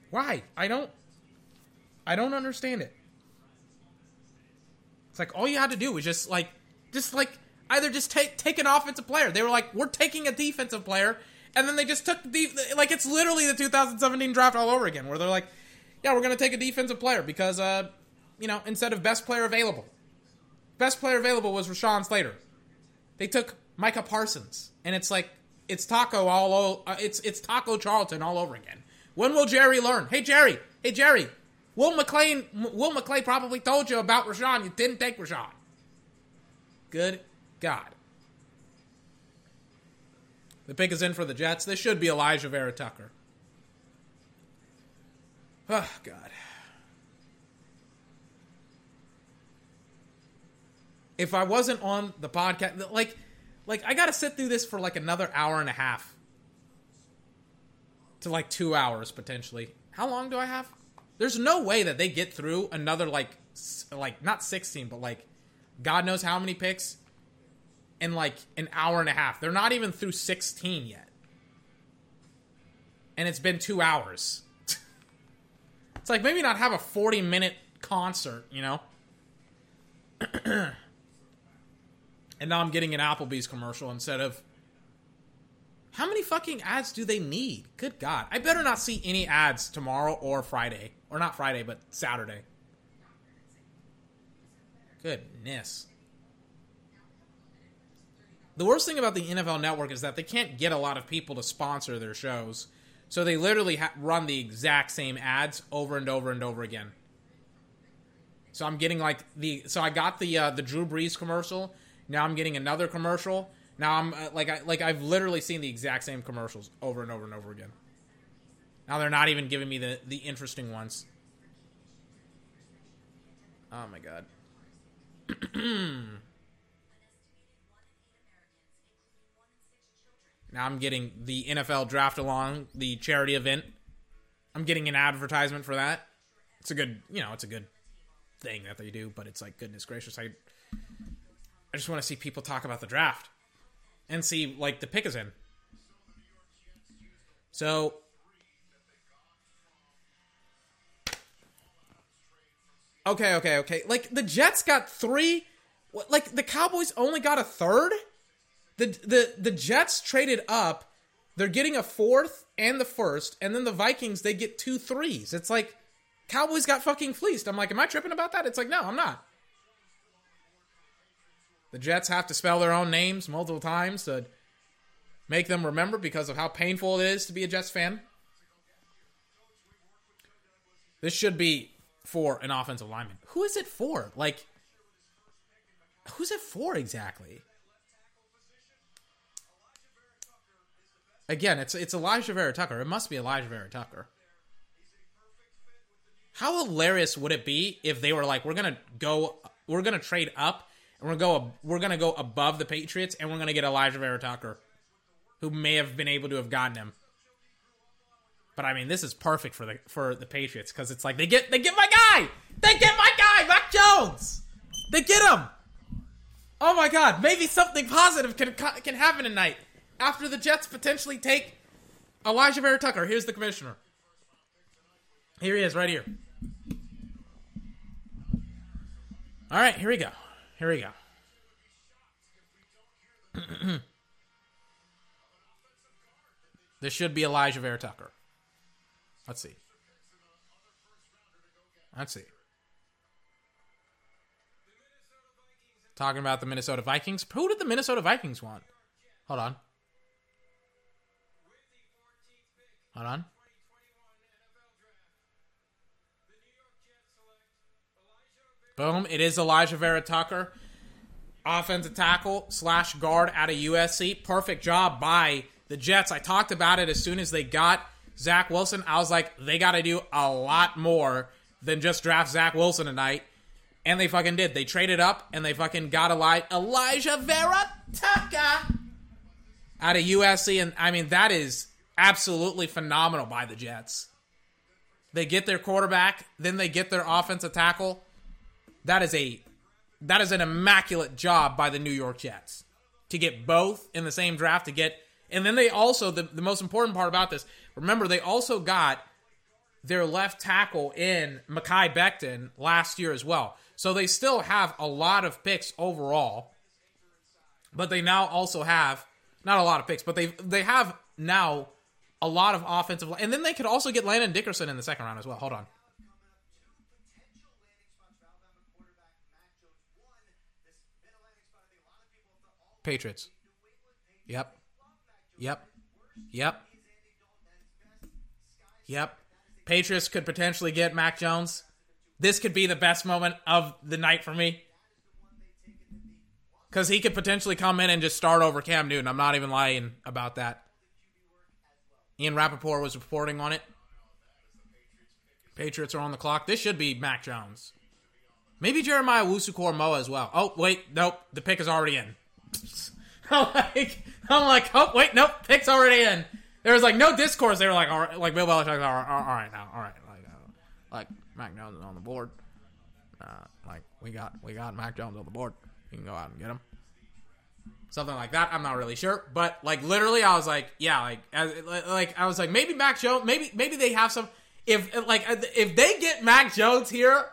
Speaker 2: Why? I don't. I don't understand it. It's like all you had to do was just like, just like either just take take an offensive player. They were like, we're taking a defensive player, and then they just took the like it's literally the 2017 draft all over again, where they're like, yeah, we're gonna take a defensive player because uh, you know, instead of best player available, best player available was Rashawn Slater. They took Micah Parsons, and it's like it's Taco all o- uh, it's it's Taco Charlton all over again. When will Jerry learn? Hey Jerry, hey Jerry, Will McClain, Will McClay probably told you about Rashawn. You didn't take Rashawn. Good God. The pick is in for the Jets. This should be Alijah Vera Tucker. Oh, God. If I wasn't on the podcast, like, like I got to sit through this for like another hour and a half to like two hours potentially. How long do I have? There's no way that they get through another like, like not 16, but like, God knows how many picks in like an hour and a half. They're not even through 16 yet. And it's been two hours. <laughs> it's like maybe not have a 40 minute concert, you know? <clears throat> and now I'm getting an Applebee's commercial instead of. How many fucking ads do they need? Good God. I better not see any ads tomorrow or Friday. Or not Friday, but Saturday. Goodness. The worst thing about the NFL Network is that they can't get a lot of people to sponsor their shows. So they literally ha- run the exact same ads over and over and over again. So I'm getting like the so I got the uh, the Drew Brees commercial. Now I'm getting another commercial. Now I'm uh, like I like I've literally seen the exact same commercials over and over and over again. Now they're not even giving me the the interesting ones. Oh my god. <clears throat> Now I'm getting the NFL draft-a-thon, the charity event. I'm getting an advertisement for that. It's a good, you know, it's a good thing that they do, but it's like goodness gracious, I I just want to see people talk about the draft and see like the pick is in. So Okay, okay, okay. Like the Jets got 3 like the Cowboys only got a third? The the the Jets traded up. They're getting a fourth and the first, and then the Vikings they get two threes. It's like Cowboys got fucking fleeced. I'm like, am I tripping about that? It's like, no, I'm not. The Jets have to spell their own names multiple times to make them remember because of how painful it is to be a Jets fan. This should be for an offensive lineman. Who is it for? Like, who's it for exactly? Again, it's it's Alijah Vera Tucker. It must be Alijah Vera Tucker. How hilarious would it be if they were like, we're gonna go, we're gonna trade up, and we're go, we're gonna go above the Patriots, and we're gonna get Alijah Vera Tucker, who may have been able to have gotten him. But I mean, this is perfect for the for the Patriots because it's like they get they get my guy, they get my guy, Mac Jones, they get him. Oh my God, maybe something positive can can happen tonight after the Jets potentially take Alijah Vera Tucker. Here's the commissioner. Here he is, right here. All right, here we go. Here we go. <clears throat> this should be Elijah Vera Tucker. Let's see. Let's see. Talking about the Minnesota Vikings. Who did the Minnesota Vikings want? Hold on. Hold on. Boom. It is Alijah Vera Tucker. Offensive tackle slash guard out of USC. Perfect job by the Jets. I talked about it as soon as they got Zach Wilson. I was like, they got to do a lot more than just draft Zach Wilson tonight. And they fucking did. They traded up and they fucking got Eli- Alijah Vera Tucker out of USC. And I mean, that is absolutely phenomenal by the Jets. they get their quarterback, then they get their offensive tackle. That is a that is an immaculate job by the New York Jets to get both in the same draft to get and then they also the, the most important part about this, remember they also got their left tackle in Mekhi Becton last year as well. So they still have a lot of picks overall. But they now also have not a lot of picks, but they they have now a lot of offensive and then they could also get Landon Dickerson in the second round as well. Hold on. Patriots. Yep. Yep. Yep. Yep. Patriots could potentially get Mac Jones. This could be the best moment of the night for me. Because he could potentially come in and just start over Cam Newton. I'm not even lying about that. Ian Rapoport was reporting on it. Patriots are on the clock. This should be Mac Jones. Maybe Jeremiah Owusu-Koramoah as well. Oh, wait. Nope. The pick is already in. <laughs> I'm like, I'm like, oh, wait. Nope. Pick's already in there was like no discourse. They were like, all right, like Bill Belichick, all right, all right now, all right, like, uh, like Mac Jones is on the board. Uh, like we got we got Mac Jones on the board. You can go out and get him. Something like that. I'm not really sure, but like literally, I was like, yeah, like as, like I was like maybe Mac Jones, maybe maybe they have some. If like uh, if they get Mac Jones here,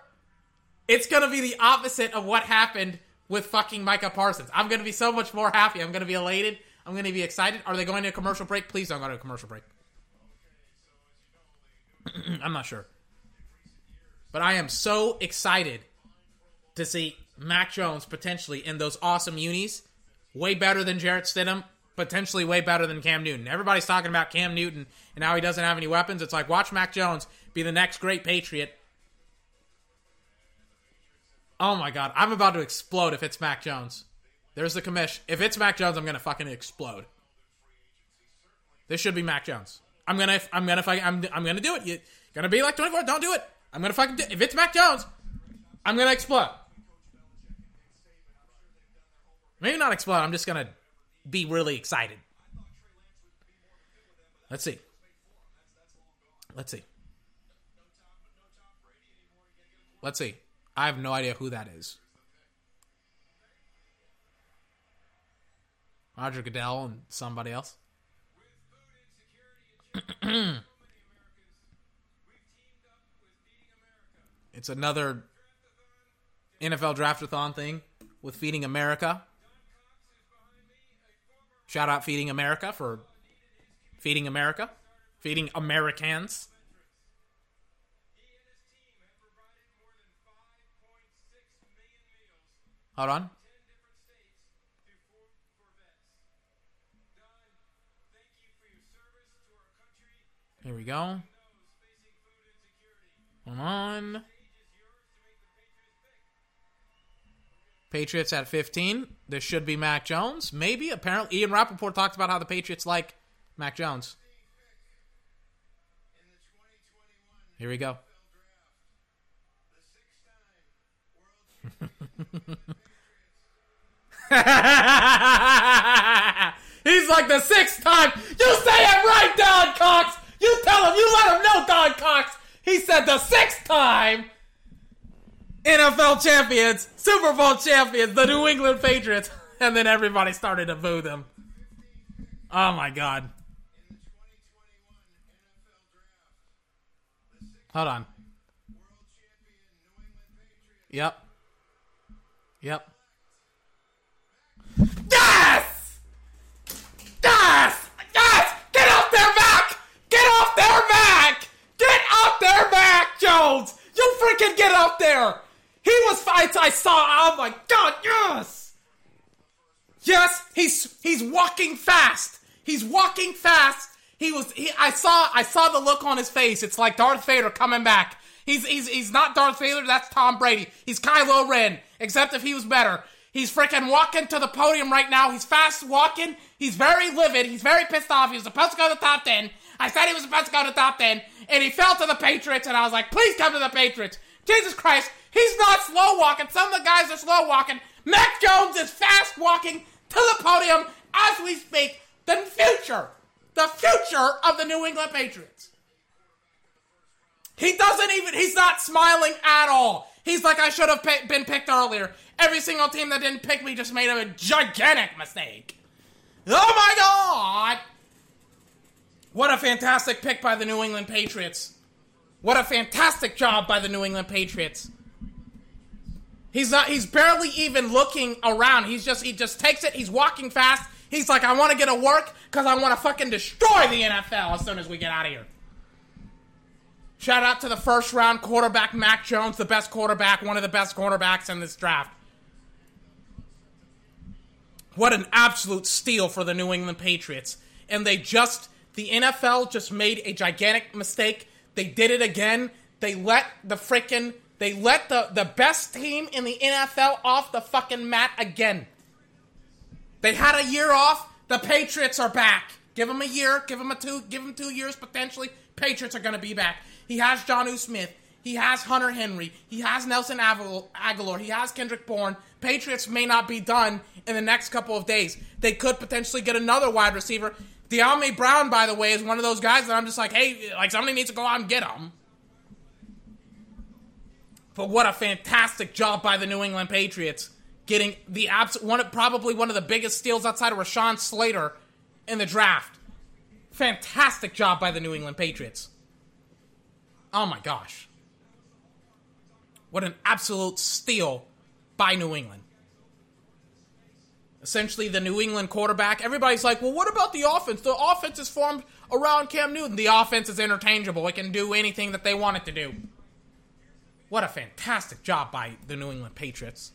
Speaker 2: it's gonna be the opposite of what happened with fucking Micah Parsons. I'm gonna be so much more happy. I'm gonna be elated I'm to be excited. Are they going to a commercial break? Please don't go to a commercial break. <clears throat> I'm not sure. But I am so excited to see Mac Jones potentially in those awesome unis. Way better than Jarrett Stidham. Potentially way better than Cam Newton. Everybody's talking about Cam Newton and how he doesn't have any weapons. It's like, watch Mac Jones be the next great Patriot. Oh my God. I'm about to explode if it's Mac Jones. There's the commish. If it's Mac Jones, I'm gonna fucking explode. This should be Mac Jones. I'm gonna, I'm gonna, I'm, I'm gonna do it. You're gonna be like 24. Don't do it. I'm gonna fucking. Do, if it's Mac Jones, I'm gonna explode. Maybe not explode. I'm just gonna be really excited. Let's see. Let's see. Let's see. I have no idea who that is. Roger Goodell and somebody else. <clears throat> it's another NFL draft-a-thon thing with Feeding America. Shout out Feeding America for feeding America, feeding Americans. Hold on. Here we go. Come on. Patriots at 15. This should be Mac Jones. Maybe. Apparently, Ian Rapoport talked about how the Patriots like Mac Jones. Here we go. <laughs> He's like the sixth time. You say it right, Don Cox. You tell him, you let him know, Don Cox. He said the sixth time NFL champions, Super Bowl champions, the New England Patriots. <laughs> And then everybody started to boo them. Oh my God. Hold on. Yep. Yep. Yes! Yes! Yes! Get off their back! Get off their back! Get off their back, Jones! You freaking get up there! He was fights I saw. Oh my god, yes! Yes, he's he's walking fast. He's walking fast. He was he, I saw I saw the look on his face. It's like Darth Vader coming back. He's he's he's not Darth Vader, that's Tom Brady. He's Kylo Ren, except if he was better. He's freaking walking to the podium right now. He's fast walking. He's very livid. He's very pissed off. He was supposed to go to the top 10. I said he was supposed to go to the top 10 and he fell to the Patriots, and I was like, please come to the Patriots. Jesus Christ, he's not slow walking. Some of the guys are slow walking. Mac Jones is fast walking to the podium as we speak. The future, the future of the New England Patriots. He doesn't even, he's not smiling at all. He's like, I should have been picked earlier. Every single team that didn't pick me just made a gigantic mistake. Oh my god! What a fantastic pick by the New England Patriots. What a fantastic job by the New England Patriots. He's not he's barely even looking around. He's just he just takes it, he's walking fast. He's like, I want to get to work because I want to fucking destroy the NFL as soon as we get out of here. Shout out to the first round quarterback, Mac Jones, the best quarterback, one of the best quarterbacks in this draft. What an absolute steal for the New England Patriots. And they just, the NFL just made a gigantic mistake. They did it again. They let the freaking, they let the, the best team in the NFL off the fucking mat again. They had a year off. The Patriots are back. Give them a year. Give them a two. Give them two years potentially. Patriots are going to be back. He has Jonnu Smith. He has Hunter Henry. He has Nelson Agholor. He has Kendrick Bourne. Patriots may not be done in the next couple of days. They could potentially get another wide receiver. Dyami Brown, by the way, is one of those guys that I'm just like, hey, like somebody needs to go out and get him. But what a fantastic job by the New England Patriots getting the abs- one probably one of the biggest steals outside of Rashawn Slater in the draft. Fantastic job by the New England Patriots. Oh my gosh. What an absolute steal by New England. Essentially, the New England quarterback. Everybody's like, well, what about the offense? The offense is formed around Cam Newton. The offense is interchangeable, it can do anything that they want it to do. What a fantastic job by the New England Patriots.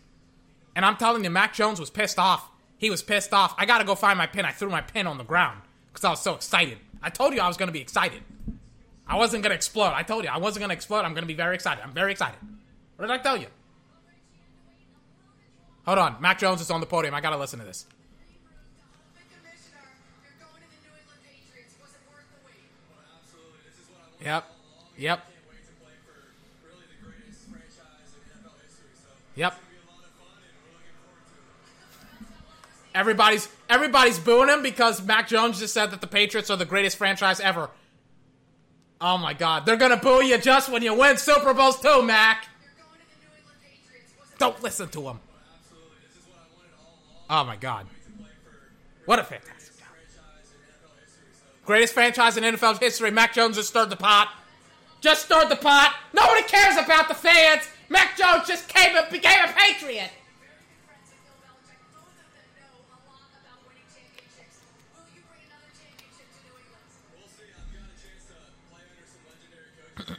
Speaker 2: And I'm telling you, Mac Jones was pissed off. He was pissed off. I gotta go find my pin. I threw my pin on the ground because I was so excited. I told you I was gonna be excited. I wasn't gonna explode. I told you I wasn't gonna explode. I'm gonna be very excited. I'm very excited. What did I tell you? Hold on. Mac Jones is on the podium. I gotta listen to this. Yep. Yep. Yep. Everybody's everybody's booing him because Mac Jones just said that the Patriots are the greatest franchise ever. Oh my God, they're gonna boo you just when you win Super Bowls too, Mac. Don't listen to him. Oh my God, what a fantastic job! Greatest franchise in NFL history. Mac Jones just stirred the pot. Just stirred the pot. Nobody cares about the fans. Mac Jones just came and became a Patriot.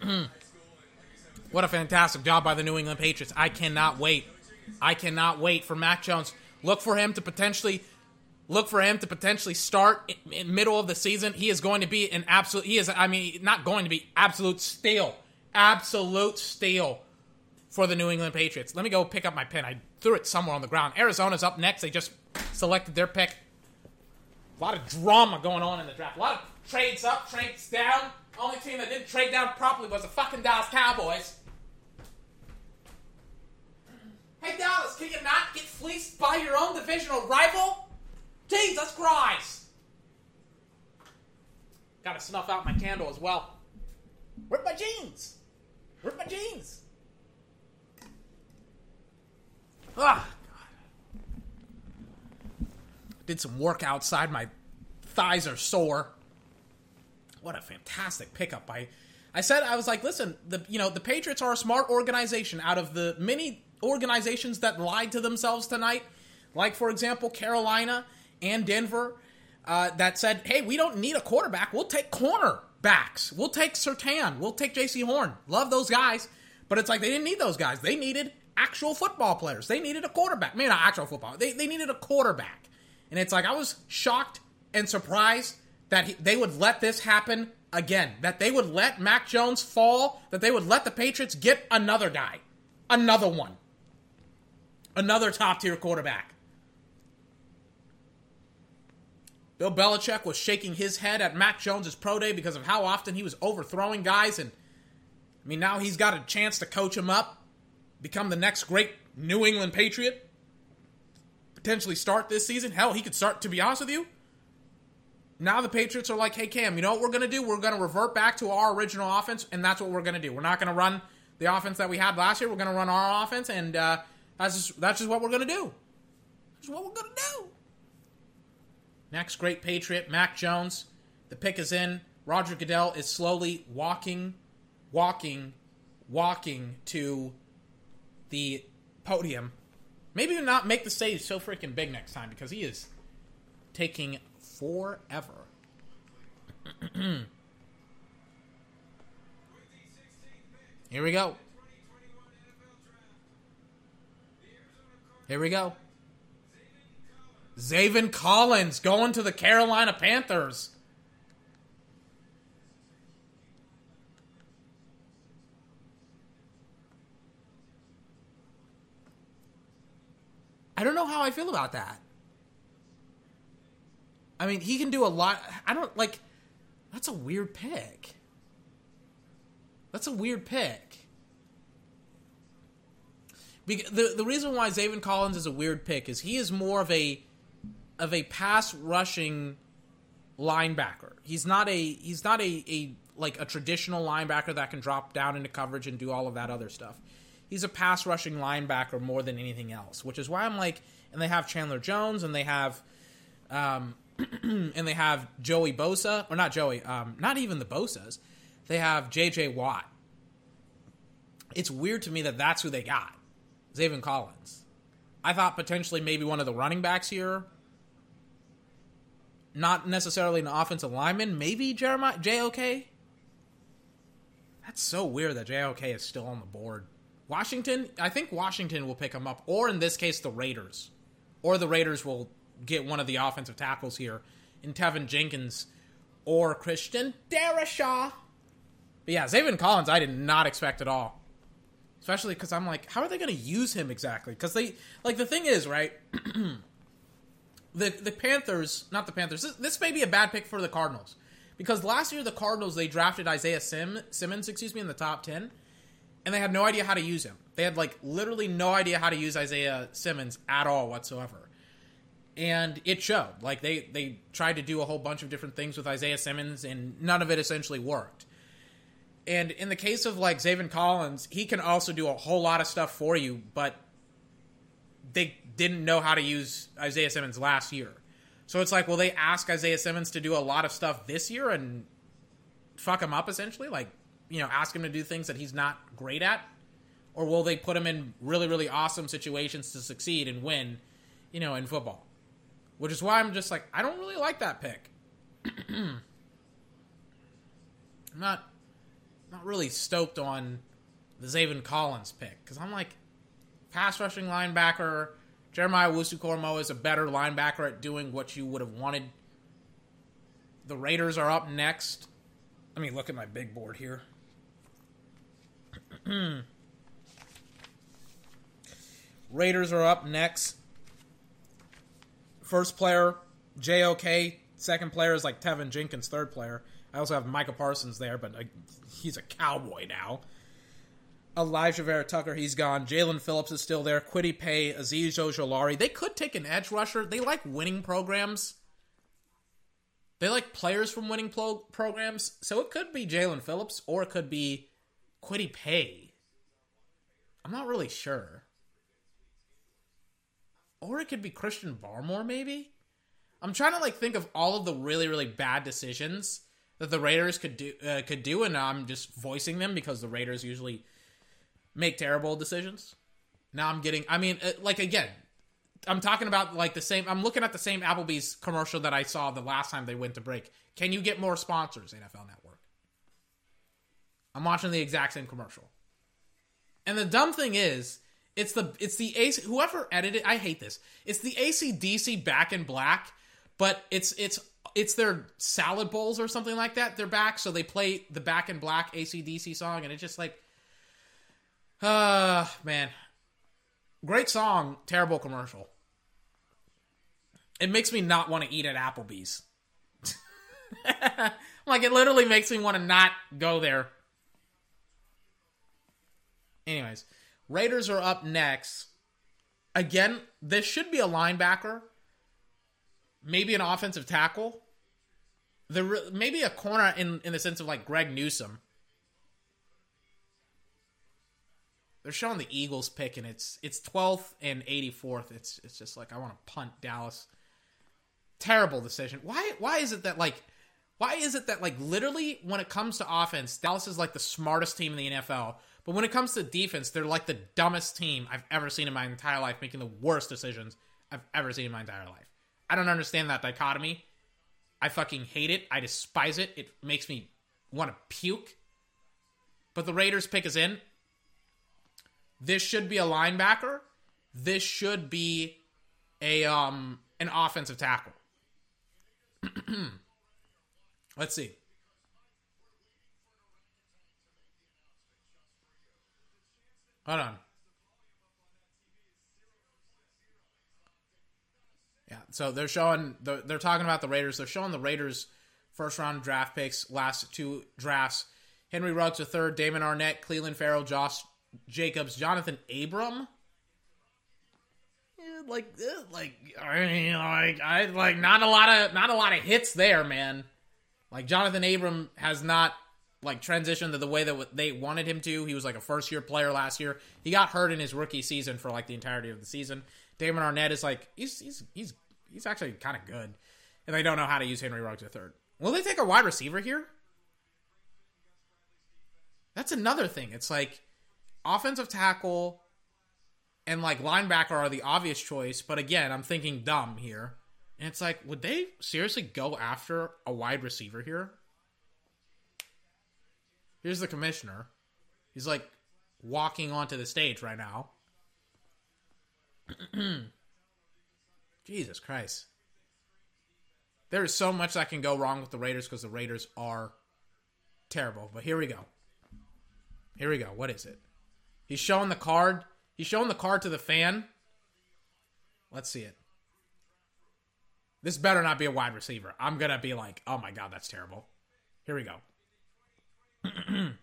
Speaker 2: <clears throat> what a fantastic job by the New England Patriots. I cannot wait. I cannot wait for Mac Jones. Look for him to potentially look for him to potentially start in middle of the season. He is going to be an absolute he is I mean not going to be absolute steal. Absolute steal for the New England Patriots. Let me go pick up my pin. I threw it somewhere on the ground. Arizona's up next. They just selected their pick. A lot of drama going on in the draft. A lot of trades up, trades down. Only team that didn't trade down properly was the fucking Dallas Cowboys. Hey Dallas, can you not get fleeced by your own divisional rival? Jesus Christ! Gotta snuff out my candle as well. Where's my jeans? Where's my jeans? Ah, God. Did some work outside. My thighs are sore. What a fantastic pickup by. I said I was like, listen, the you know the Patriots are a smart organization. Out of the many organizations that lied to themselves tonight, like for example Carolina and Denver, uh, that said, hey, we don't need a quarterback. We'll take cornerbacks. We'll take Surtain. We'll take Jaycee Horn. Love those guys, but it's like they didn't need those guys. They needed actual football players. They needed a quarterback. Maybe not actual football. They they needed a quarterback, and it's like I was shocked and surprised that he, they would let this happen again. That they would let Mac Jones fall. That they would let the Patriots get another guy, another one, another top tier quarterback. Bill Belichick was shaking his head at Mac Jones's pro day because of how often he was overthrowing guys, and I mean now he's got a chance to coach him up, become the next great New England Patriot, potentially start this season. Hell, he could start. To be honest with you now the Patriots are like, hey, Cam, you know what we're going to do? We're going to revert back to our original offense, and that's what we're going to do. We're not going to run the offense that we had last year. We're going to run our offense, and uh, that's, just, that's just what we're going to do. That's what we're going to do. Next great Patriot, Mac Jones. The pick is in. Roger Goodell is slowly walking, walking, walking to the podium. Maybe not make the stage so freaking big next time because he is taking forever. <clears throat> Here we go. Here we go. Zaven Collins going to the Carolina Panthers. I don't know how I feel about that. I mean, he can do a lot. I don't like. That's a weird pick. That's a weird pick. the the reason why Zaven Collins is a weird pick is he is more of a of a pass rushing linebacker. He's not a he's not a, a like a traditional linebacker that can drop down into coverage and do all of that other stuff. He's a pass rushing linebacker more than anything else, which is why I'm like, and they have Chandler Jones and they have um, <clears throat> and they have Joey Bosa, or not Joey, um, not even the Bosas. They have J.J. Watt. It's weird to me that that's who they got, Zaven Collins. I thought potentially maybe one of the running backs here, not necessarily an offensive lineman, maybe Jeremiah JOK. That's so weird that JOK is still on the board. Washington, I think Washington will pick him up, or in this case, the Raiders, or the Raiders will get one of the offensive tackles here in Teven Jenkins or Christian Darrisaw. But yeah, Zaven Collins, I did not expect at all. Especially because I'm like, how are they going to use him exactly? Because they, like, the thing is, right? <clears throat> the the Panthers, not the Panthers. This, this, may be a bad pick for the Cardinals because last year the Cardinals they drafted Isaiah Sim, Simmons, excuse me, in the top ten, and they had no idea how to use him. They had like literally no idea how to use Isaiah Simmons at all whatsoever and it showed. Like they they tried to do a whole bunch of different things with Isaiah Simmons, and none of it essentially worked. And in the case of like Zaven Collins, he can also do a whole lot of stuff for you, but they didn't know how to use Isaiah Simmons last year. So it's like, will they ask Isaiah Simmons to do a lot of stuff this year and fuck him up essentially? Like, you know, ask him to do things that he's not great at? Or will they put him in really, really awesome situations to succeed and win, you know, in football? Which is why I'm just like, I don't really like that pick. <clears throat> I'm not not really stoked on the Zaven Collins pick because I'm like, pass rushing linebacker. Jeremiah Owusu-Koramoah is a better linebacker at doing what you would have wanted. The Raiders are up next. Let me look at my big board here. Hmm. Raiders are up next. First player, JOK. Second player is like Teven Jenkins. Third player. I also have Micah Parsons there, but he's a cowboy now. Alijah Vera-Tucker, he's gone. Jaelan Phillips is still there. Kwity Paye, Azeez Ojulari. They could take an edge rusher. They like winning programs. They like players from winning pro- programs. So it could be Jaelan Phillips or it could be Kwity Paye. I'm not really sure or it could be Christian Barmore, maybe. I'm trying to like think of all of the really really bad decisions that the Raiders could do uh, could do, and I'm just voicing them because the Raiders usually make terrible decisions. Now I'm getting, I mean, uh, like again, I'm talking about like the same. I'm looking at the same Applebee's commercial that I saw the last time they went to break. Can you get more sponsors, NFL Network? I'm watching the exact same commercial. And the dumb thing is, it's the it's the AC whoever edited I hate this. It's the ACDC back in black, but it's it's it's their salad bowls or something like that. They're back, so they play the back in black ACDC song, and it's just like uh man. Great song, terrible commercial. It makes me not want to eat at Applebee's. <laughs> like it literally makes me want to not go there. Anyways, Raiders are up next. Again, this should be a linebacker, maybe an offensive tackle. the maybe a corner in in the sense of like Greg Newsome. They're showing the Eagles pick, and it's it's 12th and 84th. It's it's just like I want to punt Dallas. Terrible decision. Why why is it that like why is it that like literally when it comes to offense, Dallas is like the smartest team in the NFL, but when it comes to defense, they're like the dumbest team I've ever seen in my entire life, making the worst decisions I've ever seen in my entire life. I don't understand that dichotomy. I fucking hate it. I despise it. It makes me want to puke. But the Raiders pick is in. This should be a linebacker. This should be a um an offensive tackle. <clears throat> Let's see. Hold on. Yeah, so they're showing they're talking about the Raiders. They're showing the Raiders first round draft picks, last two drafts. Henry Ruggs a third, Damon Arnette, Clelin Ferrell, Josh Jacobs, Jonathan Abram. Yeah, like, eh, like, I like, I like not a lot of not a lot of hits there, man. Like Jonathan Abram has not like transitioned to the way that they wanted him to. He was like a first year player last year. He got hurt in his rookie season for like the entirety of the season. Damon Arnette is like he's he's he's he's actually kind of good, and they don't know how to use Henry Ruggs third. Will they take a wide receiver here? That's another thing. It's like offensive tackle and like linebacker are the obvious choice, but again, I'm thinking dumb here. And it's like, would they seriously go after a wide receiver here? Here's the commissioner. He's like walking onto the stage right now. <clears throat> Jesus Christ. There is so much that can go wrong with the Raiders because the Raiders are terrible. But here we go. Here we go. What is it? He's showing the card. He's showing the card to the fan. Let's see it. This better not be a wide receiver. I'm going to be like, oh my God, that's terrible. Here we go. <clears throat>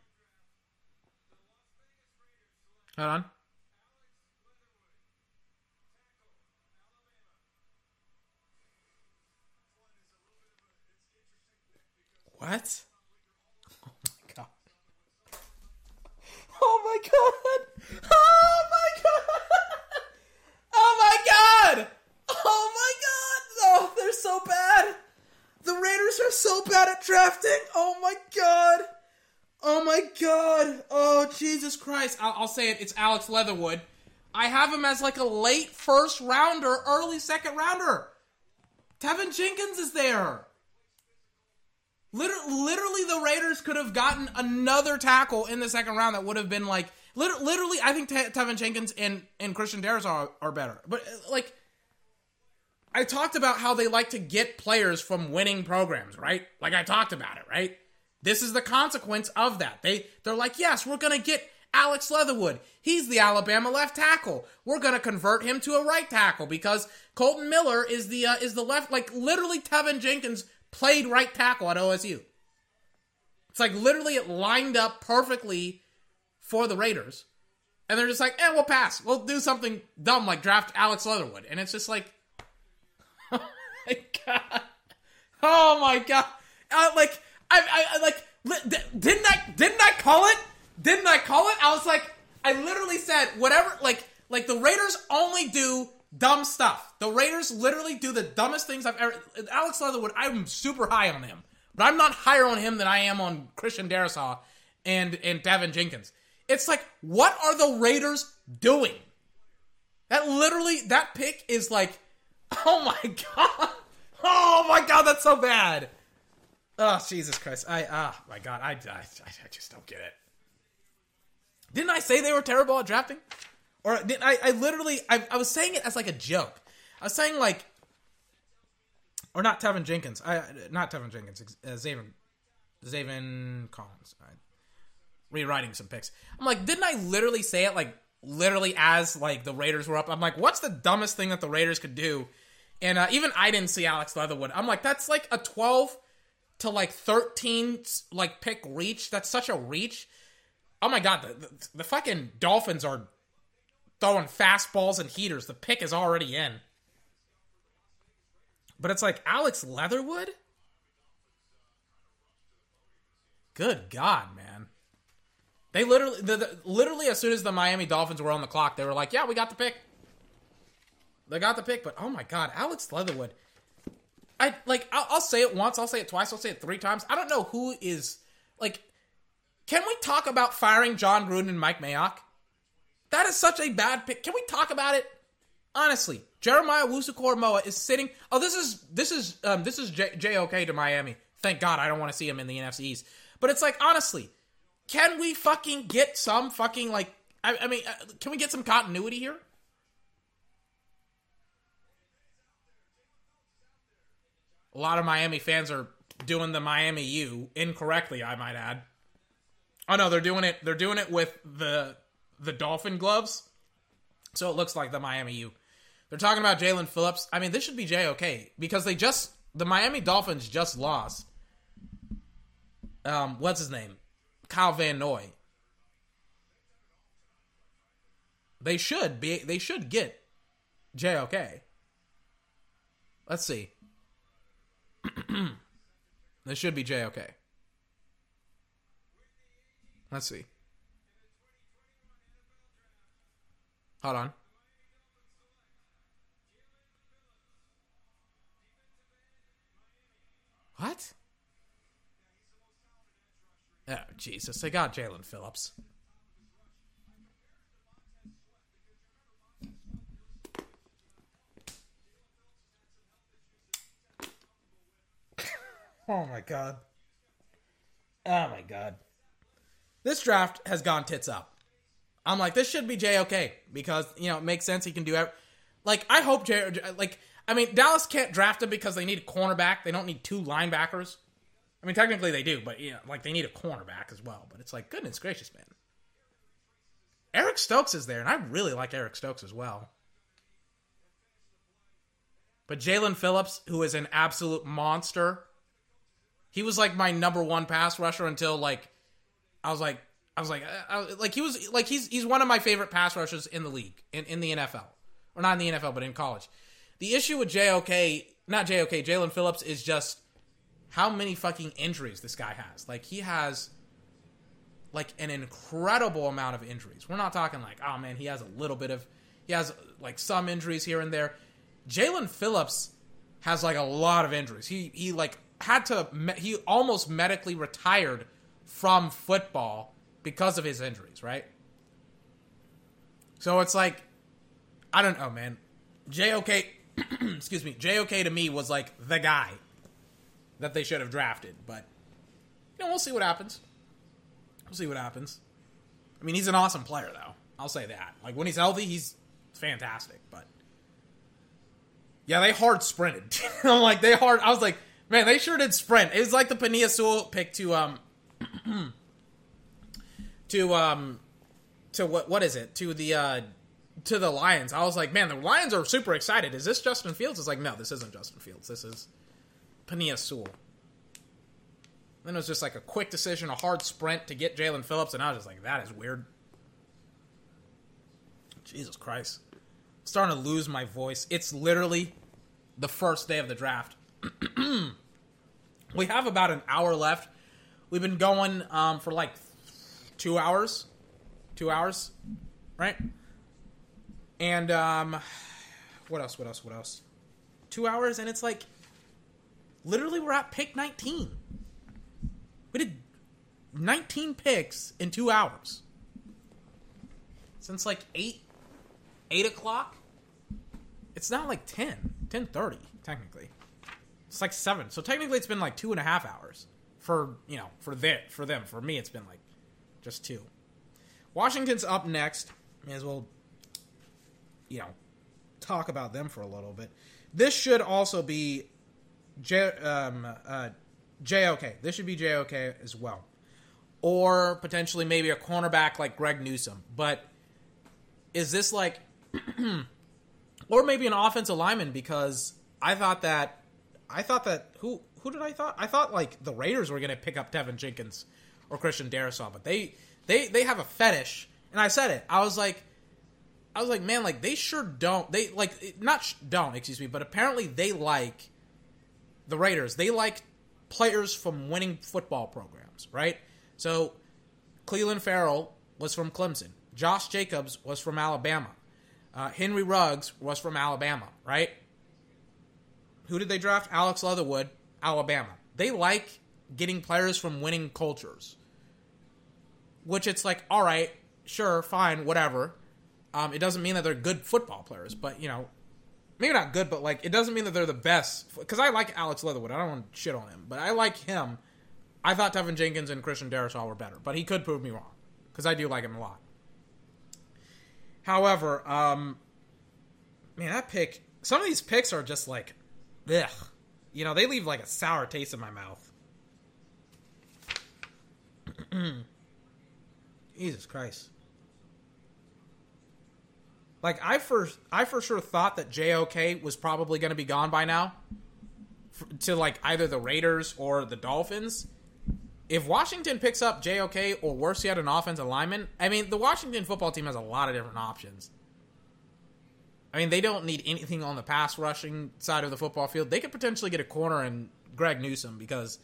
Speaker 2: Hold on. What? Oh my god. Oh my god. Oh my god. Oh my god. Oh they're so bad. The Raiders are so bad at drafting. Oh my god. Oh my god. Oh Jesus Christ. I'll, I'll, say it. It's Alex Leatherwood. I have him as like a late first rounder, early second rounder. Teven Jenkins is there. Literally, literally, the Raiders could have gotten another tackle in the second round that would have been like, literally, I think Te- Teven Jenkins and, and Christian Darrisaw are, are better. But, uh, like, I talked about how they like to get players from winning programs, right? Like I talked about it, right? This is the consequence of that. They they're like, "Yes, we're going to get Alex Leatherwood. He's the Alabama left tackle. We're going to convert him to a right tackle because Colton Miller is the uh, is the left like literally Teven Jenkins played right tackle at OSU. It's like literally it lined up perfectly for the Raiders. And they're just like, "Eh, we'll pass. We'll do something dumb like draft Alex Leatherwood." And it's just like <laughs> Oh my god! Oh my god! Uh, like I, I, like didn't I didn't I call it? Didn't I call it? I was like, I literally said whatever. Like like the Raiders only do dumb stuff. The Raiders literally do the dumbest things I've ever. Alex Leatherwood, I'm super high on him, but I'm not higher on him than I am on Christian Darrisaw and and Teven Jenkins. It's like, what are the Raiders doing? That literally, that pick is like <laughs> Oh my god! <laughs> Oh my god, that's so bad! Oh Jesus Christ! I ah my god, I, I I just don't get it. Didn't I say they were terrible at drafting? Or did I? I literally I, I was saying it as like a joke. I was saying like, or not Teven Jenkins. I not Teven Jenkins. Uh, Zaven Zaven Collins. Right. Rewriting some picks. I'm like, didn't I literally say it like literally as like the Raiders were up? I'm like, what's the dumbest thing that the Raiders could do and uh, even I didn't see Alex Leatherwood. I'm like, that's like a 12 to like 13 like pick reach. That's such a reach. Oh my god, the, the, the fucking Dolphins are throwing fastballs and heaters. The pick is already in. But it's like Alex Leatherwood? Good God, man. They literally, the, the, literally, as soon as the Miami Dolphins were on the clock, they were like, "Yeah, we got the pick." They got the pick, but oh my God, Alex Leatherwood. I like. I'll, I'll say it once. I'll say it twice. I'll say it three times. I don't know who is like. Can we talk about firing Jon Gruden and Mike Mayock? That is such a bad pick. Can we talk about it? Honestly, Jeremiah Owusu-Koramoah is sitting. Oh, this is this is um, this is J- JOK to Miami. Thank God I don't want to see him in the NFC East. But it's like honestly, can we fucking get some fucking like? I, I mean, uh, can we get some continuity here? A lot of Miami fans are doing the Miami U incorrectly, I might add. Oh no, they're doing it. They're doing it with the the dolphin gloves, so it looks like the Miami U. They're talking about Jaelan Phillips. I mean, this should be JOK because they just the Miami Dolphins just lost. Um, what's his name? Kyle Van Noy. They should be. They should get JOK. Let's see. <clears throat> this should be JOK. Let's see. Hold on. What? Oh, Jesus. They got Jaelan Phillips. Oh, my God. Oh, my God. This draft has gone tits up. I'm like, this should be JOK because, you know, it makes sense. He can do it. Like, I hope J. Like, I mean, Dallas can't draft him because they need a cornerback. They don't need two linebackers. I mean, technically they do, but, you know, like, they need a cornerback as well. But it's like, goodness gracious, man. Eric Stokes is there, and I really like Eric Stokes as well. But Jaelan Phillips, who is an absolute monster, he was like my number one pass rusher until like I was like I was like I was, like he was like he's he's one of my favorite pass rushers in the league in, in the NFL or not in the NFL but in college. The issue with JOK, not JOK, Jaelan Phillips is just how many fucking injuries this guy has. Like he has like an incredible amount of injuries. We're not talking like oh man he has a little bit of he has like some injuries here and there. Jaelan Phillips has like a lot of injuries. He he like had to he almost medically retired from football because of his injuries, right? So it's like I don't know, man. JOK <clears throat> excuse me, JOK to me was like the guy that they should have drafted, but you know, we'll see what happens. We'll see what happens. I mean, he's an awesome player though. I'll say that. Like when he's healthy, he's fantastic, but yeah, they hard sprinted. <laughs> I'm like, they hard. I was like, man, they sure did sprint. It was like the Penei Sewell pick to um <clears throat> to um to what what is it to the uh to the Lions. I was like, man, the Lions are super excited. Is this Justin Fields? It's like, no, this isn't Justin Fields. This is Penei Sewell. Then it was just like a quick decision, a hard sprint to get Jaelan Phillips, and I was just like, that is weird. Jesus Christ. I'm starting to lose my voice. It's literally the first day of the draft. <clears throat> we have about an hour left. We've been going um, for like two hours. Two hours, right? And um, what else? What else? What else? Two hours, and it's like literally we're at pick 19. We did 19 picks in two hours. Since like 8, 8 o'clock? It's not like 10, 10.30, technically. It's like 7. So technically it's been like two and a half hours. For, you know, for, their, for them. For me, it's been like just two. Washington's up next. May as well, you know, talk about them for a little bit. This should also be J, um, uh, JOK. This should be JOK as well. Or potentially maybe a cornerback like Greg Newsome. But is this like. <clears throat> or maybe an offensive lineman because I thought that. I thought that. Who who did I thought? I thought like the Raiders were going to pick up Teven Jenkins or Christian Darrisaw, but they they they have a fetish, and I said it. I was like, I was like, man, like they sure don't. They like not sh- don't excuse me, but apparently they like the Raiders. They like players from winning football programs, right? So Cleveland Ferrell was from Clemson. Josh Jacobs was from Alabama. Uh, Henry Ruggs was from Alabama, right? Who did they draft? Alex Leatherwood, Alabama. They like getting players from winning cultures. Which it's like, all right, sure, fine, whatever. Um, it doesn't mean that they're good football players, but you know, maybe not good, but like it doesn't mean that they're the best. Because I like Alex Leatherwood, I don't want to shit on him, but I like him. I thought Teven Jenkins and Christian Darrisaw were better, but he could prove me wrong because I do like him a lot. However, um, man, that pick. Some of these picks are just like, You know, they leave like a sour taste in my mouth. <clears throat> Jesus Christ. Like I first, I for sure thought that JOK was probably going to be gone by now, to like either the Raiders or the Dolphins. If Washington picks up JOK or worse yet, an offensive lineman, I mean, the Washington football team has a lot of different options. I mean, they don't need anything on the pass rushing side of the football field. They could potentially get a corner in Greg Newsome because,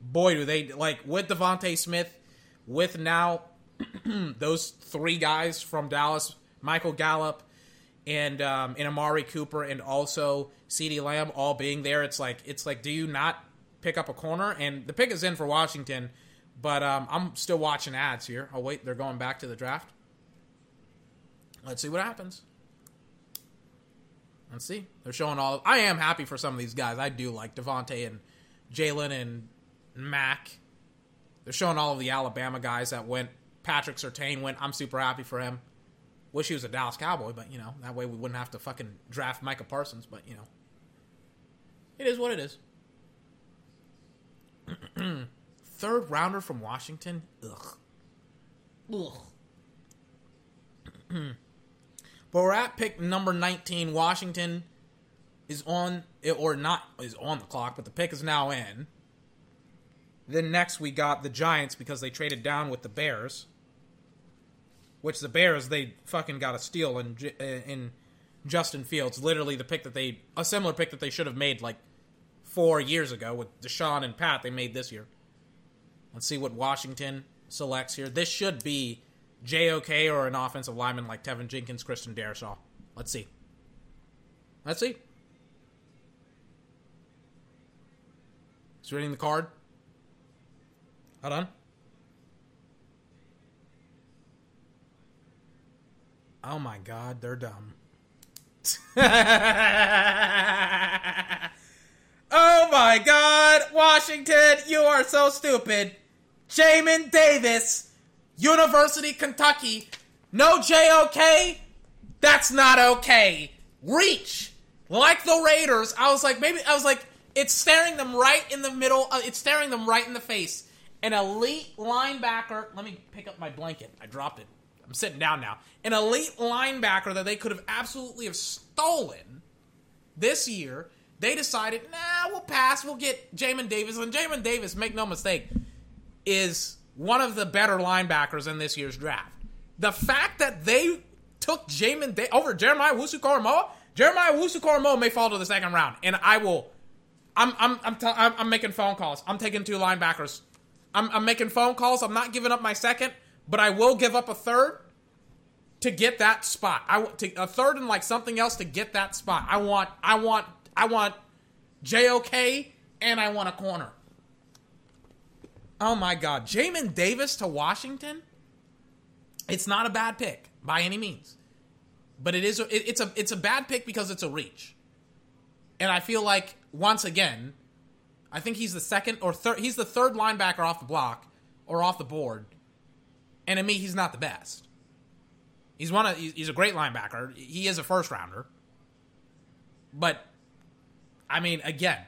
Speaker 2: boy, do they like with DeVonta Smith, with now <clears throat> those three guys from Dallas, Michael Gallup, and um, and Amari Cooper, and also CeeDee Lamb all being there. It's like it's like, do you not pick up a corner? And the pick is in for Washington, but um, I'm still watching ads here. Oh wait, they're going back to the draft. Let's see what happens. Let's see. They're showing all. I am happy for some of these guys. I do like DeVonta and Jalen and Mac. They're showing all of the Alabama guys that went. Patrick Surtain went. I'm super happy for him. Wish he was a Dallas Cowboy, but you know that way we wouldn't have to fucking draft Micah Parsons. But you know, it is what it is. <clears throat> Third rounder from Washington. Ugh. Ugh. <clears throat> But we're at pick number 19. Washington is on, or not is on the clock, but the pick is now in. Then next we got the Giants because they traded down with the Bears. Which the Bears, they fucking got a steal in, uh, in Justin Fields. Literally the pick that they, a similar pick that they should have made like four years ago with Deshaun and Pat, they made this year. Let's see what Washington selects here. This should be JOK or an offensive lineman like Teven Jenkins, Christian Darrisaw. Let's see. Let's see. He's reading the card. Hold on. Oh my god, they're dumb. <laughs> oh my god, Washington, you are so stupid. Jamin Davis University, Kentucky. No JOK. That's not okay. Reach. Like the Raiders, I was like, maybe, I was like, it's staring them right in the middle. Uh, it's staring them right in the face. An elite linebacker. Let me pick up my blanket. I dropped it. I'm sitting down now. An elite linebacker that they could have absolutely have stolen this year. They decided, nah, we'll pass. We'll get Jamin Davis. And Jamin Davis, make no mistake, is one of the better linebackers in this year's draft. The fact that they took Jamin Day over Jeremiah Owusu-Koramoah, Jeremiah Owusu-Koramoah may fall to the second round, and I will. I'm I'm I'm, t- I'm, I'm making phone calls. I'm taking two linebackers. I'm, I'm making phone calls. I'm not giving up my second, but I will give up a third to get that spot. I want to, a third and like something else to get that spot. I want I want I want JOK and I want a corner. Oh my God, Jamin Davis to Washington. It's not a bad pick by any means, but it is. It, it's a it's a bad pick because it's a reach, and I feel like once again, I think he's the second or third. He's the third linebacker off the block or off the board, and to me, he's not the best. He's one of he's a great linebacker. He is a first rounder, but I mean, again,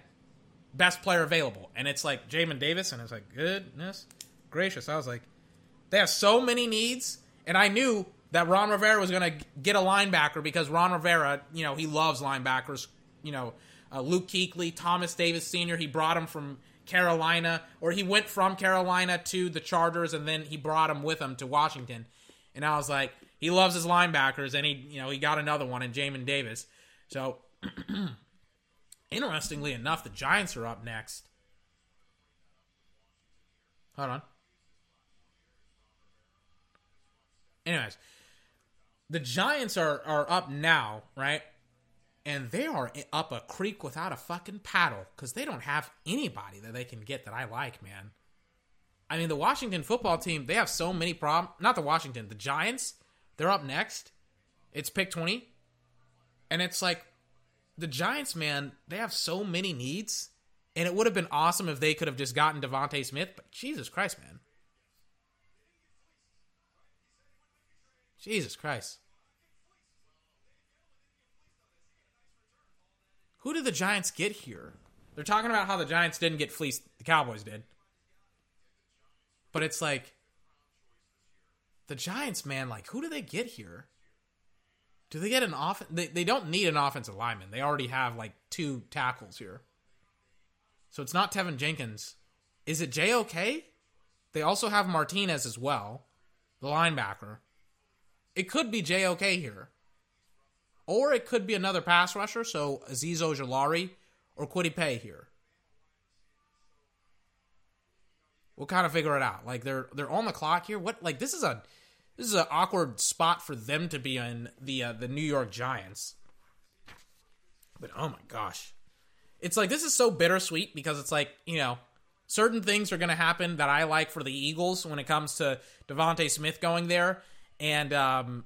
Speaker 2: best player available. And it's like Jamin Davis, and it's like, goodness gracious. I was like, they have so many needs. And I knew that Ron Rivera was going to get a linebacker because Ron Rivera, you know, he loves linebackers. You know, uh, Luke Kuechly, Thomas Davis Sr., he brought him from Carolina, or he went from Carolina to the Chargers, and then he brought him with him to Washington. And I was like, he loves his linebackers, and he, you know, he got another one in Jamin Davis. So <clears throat> Interestingly enough, the Giants are up next. Hold on. Anyways, the Giants are are up now, right? And they are up a creek without a fucking paddle because they don't have anybody that they can get that I like, man. I mean, the Washington football team, they have so many problems. Not the Washington, the Giants, they're up next. It's pick 20. And it's like, the Giants, man, they have so many needs. And it would have been awesome if they could have just gotten DeVonta Smith. But Jesus Christ, man. Jesus Christ. Who did the Giants get here? They're talking about how the Giants didn't get fleeced. The Cowboys did. But it's like the Giants, man, like who do they get here? Do they get an off? They they don't need an offensive lineman. They already have like two tackles here. So it's not Teven Jenkins. Is it JOK? They also have Martinez as well, the linebacker. It could be JOK here. Or it could be another pass rusher, so Azeez Ojulari or Kwity Paye here. We'll kind of figure it out. Like they're they're on the clock here. What like this is a this is an awkward spot for them to be in the uh, the New York Giants. But oh my gosh, it's like this is so bittersweet because it's like you know certain things are going to happen that I like for the Eagles when it comes to DeVonta Smith going there and um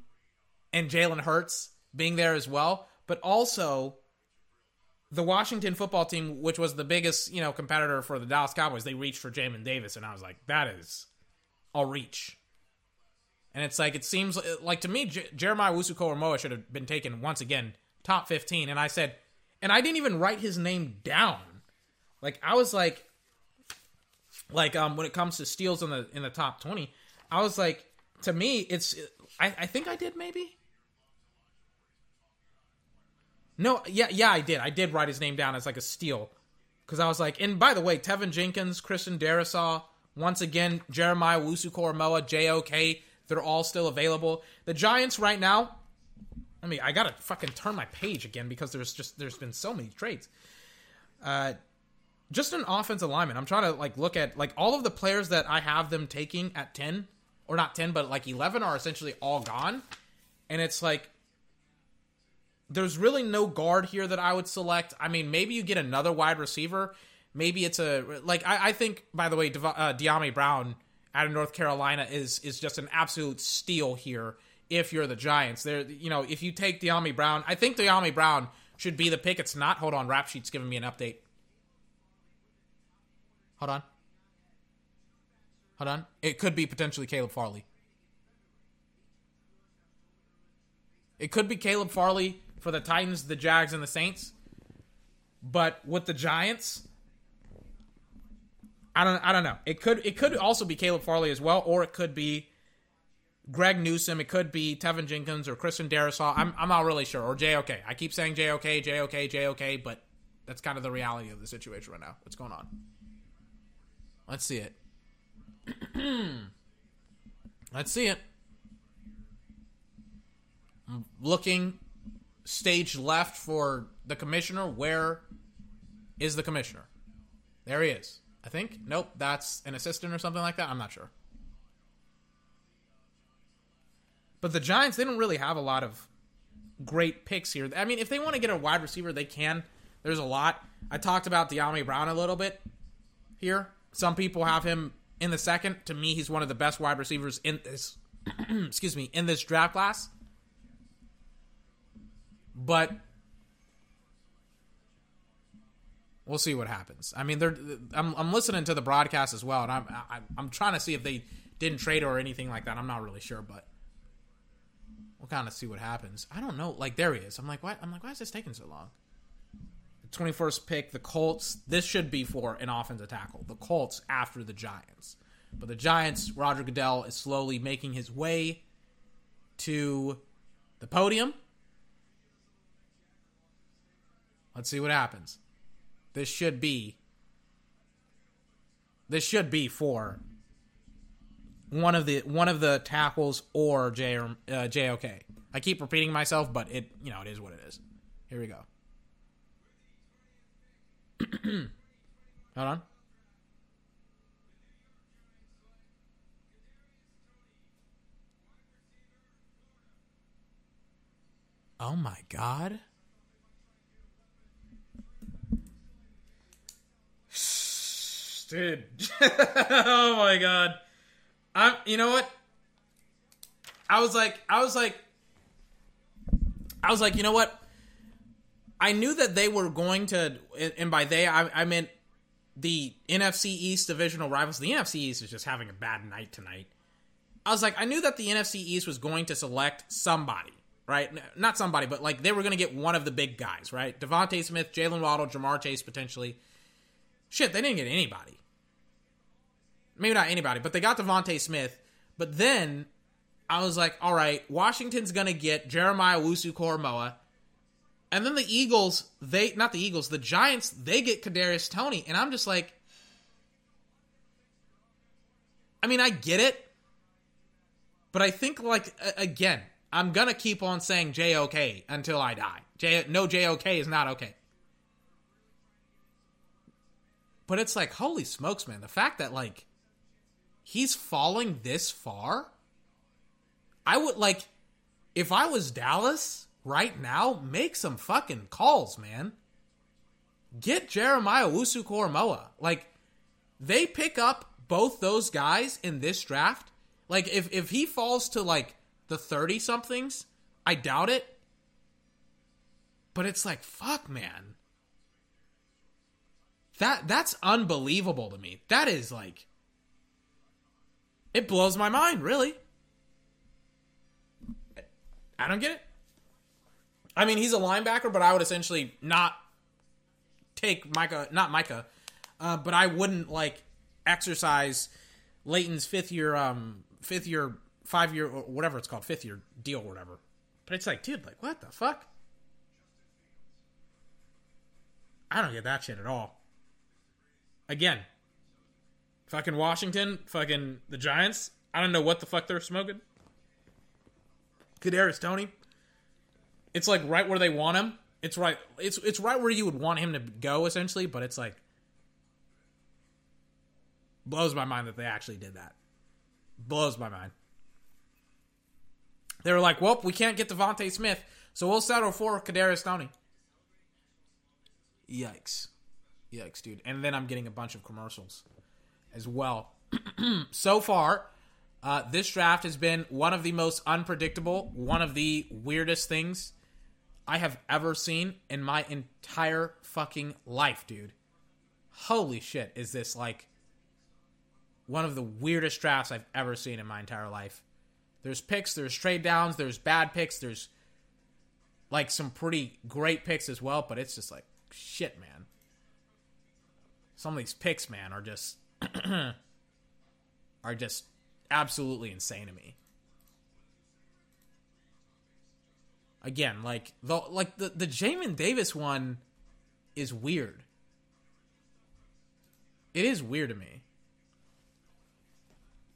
Speaker 2: and Jalen Hurts being there as well, but also the Washington football team, which was the biggest, you know, competitor for the Dallas Cowboys, they reached for Jamin Davis, and I was like, that is a reach. And it's like it seems like to me, J- Jeremiah Owusu-Koramoah should have been taken once again top fifteen. And I said, and I didn't even write his name down. Like I was like, like um when it comes to steals in the in the top twenty, I was like, to me, it's I, I think I did maybe. No, yeah, yeah, I did. I did write his name down as like a steal because I was like, and by the way, Teven Jenkins, Christian Darrisaw, once again, Jeremiah Owusu-Koramoah, JOK, they're all still available. The Giants right now, I mean, I gotta fucking turn my page again because there's just there's been so many trades. Uh, just an offensive lineman. I'm trying to like look at like all of the players that I have them taking at ten or not ten, but like eleven are essentially all gone, and it's like there's really no guard here that I would select. I mean, maybe you get another wide receiver. Maybe it's a like I, I think. By the way, De- uh, Dyami Brown out of North Carolina is is just an absolute steal here. If you're the Giants, there, you know, if you take Dyami Brown, I think Dyami Brown should be the pick. It's not. Hold on, Rap Sheet's giving me an update. Hold on. Hold on. It could be potentially Caleb Farley. It could be Caleb Farley for the Titans, the Jags, and the Saints. But with the Giants, I don't I don't know. It could it could also be Caleb Farley as well, or it could be Greg Newsome. It could be Teven Jenkins or Christian Darrisaw. I'm I'm not really sure. Or JOK. I keep saying JOK, JOK, JOK, but that's kind of the reality of the situation right now. What's going on? Let's see it. <clears throat> Let's see it. I'm looking stage left for the commissioner. Where is the commissioner? There he is. I think. Nope, that's an assistant or something like that. I'm not sure. But the Giants, they don't really have a lot of great picks here. I mean, if they want to get a wide receiver, they can. There's a lot. I talked about Dyami Brown a little bit here. Some people have him in the second. To me, he's one of the best wide receivers in this <clears throat> excuse me, in this draft class. But we'll see what happens. I mean, they're I'm I'm listening to the broadcast as well, and I'm I, I'm trying to see if they didn't trade or anything like that. I'm not really sure, but we'll kind of see what happens. I don't know. Like there he is. I'm like, what? I'm like, why is this taking so long? The 21st pick, the Colts. This should be for an offensive tackle. The Colts after the Giants, but the Giants. Roger Goodell is slowly making his way to the podium. Let's see what happens. This should be this should be for one of the one of the tackles or J uh, JOK. I keep repeating myself, but it you know it is what it is. Here we go. <clears throat> Hold on. Oh my god. Dude. <laughs> oh my god. I'm you know what? I was like I was like I was like, you know what? I knew that they were going to and by they I, I meant the NFC East divisional rivals. The NFC East is just having a bad night tonight. I was like, I knew that the NFC East was going to select somebody, right? Not somebody, but like they were going to get one of the big guys, right? DeVonta Smith, Jaylen Waddle, Ja'Marr Chase potentially. Shit, they didn't get anybody. Maybe not anybody, but they got DeVonta Smith. But then I was like, all right, Washington's going to get Jeremiah Owusu-Koramoah. And then the Eagles, they not the Eagles, the Giants, they get Kadarius Toney. and I'm just like, I mean, I get it. But I think like again, I'm gonna keep on saying JOK until I die. J no JOK is not okay. But it's like holy smokes, man! The fact that like he's falling this far, I would like if I was Dallas right now, make some fucking calls, man. Get Jeremiah Owusu-Koramoah. Like they pick up both those guys in this draft like if if he falls to like the 30 somethings, I doubt it. But it's like fuck, man. That that's unbelievable to me. That is like it blows my mind, really. I don't get it. I mean, he's a linebacker, but I would essentially not take Micah, not Micah, uh, but I wouldn't like exercise Leighton's fifth year um, fifth year, five year, whatever it's called, fifth year deal or whatever. But it's like, dude, like, what the fuck? I don't get that shit at all. Again, fucking Washington, fucking the Giants. I don't know what the fuck they're smoking. Kadarius Toney. It's like right where they want him. It's right. It's it's right where you would want him to go essentially. But it's like blows my mind that they actually did that blows my mind. They were like, well, we can't get DeVonta Smith, so we'll settle for Kadarius Toney." Yikes. Yikes, dude. And then I'm getting a bunch of commercials as well. <clears throat> so far, uh, this draft has been one of the most unpredictable, one of the weirdest things I have ever seen in my entire fucking life, dude. Holy shit, is this like one of the weirdest drafts I've ever seen in my entire life. There's picks, there's trade downs, there's bad picks, there's like some pretty great picks as well, but it's just like shit, man. Some of these picks, man, are just <clears throat> are just absolutely insane to me. Again, like the like the the Jamin Davis one is weird. It is weird to me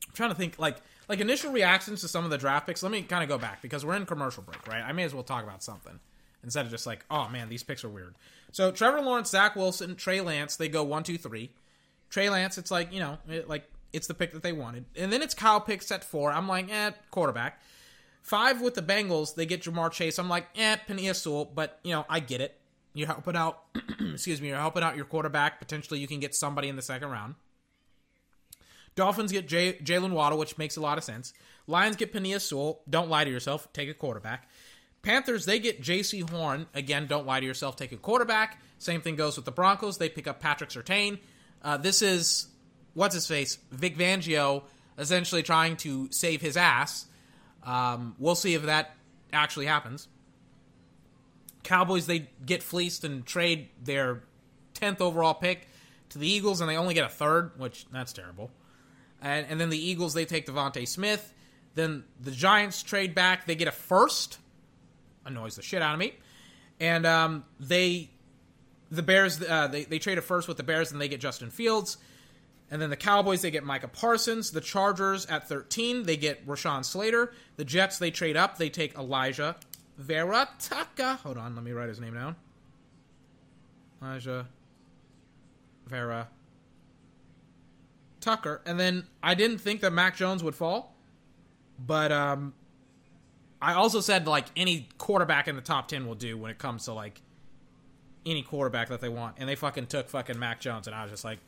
Speaker 2: I'm trying to think like like initial reactions to some of the draft picks. Let me kind of go back because we're in commercial break, right? I may as well talk about something instead of just like, oh man, these picks are weird. So Trevor Lawrence, Zach Wilson, Trey Lance, they go one, two, three. Trey Lance, it's like you know, it, like it's the pick that they wanted, and then it's Kyle Pitts at four. I'm like, eh, quarterback. Five with the Bengals, they get Ja'Marr Chase. I'm like, eh, Penei Sewell, but you know, I get it. You're helping out. <clears throat> excuse me, you're helping out your quarterback. Potentially, you can get somebody in the second round. Dolphins get Jaylen Waddle, which makes a lot of sense. Lions get Penei Sewell. Don't lie to yourself. Take a quarterback. Panthers, they get Jaycee Horn. Again, don't lie to yourself. Take a quarterback. Same thing goes with the Broncos. They pick up Patrick Surtain. Uh, this is, what's his face? Vic Fangio essentially trying to save his ass. Um, we'll see if that actually happens. Cowboys, they get fleeced and trade their 10th overall pick to the Eagles, and they only get a third, which that's terrible. And, and then the Eagles, they take DeVonta Smith. Then the Giants trade back. They get a first. Annoys the shit out of me. And um, they, the Bears, uh, they, they trade a first with the Bears and they get Justin Fields. And then the Cowboys, they get Micah Parsons. The Chargers at 13, they get Rashawn Slater. The Jets, they trade up. They take Alijah Vera-Tucker. Hold on, let me write his name down. Alijah Vera Tucker, and then I didn't think that Mac Jones would fall, but um, I also said like any quarterback in the top ten will do when it comes to like any quarterback that they want, and they fucking took fucking Mac Jones, and I was just like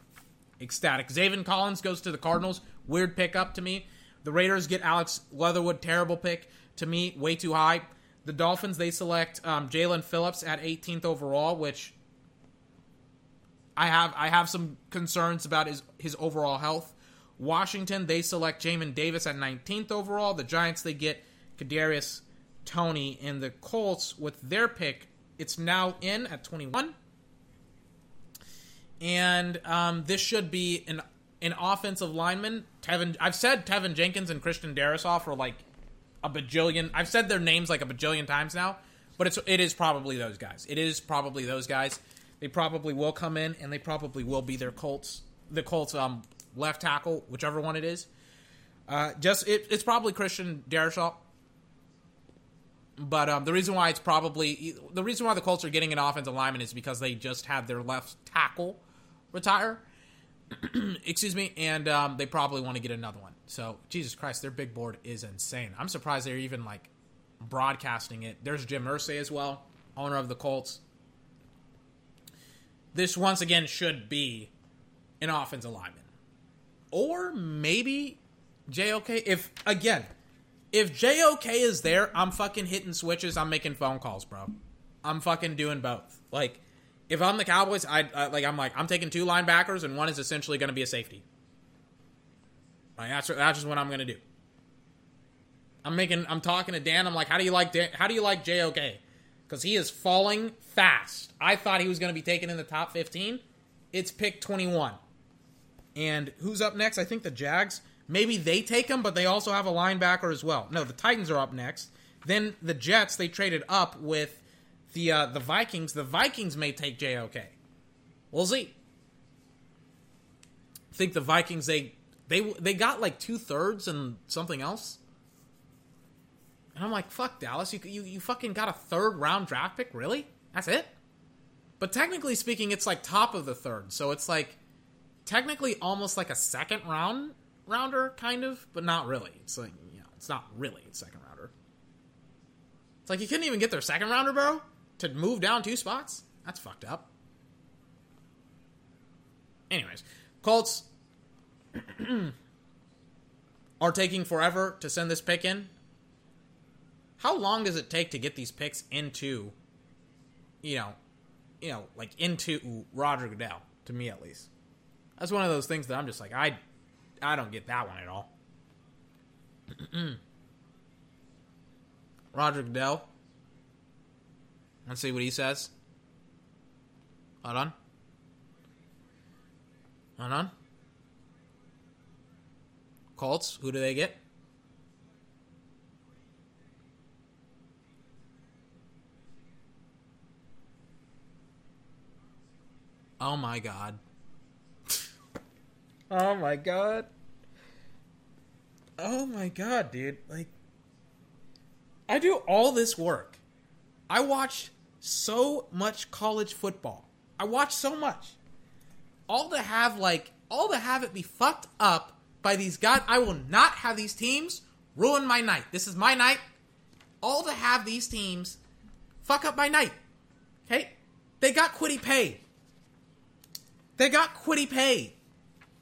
Speaker 2: ecstatic. Zaven Collins goes to the Cardinals, weird pickup to me. The Raiders get Alex Leatherwood, terrible pick to me, way too high. The Dolphins they select um, Jaelan Phillips at 18th overall, which I have I have some concerns about his his overall health. Washington they select Jamin Davis at 19th overall. The Giants they get Kadarius Toney, and the Colts with their pick it's now in at 21. And um, this should be an an offensive lineman. Teven, I've said Teven Jenkins and Christian Darrisaw for like a bajillion. I've said their names like a bajillion times now, but it's it is probably those guys. It is probably those guys. They probably will come in, and they probably will be their Colts, the Colts um left tackle, whichever one it is. Uh, just it, it's probably Christian Darrisaw. But um, the reason why it's probably the reason why the Colts are getting an offensive lineman is because they just had their left tackle retire. <clears throat> Excuse me, and um, they probably want to get another one. So Jesus Christ, their big board is insane. I'm surprised they're even like broadcasting it. There's Jim Irsay as well, owner of the Colts. This once again should be an offensive lineman, or maybe JOK. If again, if JOK is there, I'm fucking hitting switches. I'm making phone calls, bro. I'm fucking doing both. Like, if I'm the Cowboys, I uh, like. I'm like, I'm taking two linebackers, and one is essentially going to be a safety. Like, that's that's just what I'm going to do. I'm making. I'm talking to Dan. I'm like, how do you like Dan, how do you like JOK? Because he is falling fast. I thought he was going to be taken in the top 15. It's pick 21. And who's up next? I think the Jags. Maybe they take him, but they also have a linebacker as well. No, the Titans are up next. Then the Jets, they traded up with the uh, the Vikings. The Vikings may take JOK. We'll see. Think the Vikings they they they got like two thirds and something else. And I'm like, fuck Dallas, you you you fucking got a third round draft pick, really? That's it. But technically speaking, it's like top of the third, so it's like technically almost like a second round rounder, kind of, but not really. It's like, you know, it's not really a second rounder. It's like you couldn't even get their second rounder, bro, to move down two spots. That's fucked up. Anyways, Colts <clears throat> are taking forever to send this pick in. How long does it take to get these picks into, you know, you know, like into Roger Goodell? To me, at least, that's one of those things that I'm just like, I I don't get that one at all. Roger Goodell. Let's see what he says. Hold on. Hold on. Colts, who do they get? Oh my god. Oh my god. Oh my god, dude. Like I do all this work. I watched so much college football. I watch so much. All to have like all to have it be fucked up by these guys. I will not have these teams ruin my night. This is my night. All to have these teams fuck up my night. Okay? They got Kwity Paye. They got Kwity Paye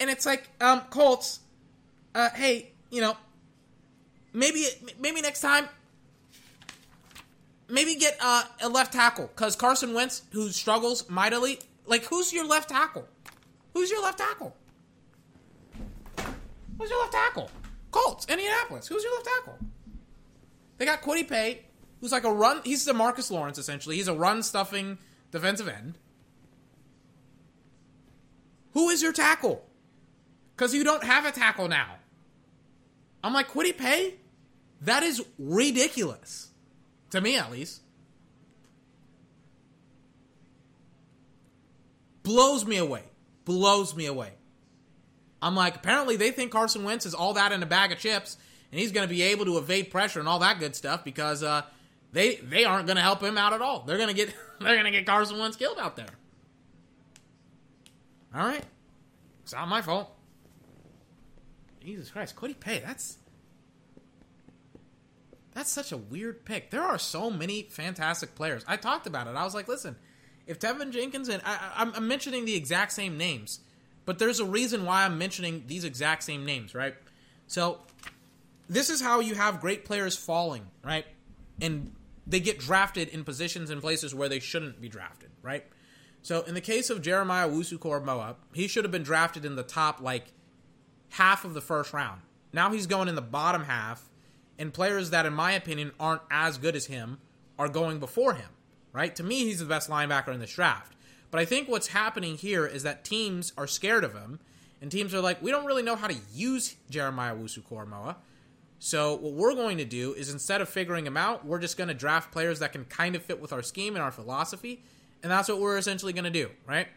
Speaker 2: and it's like, um, Colts, uh, hey, you know, maybe maybe next time, maybe get uh, a left tackle because Carson Wentz, who struggles mightily, like who's your left tackle? Who's your left tackle? Who's your left tackle? Colts, Indianapolis. Who's your left tackle? They got Kwity Paye, who's like a run. He's the Marcus Lawrence essentially. He's a run stuffing defensive end. Who is your tackle? Because you don't have a tackle now. I'm like, Paye? That is ridiculous. To me, at least. Blows me away. Blows me away. I'm like, apparently they think Carson Wentz is all that in a bag of chips, and he's going to be able to evade pressure and all that good stuff because uh, they they aren't going to help him out at all. They're going to get <laughs> they're going to get Carson Wentz killed out there. All right, it's not my fault. Jesus Christ, Kwity Paye, that's That's such a weird pick. There are so many fantastic players. I talked about it. I was like, listen, if Teven Jenkins and I, I'm, I'm mentioning the exact same names, but there's a reason why I'm mentioning these exact same names, right? So this is how you have great players falling, right? And they get drafted in positions and places where they shouldn't be drafted, right? So in the case of Jeremiah Owusu-Koramoah, he should have been drafted in the top like half of the first round. Now he's going in the bottom half, and players that, in my opinion, aren't as good as him are going before him, right? To me, he's the best linebacker in this draft. But I think what's happening here is that teams are scared of him, and teams are like, we don't really know how to use Jeremiah Owusu-Koramoah. So what we're going to do is instead of figuring him out, we're just going to draft players that can kind of fit with our scheme and our philosophy, and that's what we're essentially going to do, right?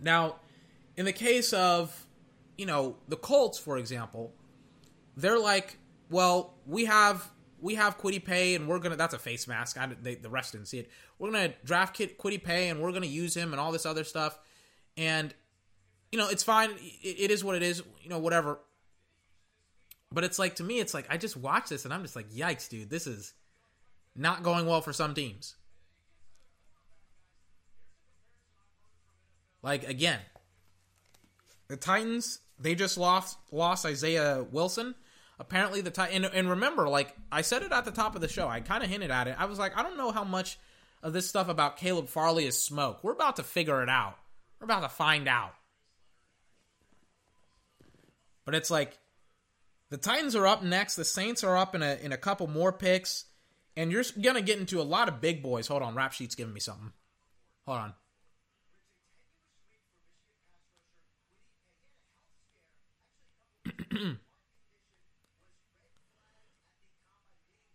Speaker 2: Now, in the case of, you know, the Colts, for example, they're like, well, we have we have Kwity Paye, and we're gonna. That's a face mask. I, they, the rest didn't see it. We're gonna draft Kwity Paye, and we're gonna use him and all this other stuff. And you know, it's fine. It, it is what it is. You know, whatever. But it's like to me, it's like I just watch this and I'm just like, yikes, dude, this is not going well for some teams. Like again, the Titans they just lost lost Isaiah Wilson. Apparently the Titan and, and remember, like I said it at the top of the show, I kind of hinted at it. I was like, I don't know how much of this stuff about Caleb Farley is smoke. We're about to figure it out. We're about to find out. But it's like the Titans are up next. The Saints are up in a in a couple more picks, and you're gonna get into a lot of big boys. Hold on, Rap Sheet's giving me something. Hold on.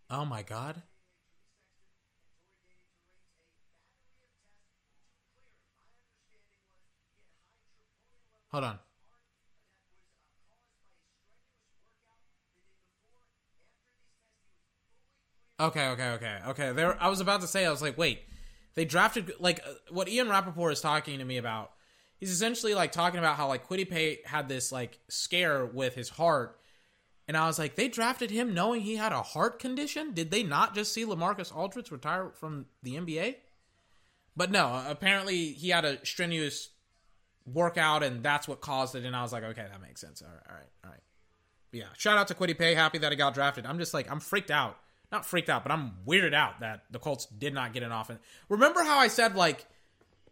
Speaker 2: Oh my god. Hold on. Okay, okay, okay, okay. There, I was about to say, I was like, wait, they drafted like uh, what Ian Rapoport is talking to me about. He's essentially like talking about how like Paye had this like scare with his heart, and I was like, they drafted him knowing he had a heart condition. Did they not just see LaMarcus Aldridge retire from the NBA? But no, apparently he had a strenuous workout, and that's what caused it. And I was like, okay, that makes sense. All right, all right, all right. But yeah, shout out to Kwity Paye. Happy that he got drafted. I'm just like, I'm freaked out not freaked out, but I'm weirded out that the Colts did not get an offense. Remember how I said like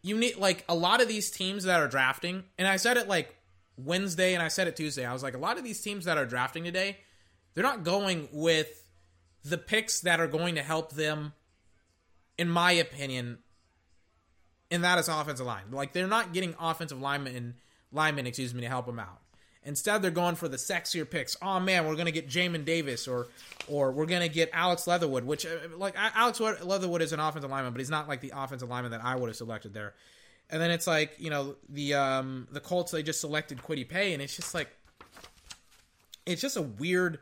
Speaker 2: you need like a lot of these teams that are drafting, and I said it like Wednesday and I said it Tuesday. I was like a lot of these teams that are drafting today, they're not going with the picks that are going to help them in my opinion and that is offensive line. Like they're not getting offensive linemen linemen, excuse me, to help them out. Instead, they're going for the sexier picks. Oh man, we're gonna get Jamin Davis, or or we're gonna get Alex Leatherwood, which uh, like Alex Leatherwood is an offensive lineman, but he's not like the offensive lineman that I would have selected there. And then it's like you know the um the Colts they just selected Kwity Paye, and it's just like it's just a weird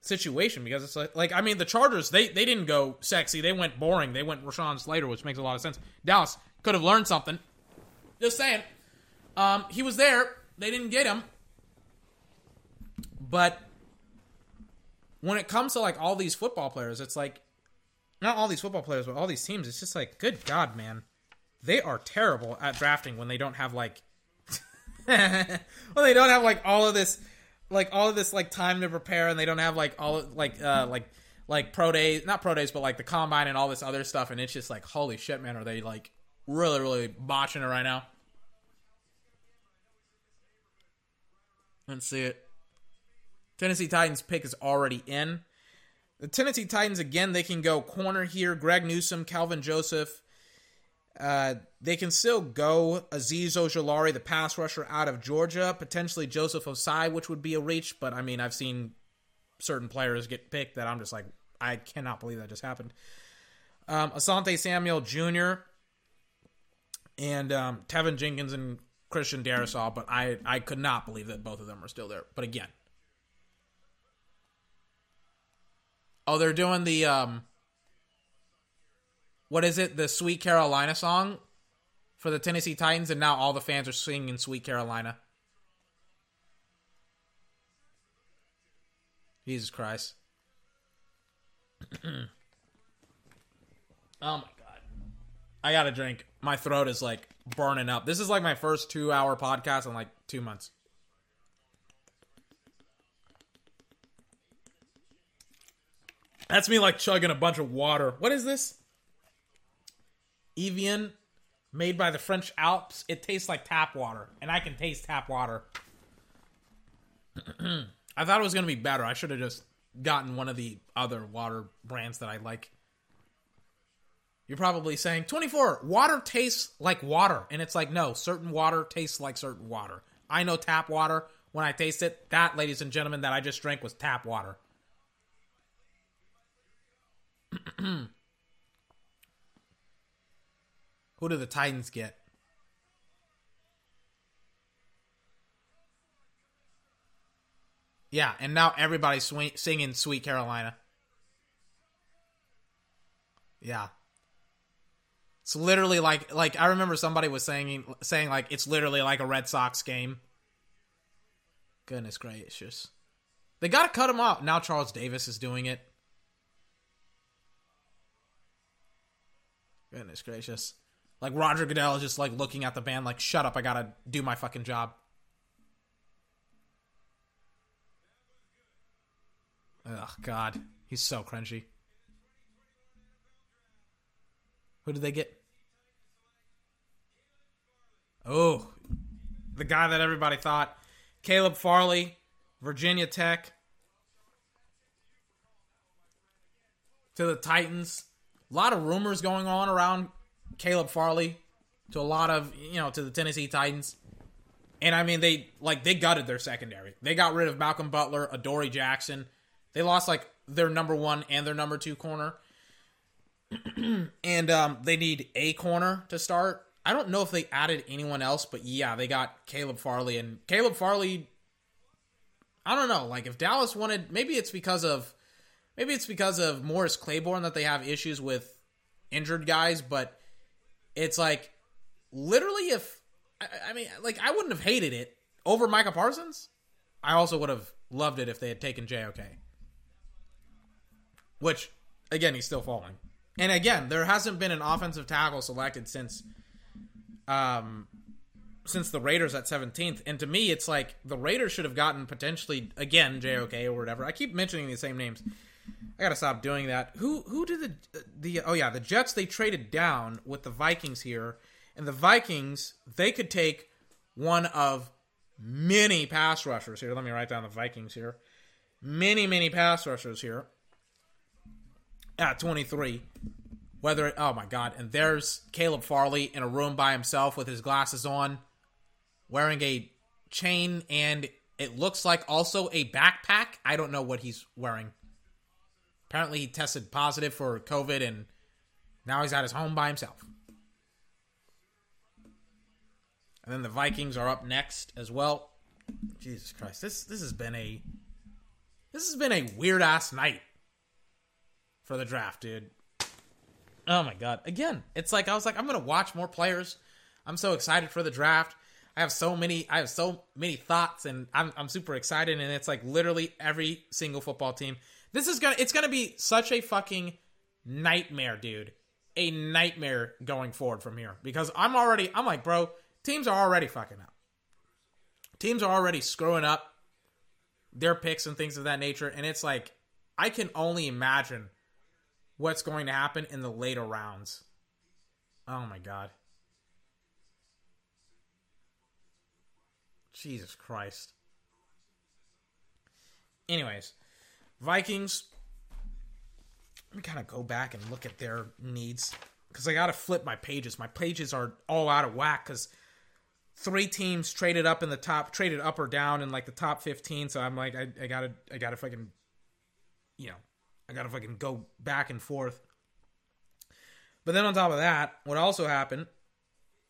Speaker 2: situation because it's like like I mean the Chargers they they didn't go sexy, they went boring, they went Rashawn Slater, which makes a lot of sense. Dallas could have learned something. Just saying. Um, he was there. They didn't get him. But when it comes to like all these football players, it's like not all these football players, but all these teams. It's just like, good God, man, they are terrible at drafting when they don't have like, <laughs> when they don't have like all of this, like all of this like time to prepare, and they don't have like all like uh like like pro days, not pro days, but like the combine and all this other stuff, and it's just like, holy shit, man, are they like really really botching it right now? Let's see it. Tennessee Titans pick is already in. The Tennessee Titans, again, they can go corner here. Greg Newsome, Kelvin Joseph. Uh, they can still go Azeez Ojulari, the pass rusher out of Georgia. Potentially Joseph Ossai, which would be a reach. But, I mean, I've seen certain players get picked that I'm just like, I cannot believe that just happened. Um, Asante Samuel Jr. and um, Teven Jenkins and Christian Darrisaw. But I, I could not believe that both of them are still there. But again, Oh, they're doing the um what is it? The Sweet Carolina song for the Tennessee Titans and now all the fans are singing Sweet Carolina. Jesus Christ. <clears throat> Oh my god. I got to drink. My throat is like burning up. This is like my first 2-hour podcast in like 2 months. That's me like chugging a bunch of water. What is this? Evian made by the French Alps. It tastes like tap water, and I can taste tap water. <clears throat> I thought it was going to be better. I should have just gotten one of the other water brands that I like. You're probably saying, 24, water tastes like water. And it's like, no, certain water tastes like certain water. I know tap water. When I taste it, that, ladies and gentlemen, that I just drank was tap water. <clears throat> Who do the Titans get? Yeah, and now everybody's swing- singing "Sweet Carolina." Yeah, it's literally like like I remember somebody was saying saying like it's literally like a Red Sox game. Goodness gracious, they got to cut him off now. Charles Davis is doing it. Goodness gracious. Like Roger Goodell is just like looking at the band like, shut up, I gotta do my fucking job. Oh God, he's so cringy. Who did they get? Oh, the guy that everybody thought, Caleb Farley, Virginia Tech, to the Titans. A lot of rumors going on around Caleb Farley to a lot of you know to the Tennessee Titans. And I mean they like they gutted their secondary. They got rid of Malcolm Butler, Adoree Jackson. They lost like their number one and their number two corner. <clears throat> and um, they need a corner to start. I don't know if they added anyone else, but yeah, they got Caleb Farley and Caleb Farley. I don't know, like if Dallas wanted, maybe it's because of, maybe it's because of Morris Claiborne that they have issues with injured guys, but it's like literally if I, I mean like I wouldn't have hated it over Micah Parsons. I also would have loved it if they had taken JOK. Which again, he's still falling. And again, there hasn't been an offensive tackle selected since um since the Raiders at 17th. And to me, it's like the Raiders should have gotten potentially again JOK or whatever. I keep mentioning the same names. I gotta stop doing that. Who who did the the oh yeah the Jets they traded down with the Vikings here, and the Vikings they could take one of many pass rushers here. Let me write down the Vikings here. Many many pass rushers here at twenty three. Whether oh my god, and there's Caleb Farley in a room by himself with his glasses on, wearing a chain and it looks like also a backpack. I don't know what he's wearing. Apparently, he tested positive for COVID and now he's at his home by himself. And then the Vikings are up next as well. Jesus Christ, this this has been a this has been a weird ass night for the draft, dude. Oh my god. Again, it's like I was like I'm going to watch more players. I'm so excited for the draft. I have so many I have so many thoughts and I'm I'm super excited and it's like literally every single football team this is gonna it's gonna be such a fucking nightmare, dude. A nightmare going forward from here. Because I'm already I'm like, bro, teams are already fucking up. Teams are already screwing up their picks and things of that nature. And it's like I can only imagine what's going to happen in the later rounds. Oh my god. Jesus Christ. Anyways, Vikings. Let me kind of go back and look at their needs because I got to flip my pages. My pages are all out of whack because three teams traded up in the top, traded up or down in like the top fifteen. So I'm like, I, I gotta, I gotta fucking, you know, I gotta fucking go back and forth. But then on top of that, what also happened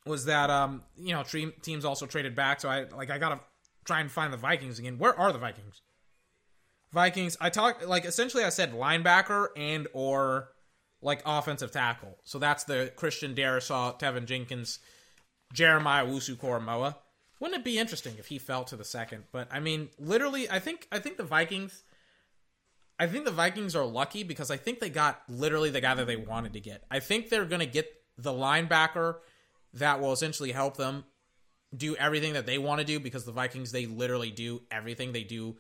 Speaker 2: was that um, you know, teams also traded back. So I like I gotta try and find the Vikings again. Where are the Vikings? Vikings. I talked like essentially I said linebacker and or like offensive tackle. So that's the Christian Darrisaw, Teven Jenkins, Jeremiah Owusu-Koramoah. Wouldn't it be interesting if he fell to the second? But I mean, literally, I think I think the Vikings. I think the Vikings are lucky because I think they got literally the guy that they wanted to get. I think they're going to get the linebacker that will essentially help them do everything that they want to do because the Vikings they literally do everything they do.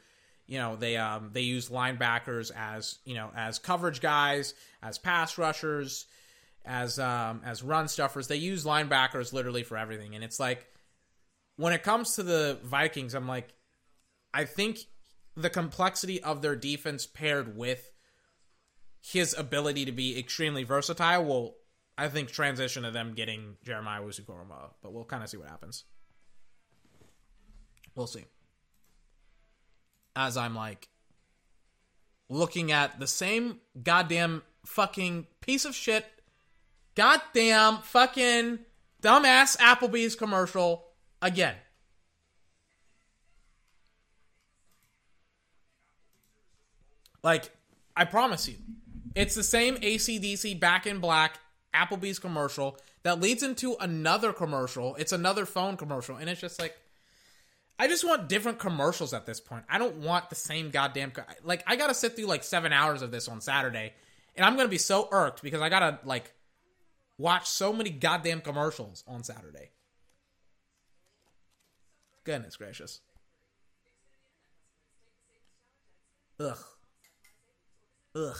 Speaker 2: You know, they um they use linebackers as, you know, as coverage guys, as pass rushers, as um as run stuffers. They use linebackers literally for everything and it's like when it comes to the Vikings, I'm like I think the complexity of their defense paired with his ability to be extremely versatile will, I think, transition to them getting Jeremiah Owusu-Koramoah. But we'll kind of see what happens. We'll see. As I'm like looking at the same goddamn fucking piece of shit, goddamn fucking dumbass Applebee's commercial again. Like, I promise you, it's the same ACDC Back in Black Applebee's commercial that leads into another commercial. It's another phone commercial, and it's just like, I just want different commercials at this point. I don't want the same goddamn. Co- like, I gotta sit through like seven hours of this on Saturday, and I'm gonna be so irked because I gotta like watch so many goddamn commercials on Saturday. Goodness gracious. Ugh. Ugh.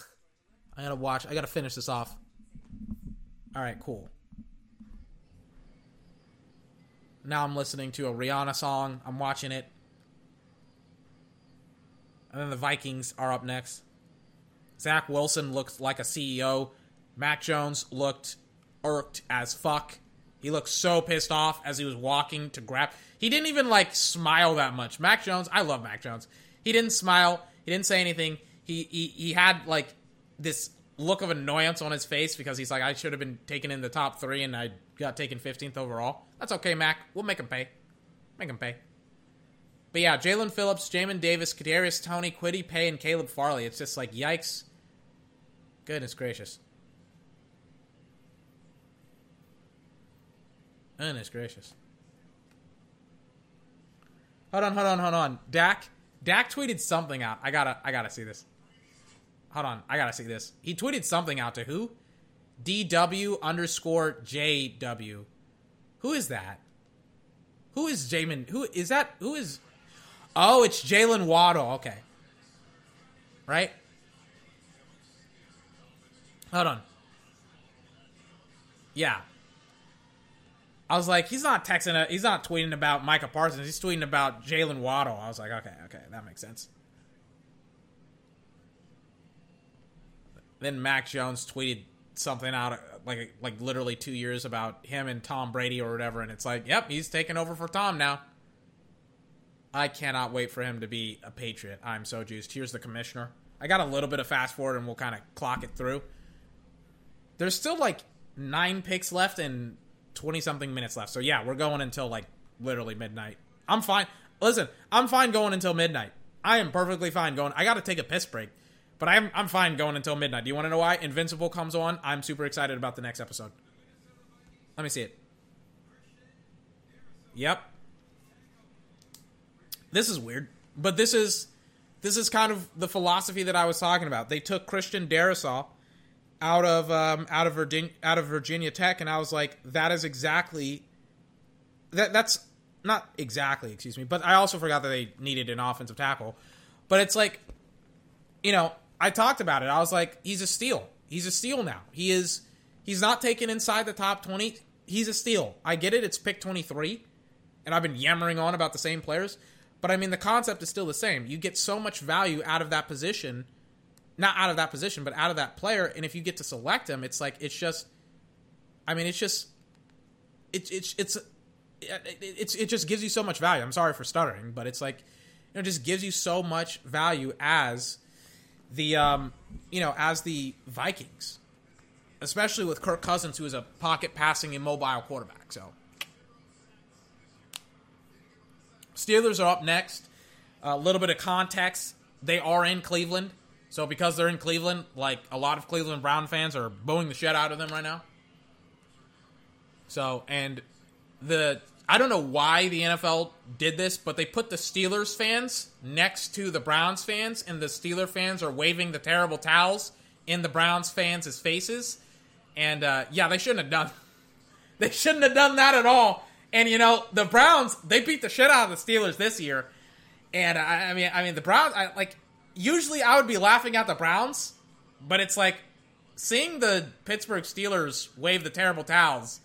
Speaker 2: I gotta watch. I gotta finish this off. All right, cool. Now I'm listening to a Rihanna song. I'm watching it. And then the Vikings are up next. Zach Wilson looked like a CEO. Mac Jones looked irked as fuck. He looked so pissed off as he was walking to grab. He didn't even like smile that much. Mac Jones, I love Mac Jones. He didn't smile. He didn't say anything. He he he had like this look of annoyance on his face because he's like, I should have been taken in the top three and I got taken 15th overall. That's okay, Mac. We'll make him pay. Make him pay. But yeah, Jaelan Phillips, Jamin Davis, Kadarius Toney, Kwity Paye, and Caleb Farley. It's just like yikes. Goodness gracious. Goodness gracious. Hold on, hold on, hold on. Dak, Dak tweeted something out. I gotta, I gotta see this. Hold on, I gotta see this. He tweeted something out to who? DW underscore JW. Who is that? Who is Jamin? Who is that? Who is? Oh, it's Jaylen Waddle. Okay. Right? Hold on. Yeah. I was like, he's not texting. A, he's not tweeting about Micah Parsons. He's tweeting about Jaylen Waddle. I was like, okay, okay, that makes sense. Then Mac Jones tweeted something out like like literally two years about him and Tom Brady or whatever, and it's like, yep, he's taking over for Tom now. I cannot wait for him to be a Patriot. I'm so juiced. Here's the commissioner. I got a little bit of fast forward, and we'll kind of clock it through. There's still like nine picks left and 20 something minutes left. So yeah, we're going until like literally midnight. I'm fine. Listen, I'm fine going until midnight. I am perfectly fine going. I got to take a piss break, but I'm I'm fine going until midnight. Do you want to know why? Invincible comes on. I'm super excited about the next episode. Let me see it. Yep. This is weird, but this is this is kind of the philosophy that I was talking about. They took Christian Darrisaw out of um, out of Virginia out of Virginia Tech, and I was like, that is exactly that. That's not exactly, excuse me, but I also forgot that they needed an offensive tackle. But it's like, you know, I talked about it. I was like, he's a steal. He's a steal now. He is. He's not taken inside the top twenty. He's a steal. I get it. It's pick twenty three, and I've been yammering on about the same players. But I mean, the concept is still the same. You get so much value out of that position not out of that position, but out of that player. And if you get to select him, it's like it's just, I mean, it's just, it's it's it's it's it just gives you so much value. I'm sorry for stuttering, but it's like, you know, it just gives you so much value as the um, you know, as the Vikings, especially with Kirk Cousins, who is a pocket passing immobile quarterback. So, Steelers are up next. A little bit of context: they are in Cleveland. So because they're in Cleveland, like a lot of Cleveland Brown fans are booing the shit out of them right now. So and the I don't know why the NFL did this, but they put the Steelers fans next to the Browns fans, and the Steeler fans are waving the terrible towels in the Browns fans' faces. And uh, yeah, they shouldn't have done. <laughs> They shouldn't have done that at all. And you know, the Browns they beat the shit out of the Steelers this year. And I, I mean, I mean the Browns. I, like usually, I would be laughing at the Browns, but it's like seeing the Pittsburgh Steelers wave the terrible towels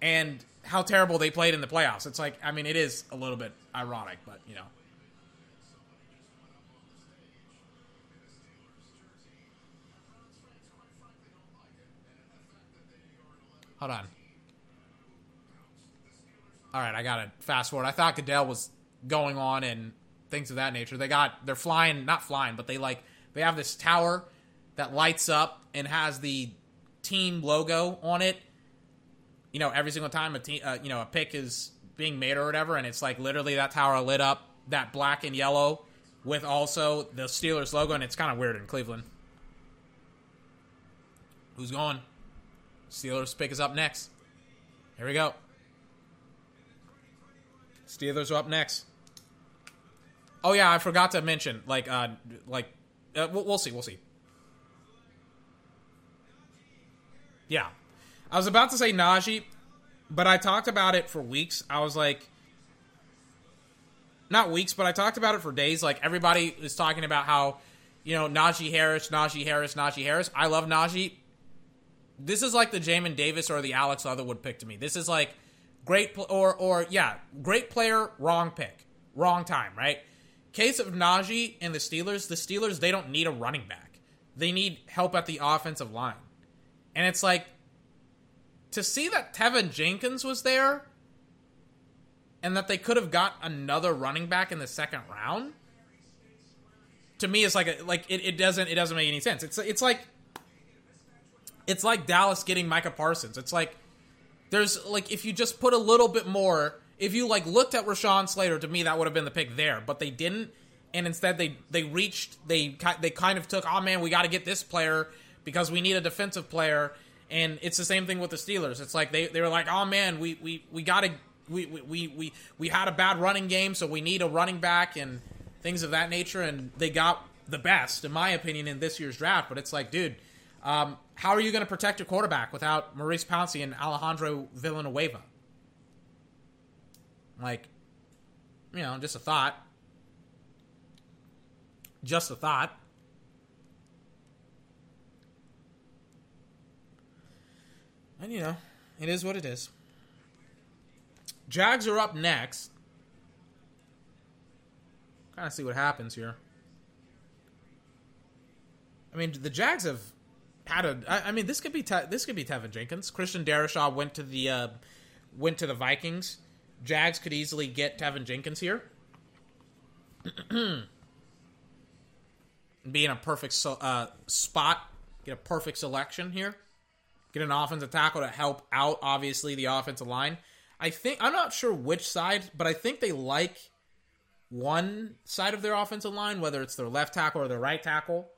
Speaker 2: and how terrible they played in the playoffs. It's like, I mean, it is a little bit ironic, but you know. Hold on. All right, I got to fast forward. I thought Goodell was going on and things of that nature. They got they're flying, not flying, but they like they have this tower that lights up and has the team logo on it. You know, every single time a team, uh, you know, a pick is being made or whatever, and it's like literally that tower lit up, that black and yellow, with also the Steelers logo, and it's kind of weird in Cleveland. Who's going? Steelers pick is up next. Here we go. Steelers are up next. Oh yeah, I forgot to mention, like, uh, like, uh, we'll, we'll see, we'll see. Yeah, I was about to say Najee, but I talked about it for weeks. I was like, not weeks, but I talked about it for days. Like everybody is talking about how, you know, Najee Harris, Najee Harris, Najee Harris. I love Najee. This is like the Jamin Davis or the Alex Leatherwood pick to me. This is like great pl- or or yeah, great player, wrong pick, wrong time, right? Case of Najee and the Steelers. The Steelers they don't need a running back. They need help at the offensive line, and it's like to see that Teven Jenkins was there, and that they could have got another running back in the second round. To me, it's like a, like it, it doesn't it doesn't make any sense. It's it's like it's like Dallas getting Micah Parsons. It's like there's like if you just put a little bit more, if you like looked at Rashawn Slater, to me that would have been the pick there, but they didn't, and instead they they reached they they kind of took, oh man, we got to get this player because we need a defensive player, and it's the same thing with the Steelers. It's like they they were like, oh man, we we we got to we, we we we had a bad running game, so we need a running back and things of that nature, and they got the best, in my opinion, in this year's draft. But it's like, dude. Um, how are you going to protect your quarterback without Maurice Pouncey and Alejandro Villanueva? Like, you know, just a thought. Just a thought. And, you know, it is what it is. Jags are up next. Kind of see what happens here. I mean, the Jags have had a. I, I mean, this could be te- this could be Teven Jenkins. Christian Darrisaw went to the uh, went to the Vikings. Jags could easily get Teven Jenkins here. <clears throat> Be in a perfect so, uh, spot, get a perfect selection here. Get an offensive tackle to help out, obviously, the offensive line. I think I'm not sure which side, but I think they like one side of their offensive line, whether it's their left tackle or their right tackle.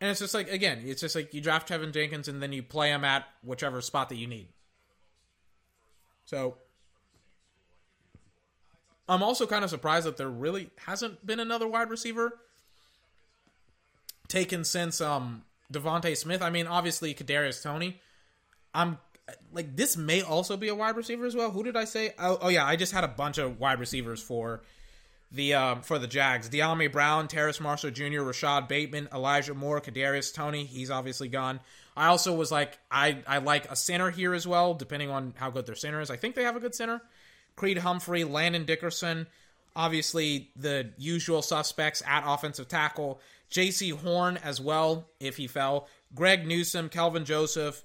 Speaker 2: And it's just like again, it's just like you draft Kevin Jenkins and then you play him at whichever spot that you need. So I'm also kind of surprised that there really hasn't been another wide receiver taken since um DeVonta Smith. I mean, obviously Kadarius Toney. I'm like this may also be a wide receiver as well. Who did I say? Oh, oh yeah, I just had a bunch of wide receivers for the um, for the Jags. Dyami Brown, Terrace Marshall Jr., Rashod Bateman, Elijah Moore, Kadarius Toney. He's obviously gone. I also was like, I I like a center here as well, depending on how good their center is. I think they have a good center. Creed Humphrey, Landon Dickerson, obviously the usual suspects at offensive tackle. Jaycee Horn as well, if he fell. Greg Newsome, Kelvin Joseph,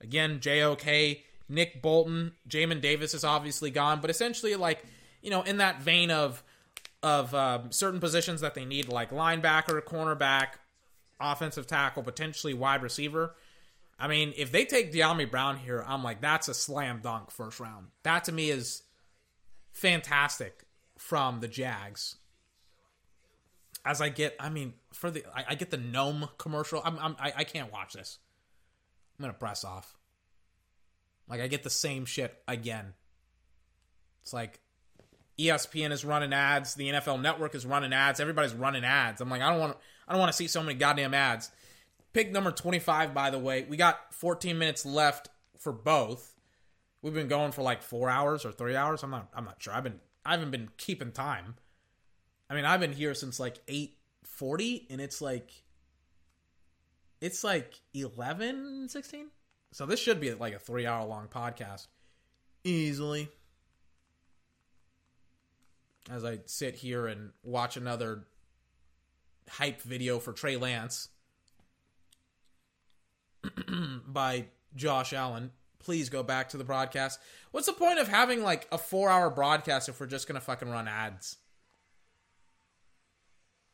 Speaker 2: again, JOK, Nick Bolton, Jamin Davis is obviously gone, but essentially, like, you know, in that vein of of um, certain positions that they need, like linebacker, cornerback, offensive tackle, potentially wide receiver. I mean, if they take Dyami Brown here, I'm like, that's a slam dunk first round. That to me is fantastic from the Jags. As I get, I mean, for the I, I get the gnome commercial. I'm, I'm I, I can't watch this. I'm gonna press off. Like I get the same shit again. It's like ESPN is running ads, the NFL Network is running ads, everybody's running ads. I'm like, I don't want I don't want to see so many goddamn ads. Pick number 25 by the way. We got 14 minutes left for both. We've been going for like 4 hours or 3 hours. I'm not I'm not sure. I've been I haven't been keeping time. I mean, I've been here since like 8:40 and it's like it's like 11 16 so this should be like a three hour long podcast. Easily. As i sit here and watch another hype video for trey lance <clears throat> by josh allen. Please go back to the broadcast. What's the point of having like a four hour broadcast if we're just gonna fucking run ads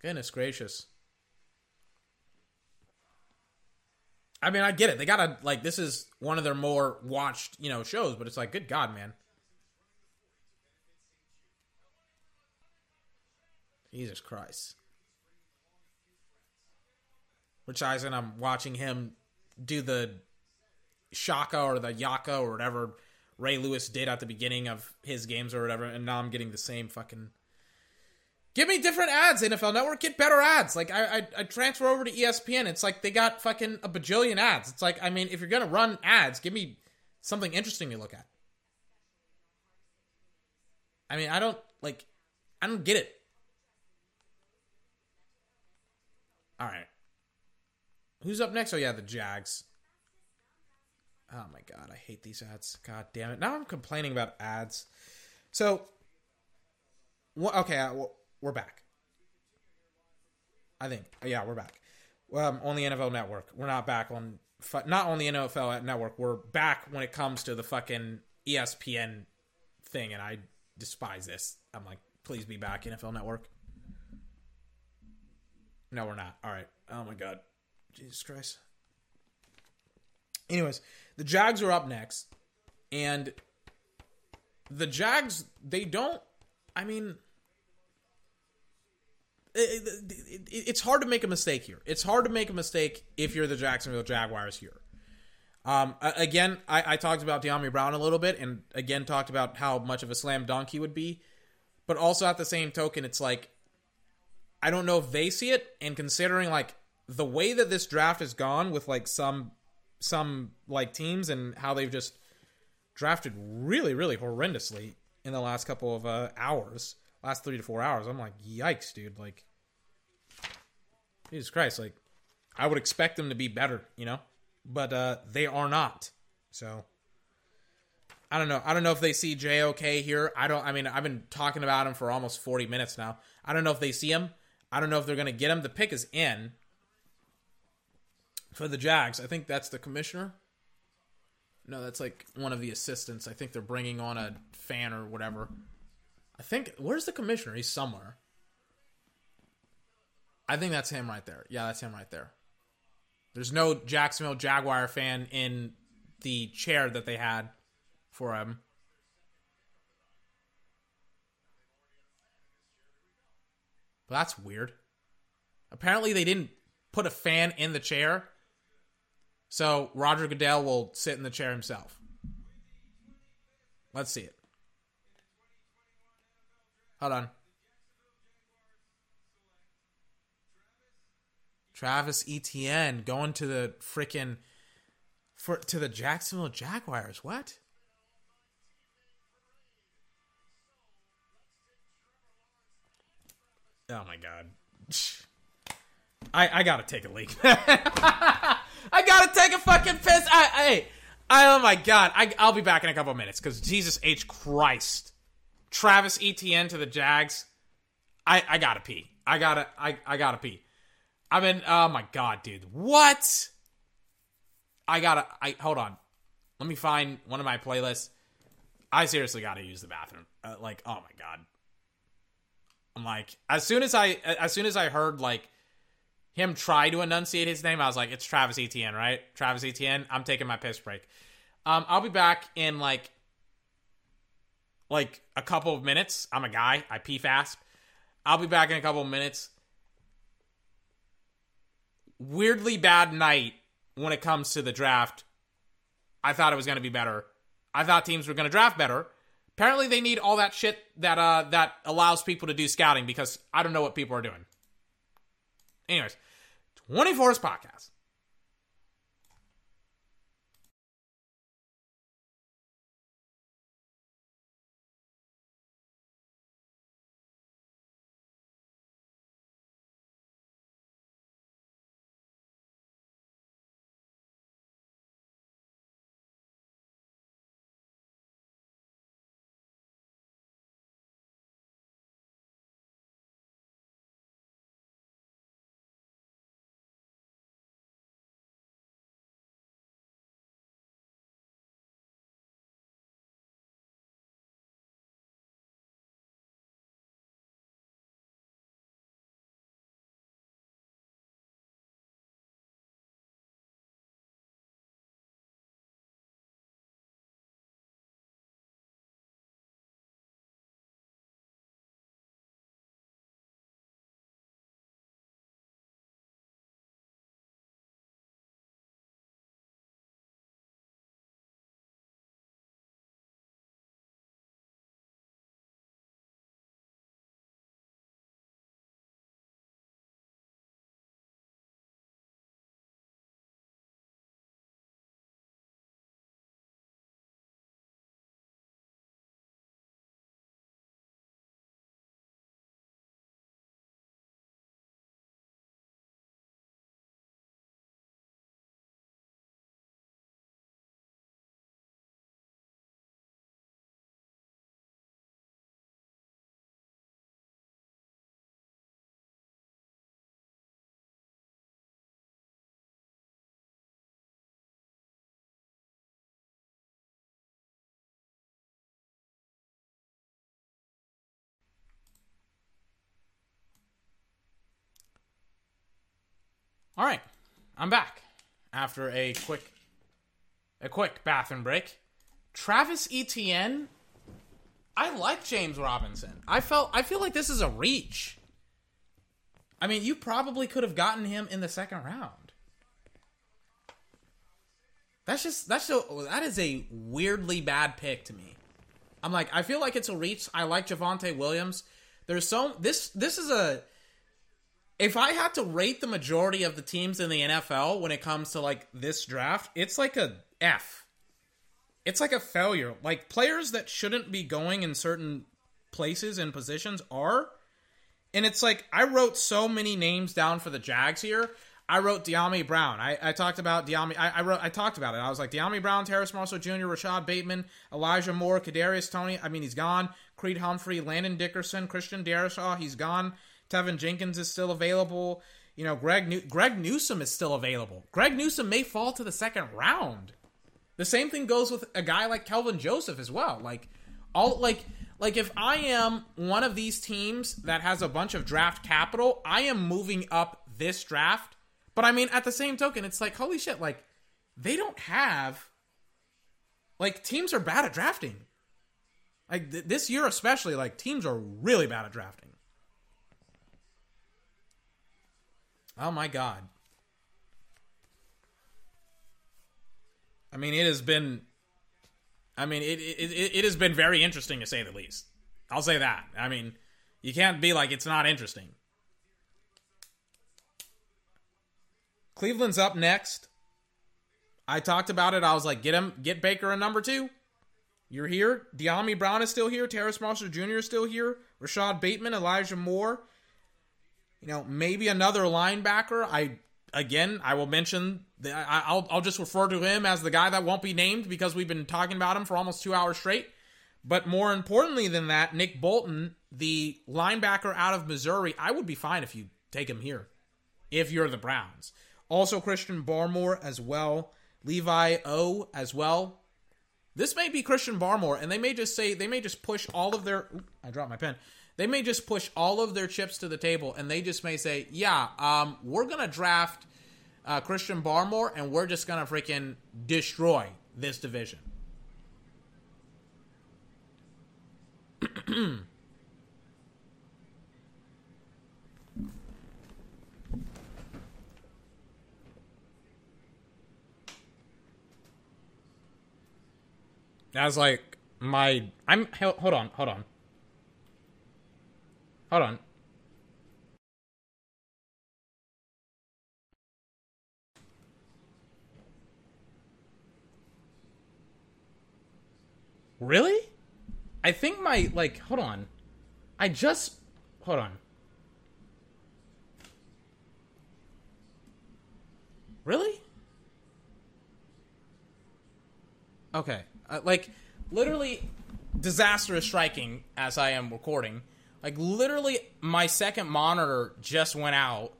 Speaker 2: goodness gracious I mean, I get it. They gotta like this is one of their more watched, you know, shows, but it's like, good God, man. Jesus Christ. Rich Eisen, I'm watching him do the Shaka or the Yaka or whatever Ray Lewis did at the beginning of his games or whatever, and now I'm getting the same fucking Give me different ads, NFL Network. Get better ads. Like I, I, I transfer over to ESPN. It's like they got fucking a bajillion ads. It's like I mean, if you're gonna run ads, give me something interesting to look at. I mean, I don't like, I don't get it. All right, who's up next? Oh yeah, the Jags. Oh my god, I hate these ads. God damn it! Now I'm complaining about ads. So, okay. Well, we're back. I think. Yeah, we're back. Um, on the NFL Network. We're not back on. Not on the NFL Network. We're back when it comes to the fucking ESPN thing, and I despise this. I'm like, please be back, NFL Network. No, we're not. All right. Oh my god, Jesus Christ. Anyways, the Jags are up next, and the Jags they don't. I mean, it's hard to make a mistake here. It's hard to make a mistake if you're the Jacksonville Jaguars here. Um, again, I, I, talked about Dyami Brown a little bit, and again talked about how much of a slam dunk he would be. But also at the same token, it's like I don't know if they see it, and considering like the way that this draft has gone with like some some like teams and how they've just drafted really really horrendously in the last couple of uh, hours last three to four hours. I'm like, yikes, dude. Like, Jesus Christ. Like, I would expect them to be better, you know? But uh, they are not. So, I don't know. I don't know if they see JOK here. I don't, I mean, I've been talking about him for almost 40 minutes now. I don't know if they see him. I don't know if they're going to get him. The pick is in for the Jags. I think that's the commissioner. No, that's like one of the assistants. I think they're bringing on a fan or whatever. I think where's the commissioner? He's somewhere. I think that's him right there. Yeah, that's him right there. There's no Jacksonville Jaguar fan in the chair that they had for him. But that's weird. Apparently, they didn't put a fan in the chair. So Roger Goodell will sit in the chair himself. Let's see it. Hold on. Travis Etienne going to the freaking for to the Jacksonville Jaguars. What? Oh my god. I I gotta take a leak. <laughs> I gotta take a fucking piss. I hey. I, oh my god. I I'll be back in a couple minutes because Jesus H Christ. Travis Etienne to the Jags. I, I gotta pee. I gotta I, I gotta pee. I mean, oh my god, dude. What? I gotta I hold on. Let me find one of my playlists. I seriously gotta use the bathroom. Uh, like, oh my god. I'm like, as soon as I as soon as I heard like him try to enunciate his name, I was like, it's Travis Etienne, right? Travis Etienne. I'm taking my piss break. Um, I'll be back in like like a couple of minutes. I'm a guy. I pee fast. I'll be back in a couple of minutes. Weirdly bad night when it comes to the draft. I thought it was going to be better. I thought teams were going to draft better, Apparently, they need all that shit that uh that allows people to do scouting because I don't know what people are doing. Anyways, 24th podcast. All right, I'm back after a quick, a quick bathroom break. Travis Etienne, I like James Robinson. I felt, I feel like this is a reach. I mean, you probably could have gotten him in the second round. That's just that's so that is a weirdly bad pick to me. I'm like, I feel like it's a reach. I like Javonte Williams. There's so this this is a if I had to rate the majority of the teams in the NFL when it comes to like this draft, it's like a F. It's like a failure. Like players that shouldn't be going in certain places and positions are. And it's like I wrote so many names down for the Jags here. I wrote Dyami Brown. I, I talked about Dyami. I, I, wrote. I talked about it. I was like Dyami Brown, Terrace Marshall Jr., Rashod Bateman, Elijah Moore, Kadarius Toney. I mean, he's gone. Creed Humphrey, Landon Dickerson, Christian Darrisaw. He's gone. Teven Jenkins is still available. You know, Greg New- Greg Newsome is still available. Greg Newsome may fall to the second round. The same thing goes with a guy like Kelvin Joseph as well. Like all like like if I am one of these teams that has a bunch of draft capital, I am moving up this draft. But I mean, at the same token, it's like holy shit, like they don't have like teams are bad at drafting. Like th- this year especially, like teams are really bad at drafting. Oh my god. I mean, it has been. I mean, it, it it it has been very interesting to say the least. I'll say that. I mean, you can't be like it's not interesting. Cleveland's up next. I talked about it. I was like, get him, get Baker a number two. You're here. Dyami Brown is still here. Terrace Marshall Jr. is still here. Rashod Bateman, Elijah Moore, you know, maybe another linebacker. I again, I will mention. The, I, will I'll just refer to him as the guy that won't be named because we've been talking about him for almost two hours straight. But more importantly than that, Nick Bolton, the linebacker out of Missouri, I would be fine if you take him here, if you're the Browns. Also, Christian Barmore as well, Levi O as well. This may be Christian Barmore, and they may just say they may just push all of their. I dropped my pen. They may just push all of their chips to the table, and they just may say, "Yeah, um, we're gonna draft uh, Christian Barmore, and we're just gonna freaking destroy this division." <clears throat> That's like my I'm hold on, hold on. Hold on. Really? I think my like hold on. I just hold on. Really? Okay. Uh, like literally disaster is striking as I am recording. Like literally my second monitor just went out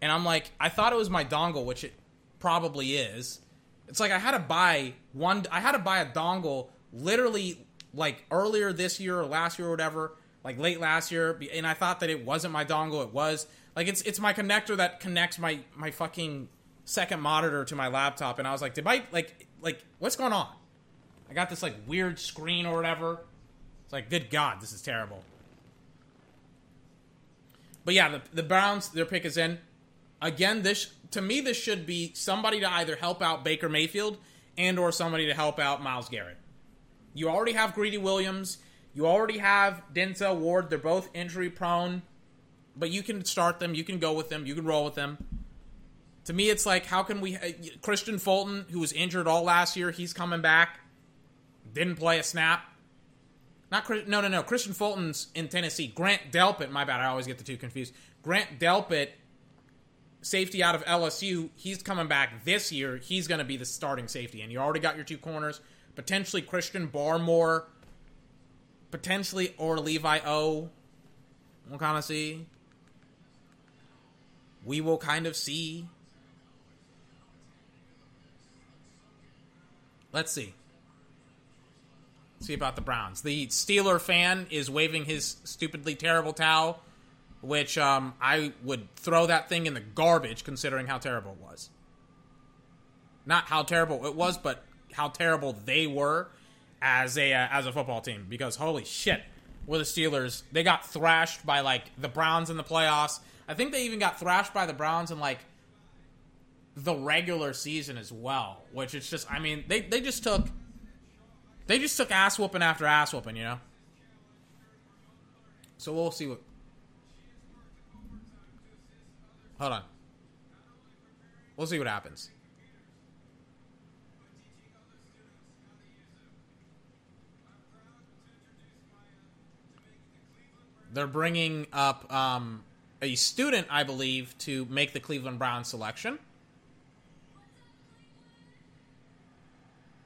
Speaker 2: and I'm like I thought it was my dongle which it probably is. It's like I had to buy one I had to buy a dongle literally like earlier this year or last year or whatever, like late last year and I thought that it wasn't my dongle, it was. Like it's it's my connector that connects my my fucking second monitor to my laptop and I was like, "Did my like like what's going on?" I got this like weird screen or whatever. It's like, good God, this is terrible. But yeah, the, the Browns, their pick is in. Again, this to me, this should be somebody to either help out Baker Mayfield and or somebody to help out Myles Garrett. You already have Greedy Williams. You already have Denzel Ward. They're both injury prone, but you can start them. You can go with them. You can roll with them. To me, it's like, how can we? Uh, Kristian Fulton, who was injured all last year, he's coming back. Didn't play a snap. Not no no no. Kristian Fulton's in Tennessee. Grant Delpit. My bad. I always get the two confused. Grant Delpit, safety out of LSU. He's coming back this year. He's going to be the starting safety, and you already got your two corners. Potentially Christian Barmore. Potentially or Levi O. We'll kind of see. We will kind of see. Let's see see about the Browns. The Steeler fan is waving his stupidly terrible towel, which um, I would throw that thing in the garbage considering how terrible it was. Not how terrible it was, but how terrible they were as a uh, as a football team. Because holy shit, were the Steelers? They got thrashed by like the Browns in the playoffs. I think they even got thrashed by the Browns in like the regular season as well. Which it's just, I mean, they they just took they just took ass whooping after ass whooping, you know? So we'll see what. Hold on. We'll see what happens. They're bringing up um, a student, I believe, to make the Cleveland Browns selection.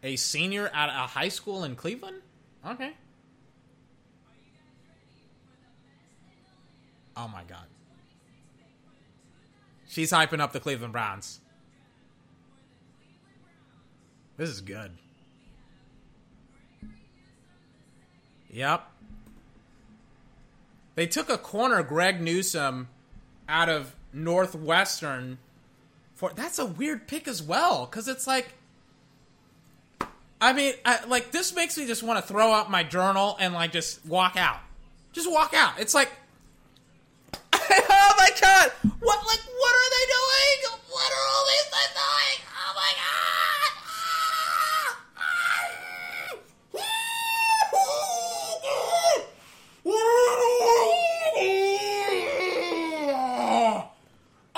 Speaker 2: A senior at a high school in Cleveland? Okay. Oh my god. She's hyping up the Cleveland Browns. This is good. Yep. They took a corner, Greg Newsome out of Northwestern. For that's a weird pick as well, because it's like I mean, I, like this makes me just want to throw out my journal and like just walk out. Just walk out. It's like, <laughs> oh my god, what like what are they doing? What are all these things doing? Oh my god!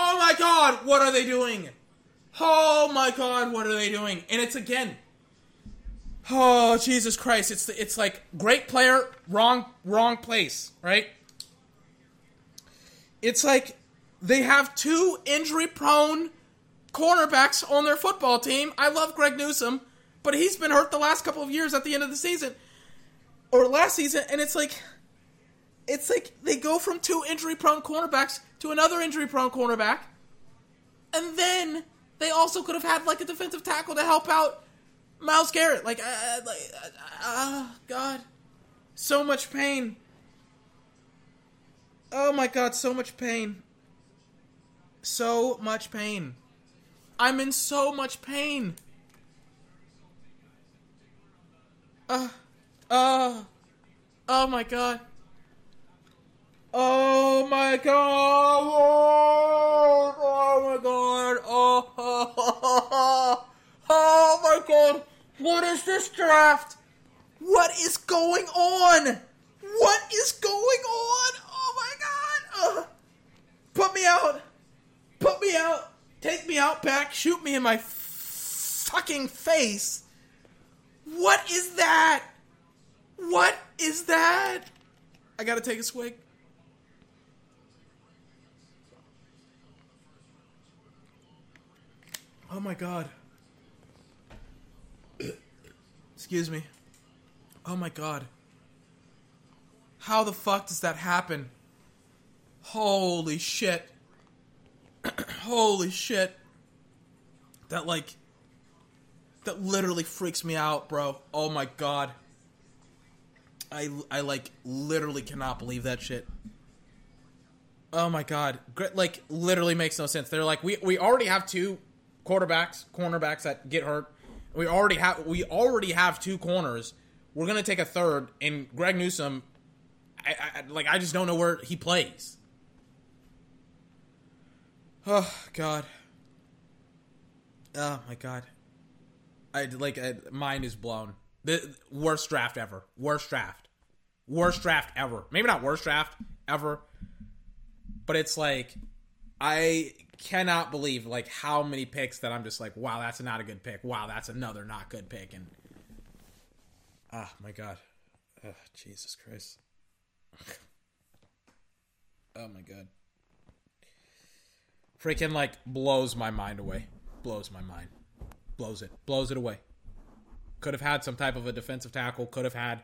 Speaker 2: Oh my god, what are they doing? Oh my god, what are they doing? And it's again Oh Jesus Christ! It's it's like great player, wrong wrong place, right? It's like they have two injury prone cornerbacks on their football team. I love Greg Newsome, but he's been hurt the last couple of years at the end of the season or last season, and it's like it's like they go from two injury prone cornerbacks to another injury prone cornerback, and then they also could have had like a defensive tackle to help out Myles Garrett, like, uh, like, uh, uh, God, so much pain. Oh my God, so much pain. So much pain. I'm in so much pain. Uh, uh, oh my God. Oh my God. Oh, my God. Oh, oh, my God. What is this draft? What is going on? What is going on? Oh my god! Put me out! Put me out! Take me out back! Shoot me in my fucking face! What is that? What is that? I gotta take a swig. Oh my god. Excuse me. Oh my god. How the fuck does that happen? Holy shit. <clears throat> Holy shit. That like that literally freaks me out, bro. Oh my god. I I like literally cannot believe that shit. Oh my god. Like literally makes no sense. They're like we we already have two quarterbacks, cornerbacks that get hurt. We already have we already have two corners. We're gonna take a third, and Greg Newsome, I, I like I just don't know where he plays. Oh God. Oh my God. I like I, mine is blown. The worst draft ever. Worst draft. Worst draft ever. Maybe not worst draft ever, but it's like I cannot believe like how many picks that I'm just like, wow, that's not a good pick. Wow, that's another not good pick. And oh my god, oh, Jesus Christ. oh my god, freaking like blows my mind away. Blows my mind. Blows it. Blows it away. Could have had some type of a defensive tackle. Could have had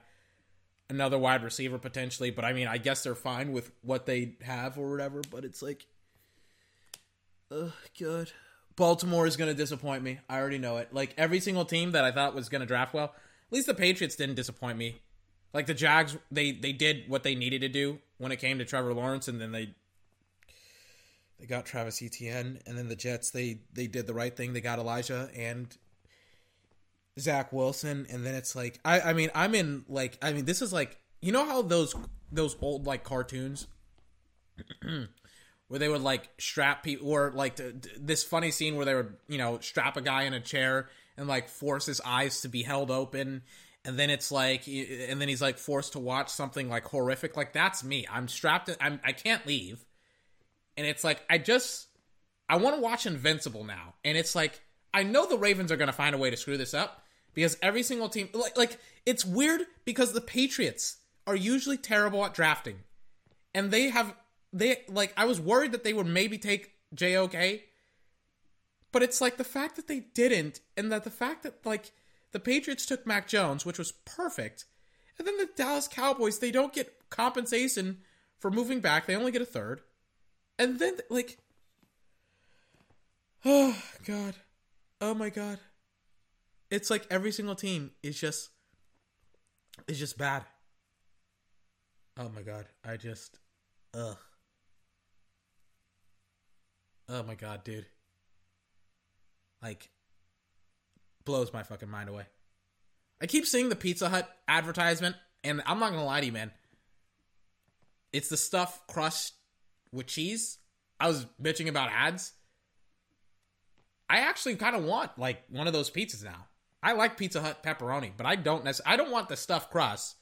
Speaker 2: another wide receiver potentially. But I mean, I guess they're fine with what they have or whatever. But it's like Ugh, good. Baltimore is going to disappoint me. I already know it. Like every single team that I thought was going to draft well, at least the Patriots didn't disappoint me. Like the Jags, they they did what they needed to do when it came to Trevor Lawrence, and then they they got Travis Etienne, and then the Jets they they did the right thing. They got Alijah and Zach Wilson, and then it's like I I mean I'm in like I mean this is like you know how those those old like cartoons <clears throat> where they would like strap people or like this funny scene where they would you know strap a guy in a chair and like force his eyes to be held open and then it's like and then he's like forced to watch something like horrific. Like that's me. I'm strapped in, I'm, i can't leave. And it's like i just i want to watch invincible now. And it's like i know the ravens are going to find a way to screw this up because every single team like like it's weird because the patriots are usually terrible at drafting. And they have they like I was worried that they would maybe take JOK, but it's like the fact that they didn't, and that the fact that like the Patriots took Mac Jones, which was perfect, and then the Dallas Cowboys they don't get compensation for moving back; they only get a third, and then like, oh <sighs> god, oh my god, it's like every single team is just is just bad. Oh my god, I just ugh. Oh my god, dude. Like blows my fucking mind away. I keep seeing the Pizza Hut advertisement, and I'm not gonna lie to you, man. It's the stuff crushed with cheese. I was bitching about ads. I actually kind of want like one of those pizzas now. I like Pizza Hut pepperoni, but I don't necessarily. I don't want the stuffed crust.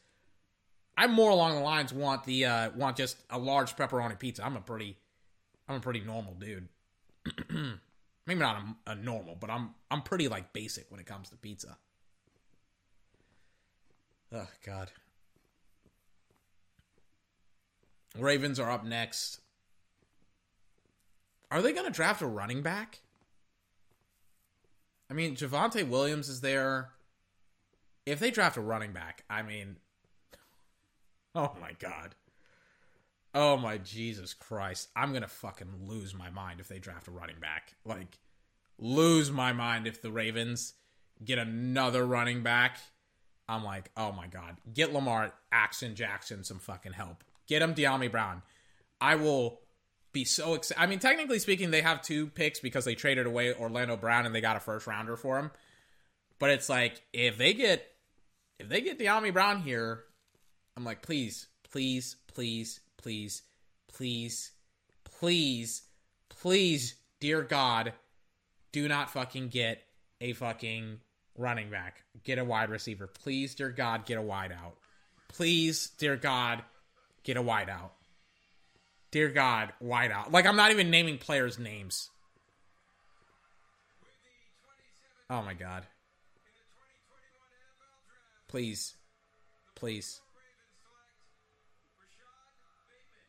Speaker 2: I'm more along the lines want the uh want just a large pepperoni pizza. I'm a pretty I'm a pretty normal dude. <clears throat> Maybe not a, a, normal, but I'm I'm pretty like basic when it comes to pizza. Oh God. Ravens are up next. Are they going to draft a running back? I mean, Javonte Williams is there. If they draft a running back, I mean, <laughs> oh my God. Oh my Jesus Christ. I'm to fucking lose my mind if they draft a running back. Like, lose my mind if the Ravens get another running back. I'm like, oh my God. Get Lamar Action Jackson some fucking help. Get him Dyami Brown. I will be so excited. I mean, technically speaking, they have two picks because they traded away Orlando Brown and they got a first rounder for him. But it's like, if they get if they get Dyami Brown here, I'm like, please, please, please, please, please, please, please, dear God, do not fucking get a fucking running back, get a wide receiver. Please, dear God, get a wide out. Please, dear God, get a wide out. Dear God, wide out. Like I'm not even naming players' names. Oh my God. Please. Please.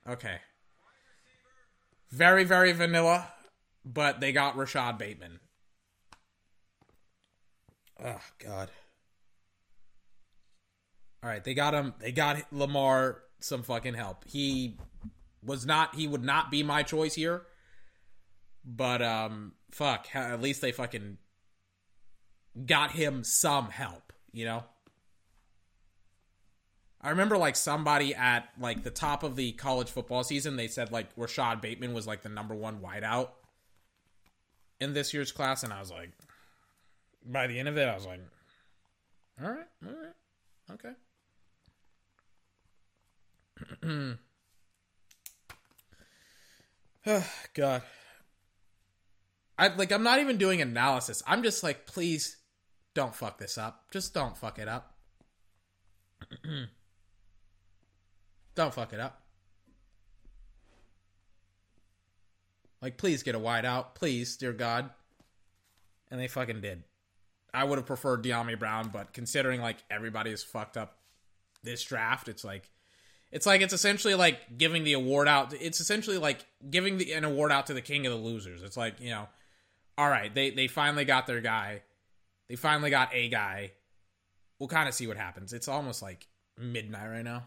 Speaker 2: Okay. Very, very vanilla, but they got Rashod Bateman. Oh God. All right, they got him. They got Lamar some fucking help. He was not. He would not be my choice here. But um, fuck. At least they fucking got him some help. You know. I remember like somebody at like the top of the college football season, they said like Rashod Bateman was like the number one wideout in this year's class, and I was like, by the end of it, I was like, all right, all right, okay. oh, <clears throat> God. I like I'm not even doing analysis. I'm just like, please don't fuck this up. Just don't fuck it up. <clears throat> don't fuck it up. Like, please get a wide out. Please, dear God. And they fucking did. I would have preferred Dyami Brown, but considering like everybody is fucked up this draft, it's like it's like it's essentially like giving the award out. It's essentially like giving the, an award out to the king of the losers. It's like you know, all right, they they finally got their guy, they finally got a guy. We'll kind of see what happens. It's almost like midnight right now.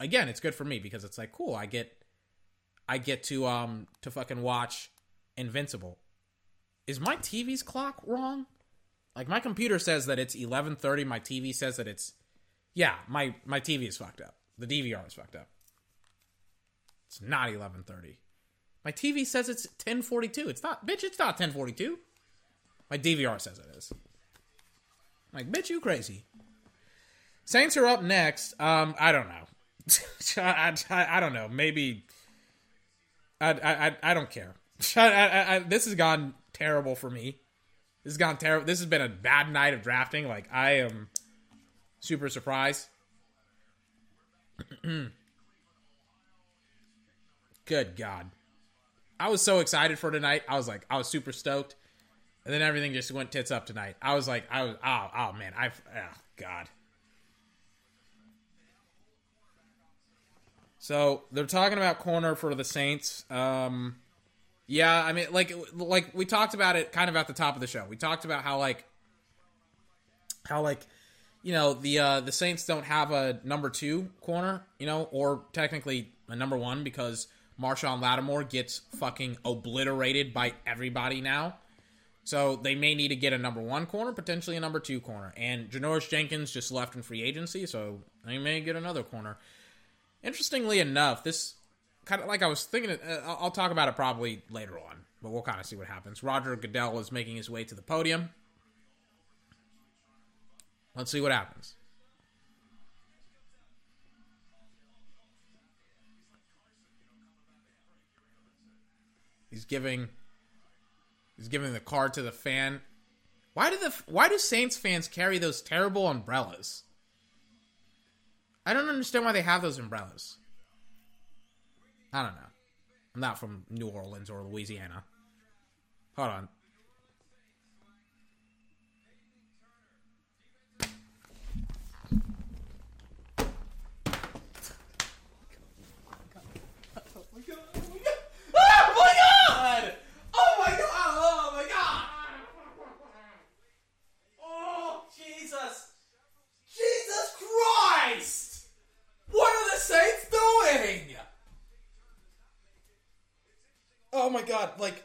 Speaker 2: Again, it's good for me because it's like cool. I get, I get to um to fucking watch Invincible. Is my TV's clock wrong? Like my computer says that it's 11:30, my TV says that it's yeah, my my TV is fucked up. The DVR is fucked up. It's not 11:30. My TV says it's 10:42. It's not, bitch, it's not 10:42. My DVR says it is. I'm like, bitch, you crazy. Saints are up next. Um, I don't know. <laughs> I, I, I, don't know. Maybe. I, I, I don't care. <laughs> I, I, this has gone terrible for me. This has gone terrible. This has been a bad night of drafting. Like I am super surprised. <clears throat> Good God. I was so excited for tonight. I was like, I was super stoked. And then everything just went tits up tonight. I was like, I was, oh, oh man, I, oh God. So they're talking about corner for the Saints. Um, yeah, I mean, like, like we talked about it kind of at the top of the show. We talked about how like, how like, you know, the uh, the Saints don't have a number two corner, you know, or technically a number one because Marshon Lattimore gets fucking obliterated by everybody now. So they may need to get a number one corner, potentially a number two corner. And Janoris Jenkins just left in free agency, so they may get another corner. Interestingly enough, this kind of like I was thinking. Uh, I'll talk about it probably later on, but we'll kind of see what happens. Roger Goodell is making his way to the podium. Let's see what happens. He's giving he's giving the card to the fan. Why do the why do Saints fans carry those terrible umbrellas? I don't understand why they have those umbrellas. I don't know. I'm not from New Orleans or Louisiana. Hold on. Oh my god, like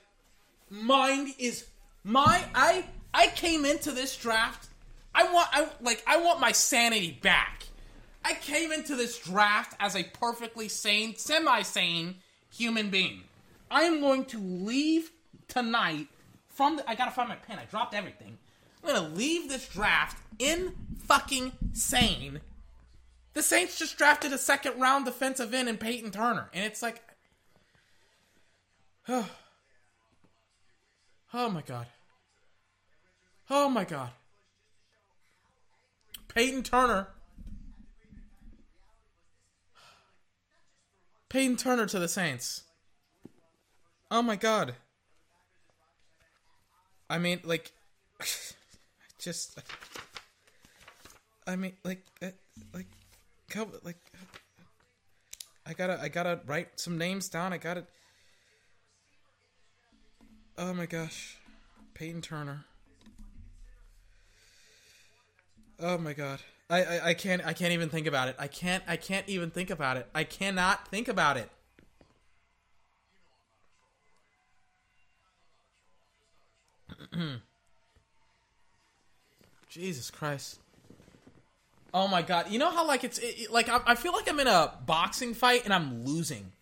Speaker 2: mind is my I I came into this draft. I want I like I want my sanity back. I came into this draft as a perfectly sane, semi-sane human being. I am going to leave tonight from the, I gotta find my pen. I dropped everything. I'm gonna leave this draft in fucking sane. The Saints just drafted a second round defensive end in Peyton Turner, and it's like <sighs> oh my god. Oh my god. Peyton Turner. Peyton Turner to the Saints. Oh my god. I mean, like, <laughs> just, I mean, like, uh, like, like, I gotta, I gotta write some names down. I gotta. Oh my gosh, Peyton Turner. Oh my god. I, I, I can't I can't even think about it. I can't I can't even think about it. I cannot think about it. <clears throat> Jesus Christ. Oh my god. You know how like it's it, like I, I feel like I'm in a boxing fight and I'm losing.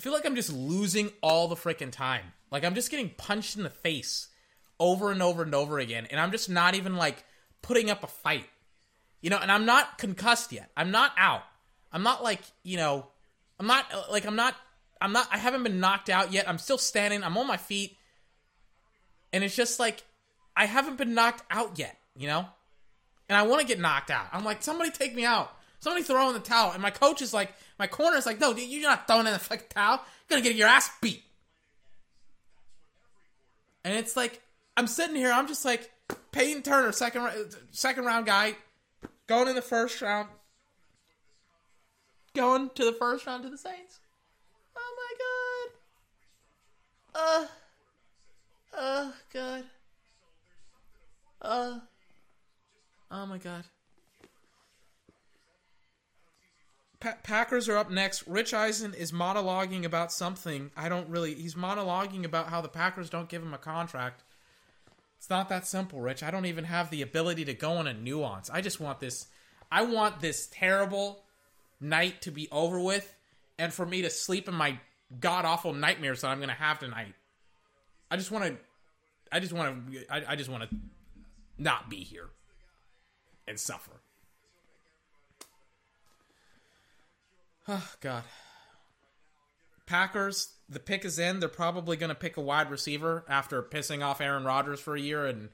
Speaker 2: I feel like I'm just losing all the freaking time. Like I'm just getting punched in the face over and over and over again and I'm just not even like putting up a fight. You know, and I'm not concussed yet. I'm not out. I'm not like, you know, I'm not uh, like I'm not I'm not I haven't been knocked out yet. I'm still standing. I'm on my feet. And it's just like I haven't been knocked out yet, you know? And I want to get knocked out. I'm like, somebody take me out. Somebody throw in the towel. And my coach is like, my corner is like, no, dude, you're not throwing in the fucking towel. You're gonna get your ass beat. And it's like, I'm sitting here, I'm just like, Peyton Turner, second second round guy, going in the first round, going to the first round to the Saints. Oh my god. Uh. Oh god. Uh. Oh my god. Pa- Packers are up next. Rich Eisen is monologuing about something. I don't really. He's monologuing about how the Packers don't give him a contract. It's not that simple, Rich. I don't even have the ability to go on a nuance. I just want this. I want this terrible night to be over with, and for me to sleep in my god awful nightmares that I'm going to have tonight. I just want to. I just want to. I, I just want to not be here and suffer. Oh, God. Packers, the pick is in. They're probably going to pick a wide receiver after pissing off Aaron Rodgers for a year and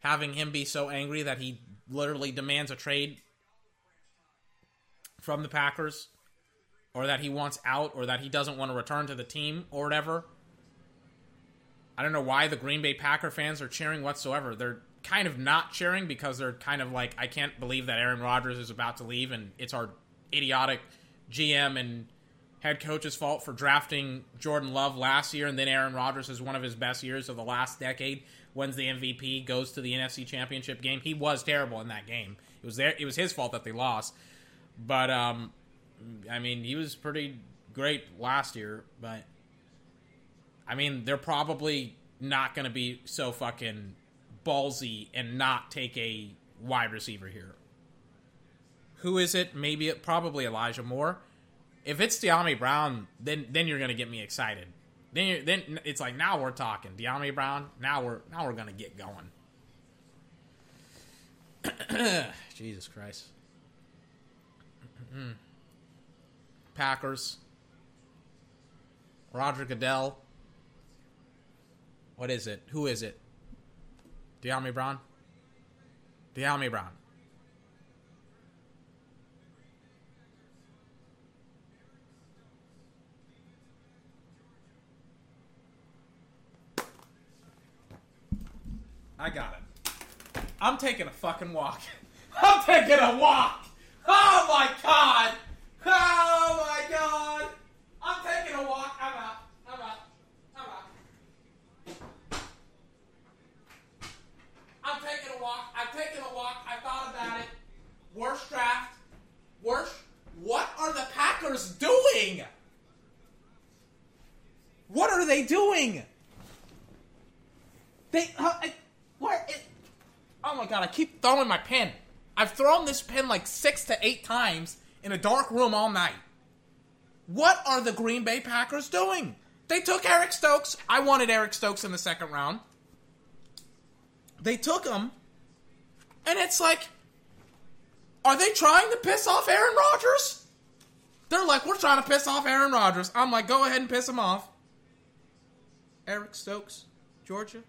Speaker 2: having him be so angry that he literally demands a trade from the Packers or that he wants out or that he doesn't want to return to the team or whatever. I don't know why the Green Bay Packer fans are cheering whatsoever. They're kind of not cheering because they're kind of like, I can't believe that Aaron Rodgers is about to leave and it's our idiotic GM and head coach's fault for drafting Jordan Love last year and then Aaron Rodgers is one of his best years of the last decade, wins the MVP, goes to the NFC Championship game. He was terrible in that game. It was there it was his fault that they lost. But um I mean, he was pretty great last year, but I mean, they're probably not going to be so fucking ballsy and not take a wide receiver here. Who is it? Maybe it probably Elijah Moore. If it's Dyami Brown, then then you're to get me excited. Then you then it's like now we're talking Dyami Brown. Now we're now we're to get going. <clears throat> Jesus Christ. <clears throat> Packers. Roger Goodell. What is it? Who is it? Dyami Brown? Dyami Brown. I got it. I'm taking a fucking walk. <laughs> I'm taking a walk. Oh my god. Oh my god. I'm taking a walk. I'm out. I'm out. I'm out. I'm taking a walk. I'm taking a walk. I thought about it. Worst draft. Worst. What are the Packers doing? What are they doing? They. Uh, I, what? It, oh my god! I keep throwing my pen. I've thrown this pen like six to eight times in a dark room all night. What are the Green Bay Packers doing? They took Eric Stokes. I wanted Eric Stokes in the second round. They took him, and it's like, are they trying to piss off Aaron Rodgers? They're like, we're trying to piss off Aaron Rodgers. I'm like, go ahead and piss him off. Eric Stokes, Georgia.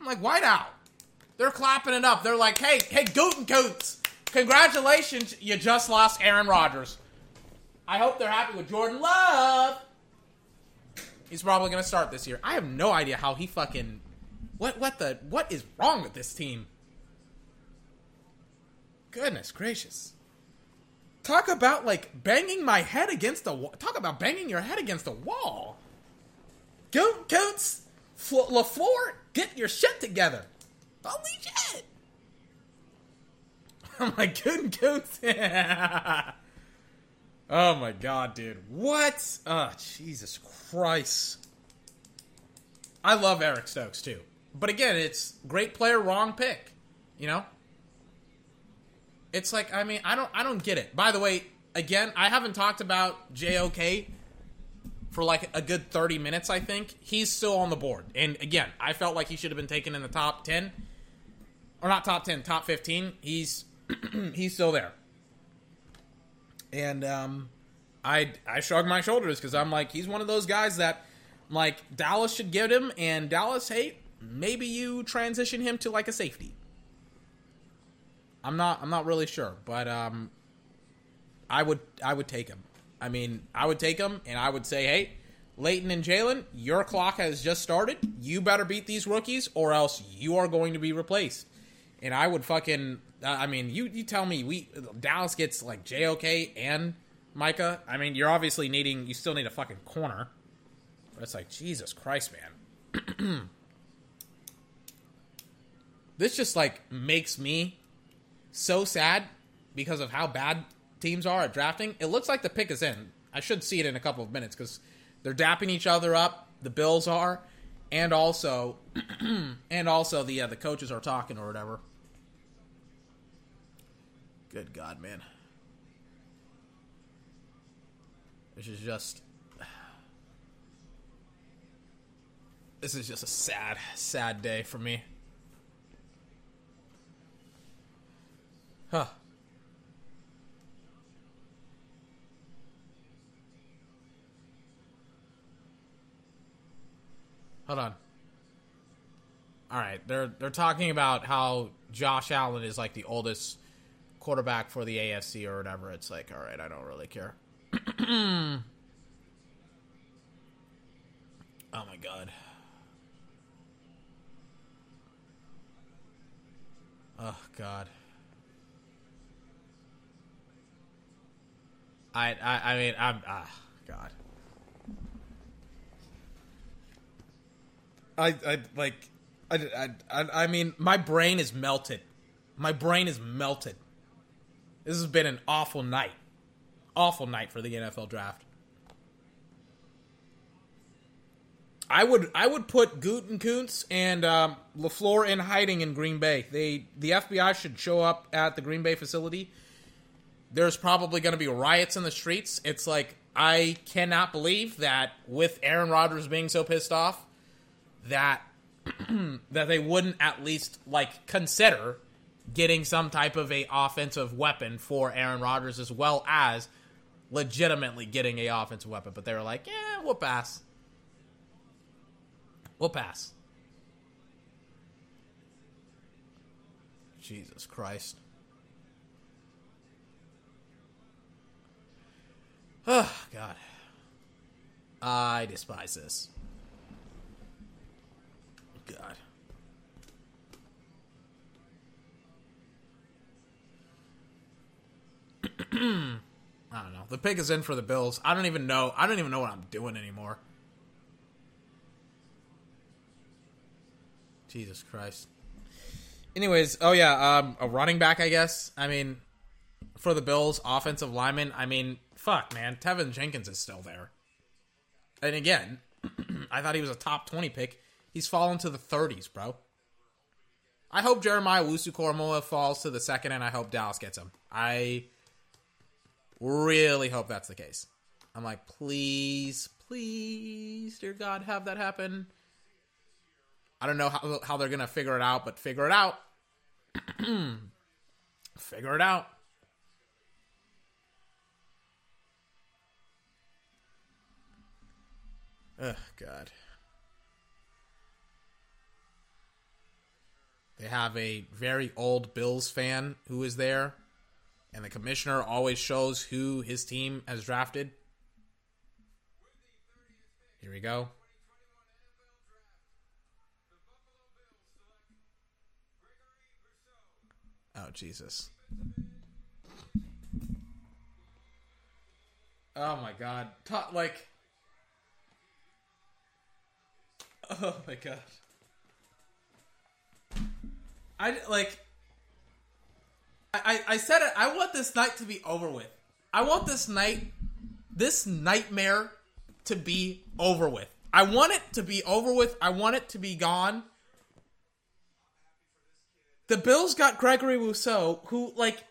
Speaker 2: I'm like, white out. They're clapping it up. They're like, hey, hey, Gutekunst, congratulations, you just lost Aaron Rodgers. I hope they're happy with Jordan Love. He's probably going to start this year. I have no idea how he fucking what what the what is wrong with this team? Goodness gracious. Talk about like banging my head against a wall. Talk about banging your head against the wall. Goat Coats LaFleur, get your shit together. Holy shit. Oh my good oh my god, dude. What? Oh, Jesus Christ. I love Eric Stokes too. But again, it's great player, wrong pick. You know? It's like I mean, I don't I don't get it. By the way, again, I haven't talked about JOK for like a good 30 minutes, I think. He's still on the board. And again, I felt like he should have been taken in the top 10 or not top 10, top 15. He's <clears throat> he's still there. And um I I shrug my shoulders cuz I'm like he's one of those guys that like Dallas should get him and Dallas, hey, maybe you transition him to like a safety. I'm not I'm not really sure, but um I would I would take him. I mean, I would take them and I would say, "Hey, Leighton and Jaylon, your clock has just started. You better beat these rookies or else you are going to be replaced." And I would fucking I mean, you you tell me we Dallas gets like JOK and Micah. I mean, you're obviously needing you still need a fucking corner. But it's like, Jesus Christ, man. <clears throat> this just like makes me so sad because of how bad teams are at drafting. It looks like the pick is in. I should see it in a couple of minutes because they're dapping each other up. The Bills are, and also, <clears throat> and also the uh, the coaches are talking or whatever. Good God, man! This is just. <sighs> This is just a sad, sad day for me. Huh. Hold on. All right, they're they're talking about how Josh Allen is like the oldest quarterback for the AFC or whatever. It's like, all right, I don't really care. <clears throat> oh my god. Oh god. I I I mean I'm ah god. I I like I, I I mean my brain is melted. My brain is melted. This has been an awful night. Awful night for the NFL draft. I would I would put Gutekunst and um, LaFleur in hiding in Green Bay. They the FBI should show up at the Green Bay facility. There's probably going to be riots in the streets. It's like I cannot believe that with Aaron Rodgers being so pissed off that <clears throat> that they wouldn't at least like consider getting some type of a offensive weapon for Aaron Rodgers as well as legitimately getting a offensive weapon. But they were like, yeah, we'll pass. We'll pass. Jesus Christ. Oh, <sighs> God. I despise this. God. <clears throat> I don't know. The pick is in for the Bills. I don't even know. I don't even know what I'm doing anymore. Jesus Christ. Anyways, oh yeah, um, a running back, I guess. I mean, for the Bills, offensive lineman. I mean, fuck, man, Teven Jenkins is still there. And again, <clears throat> I thought he was a top twenty pick. He's fallen to the 30s, bro. I hope Jeremiah Owusu-Koramoah falls to the second, and I hope Dallas gets him. I really hope that's the case. I'm like, please, please, dear God, have that happen. I don't know how, how they're going to figure it out, but figure it out. <clears throat> figure it out. Oh, God. They have a very old Bills fan who is there, and the commissioner always shows who his team has drafted. Here we go. Oh, Jesus. Oh my god. Ta- like. Oh my god. I like. I, I said it. I want this night to be over with. I want this night, this nightmare, to be over with. I want it to be over with. I want it to be gone. The Bills got Gregory Rousseau, who like.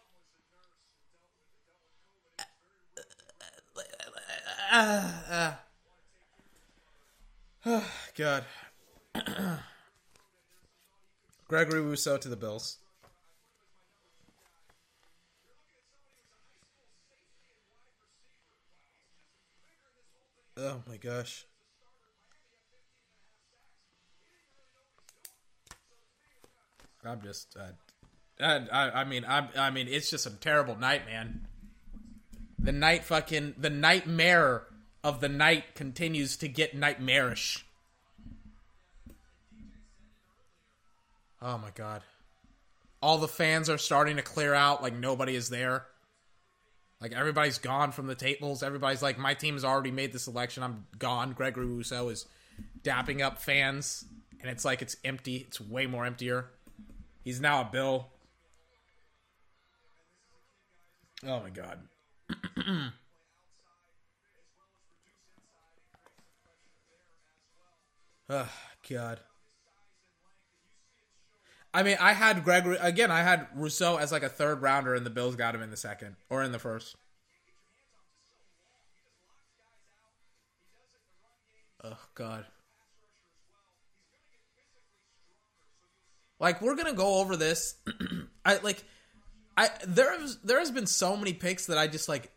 Speaker 2: Uh, uh, uh, God. Gregory Rousseau to the Bills. Oh my gosh. I'm just, uh, I, I mean, I, I mean, it's just a terrible night, man. The night, fucking, the nightmare of the night continues to get nightmarish. Oh my god. All the fans are starting to clear out like nobody is there. Like everybody's gone from the tables. Everybody's like, my team has already made the selection. I'm gone. Gregory Rousseau is dapping up fans, and it's like it's empty. It's way more emptier. He's now a Bill. Oh my god. oh <clears throat> god. I mean, I had Gregory again. I had Rousseau as like a third rounder, and the Bills got him in the second or in the first. Oh God. Like we're gonna go over this. <clears throat> I like. I there has there has been so many picks that I just like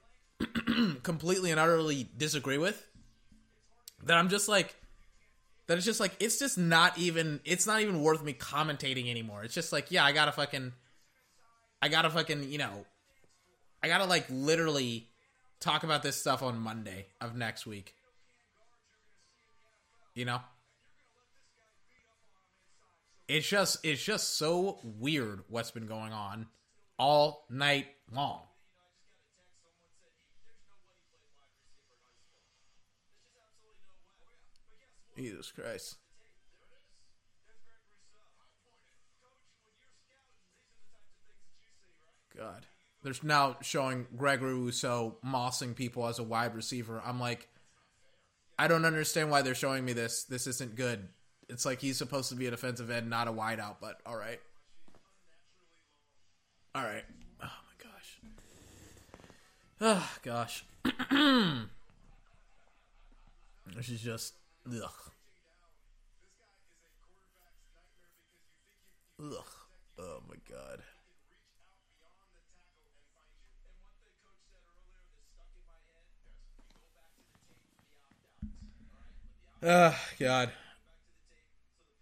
Speaker 2: <clears throat> completely and utterly disagree with. That I'm just like that it's just like it's just not even it's not even worth me commentating anymore. It's just like, yeah, I gotta fucking I gotta fucking, you know I gotta like literally talk about this stuff on Monday of next week. You know? It's just it's just so weird what's been going on all night long. Jesus Christ. God. There's now showing Gregory Rousseau mossing people as a wide receiver. I'm like, I don't understand why they're showing me this. This isn't good. It's like he's supposed to be a defensive end, not a wideout, but all right. All right. Oh my gosh. Oh gosh. <clears throat> this is just ugh. Ugh. Oh my god. Oh god.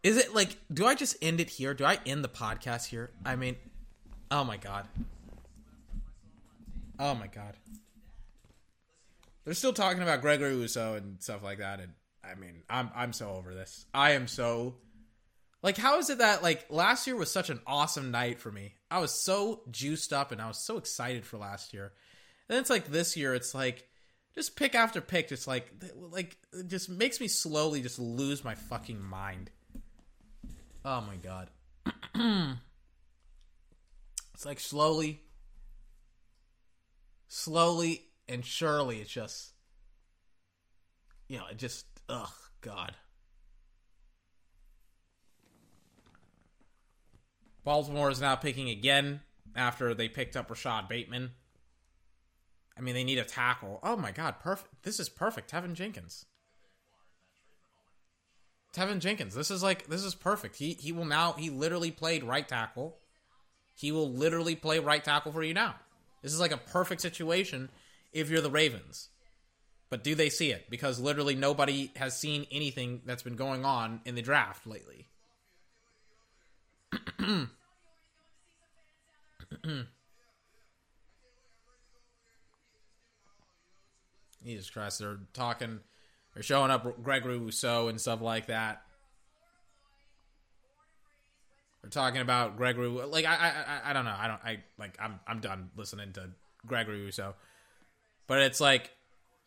Speaker 2: Is it like do I just end it here? Do I end the podcast here? I mean, oh my god. Oh my god. They're still talking about Gregory Rousseau and stuff like that and I mean, I'm I'm so over this. I am so like how is it that like last year was such an awesome night for me? I was so juiced up and I was so excited for last year. And then it's like this year it's like just pick after pick just like like it just makes me slowly just lose my fucking mind. Oh my god. <clears throat> it's like slowly slowly and surely it's just you know, it just ugh god. Baltimore is now picking again after they picked up Rashod Bateman. I mean, they need a tackle. Oh my god, perfect. This is perfect. Teven Jenkins. Teven Jenkins. This is like this is perfect. He he will now he literally played right tackle. He will literally play right tackle for you now. This is like a perfect situation if you're the Ravens. But do they see it? Because literally nobody has seen anything that's been going on in the draft lately. <clears throat> Jesus Christ, they're talking, they're showing up Gregory Rousseau and stuff like that. They're talking about Gregory, like I, I, I don't know, I don't, I like, I'm, I'm done listening to Gregory Rousseau, but it's like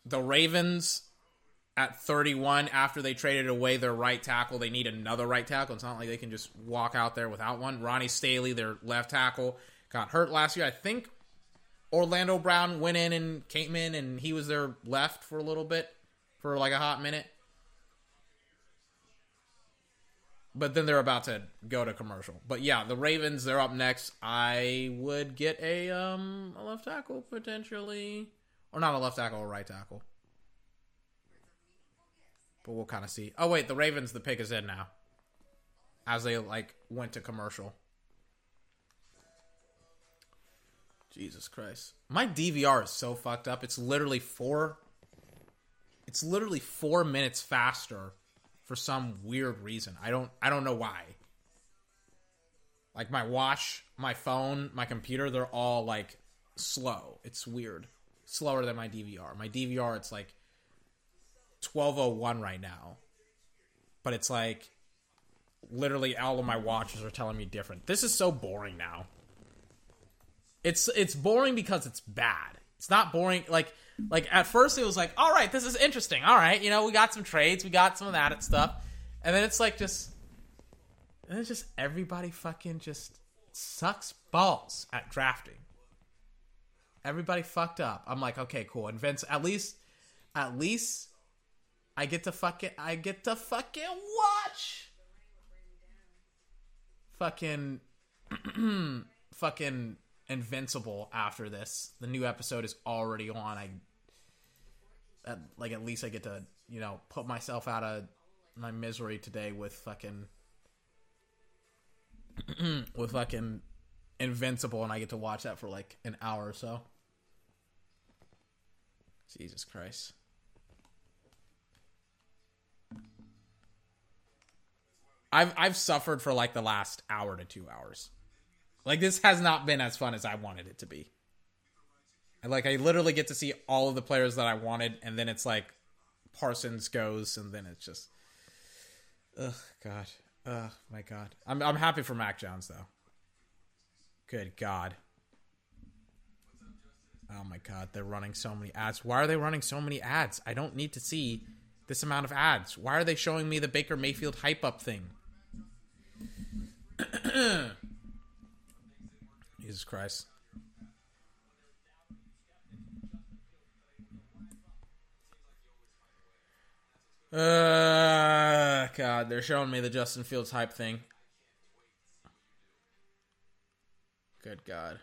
Speaker 2: the Ravens at 31 after they traded away their right tackle. They need another right tackle. It's not like they can just walk out there without one. Ronnie Stanley, their left tackle, got hurt last year. I think Orlando Brown went in and came in and he was their left for a little bit for like a hot minute. But then they're about to go to commercial. But yeah, the Ravens, they're up next. I would get a um a left tackle potentially. Or not a left tackle, or right tackle. But we'll kind of see. Oh wait, the Ravens, the pick is in now. As they like went to commercial. Jesus Christ. My DVR is so fucked up. It's literally four. It's literally four minutes faster for some weird reason. I don't. I don't know why. Like my watch, my phone, my computer, they're all like slow. It's weird. Slower than my DVR. My DVR, it's like 1201 right now. But it's like literally all of my watches are telling me different. This is so boring now. It's it's boring because it's bad. It's not boring like like at first it was like, all right, this is interesting. All right, you know, we got some trades, we got some of that stuff, and then it's like just, and it's just everybody fucking just sucks balls at drafting. Everybody fucked up. I'm like, okay, cool. And Vince, at least, at least, I get to fucking, I get to fucking watch. Fucking, <clears throat> fucking Invincible after this. The new episode is already on. I at, like at least I get to, you know, put myself out of my misery today with fucking <clears throat> with fucking Invincible and I get to watch that for like an hour or so. Jesus Christ. I've I've suffered for like the last hour to 2 hours. Like this has not been as fun as I wanted it to be. Like I literally get to see all of the players that I wanted, and then it's like Parsons goes, and then it's just, ugh, God, ugh, my God. I'm I'm happy for Mac Jones though. Good God. Oh my God, they're running so many ads. Why are they running so many ads? I don't need to see this amount of ads. Why are they showing me the Baker Mayfield hype up thing? <coughs> Jesus Christ. Uh, God, they're showing me the Justin Fields hype thing. Good God.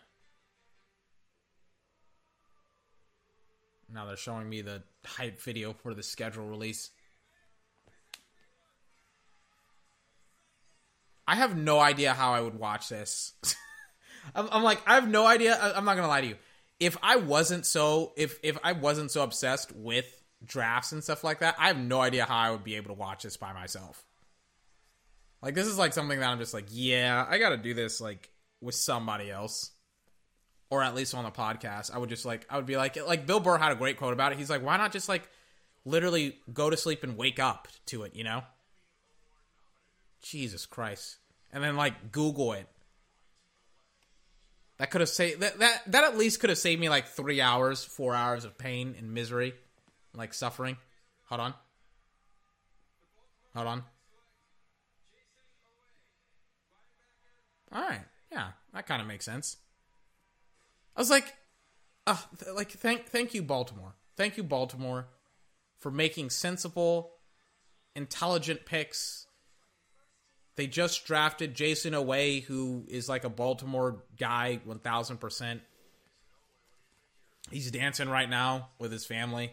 Speaker 2: Now they're showing me the hype video for the schedule release. I have no idea how I would watch this. <laughs> I'm, I'm, like, I have no idea. I'm not gonna lie to you. If I wasn't so, if if I wasn't so obsessed with drafts and stuff like that, I have no idea how I would be able to watch this by myself. Like this is like something that I'm just like, yeah, I got to do this like with somebody else, or at least on the podcast. I would just like, I would be like, like Bill Burr had a great quote about it. He's like, why not just like literally go to sleep and wake up to it, you know? Jesus Christ, and then like Google it that could have saved that, that that at least could have saved me like three hours, four hours of pain and misery, like suffering. Hold on. Hold on. All right, yeah, that kind of makes sense. I was like, uh, th- like thank thank you Baltimore, thank you Baltimore, for making sensible, intelligent picks they just drafted Jayson Oweh, who is like a Baltimore guy, 1000%. He's dancing right now with his family.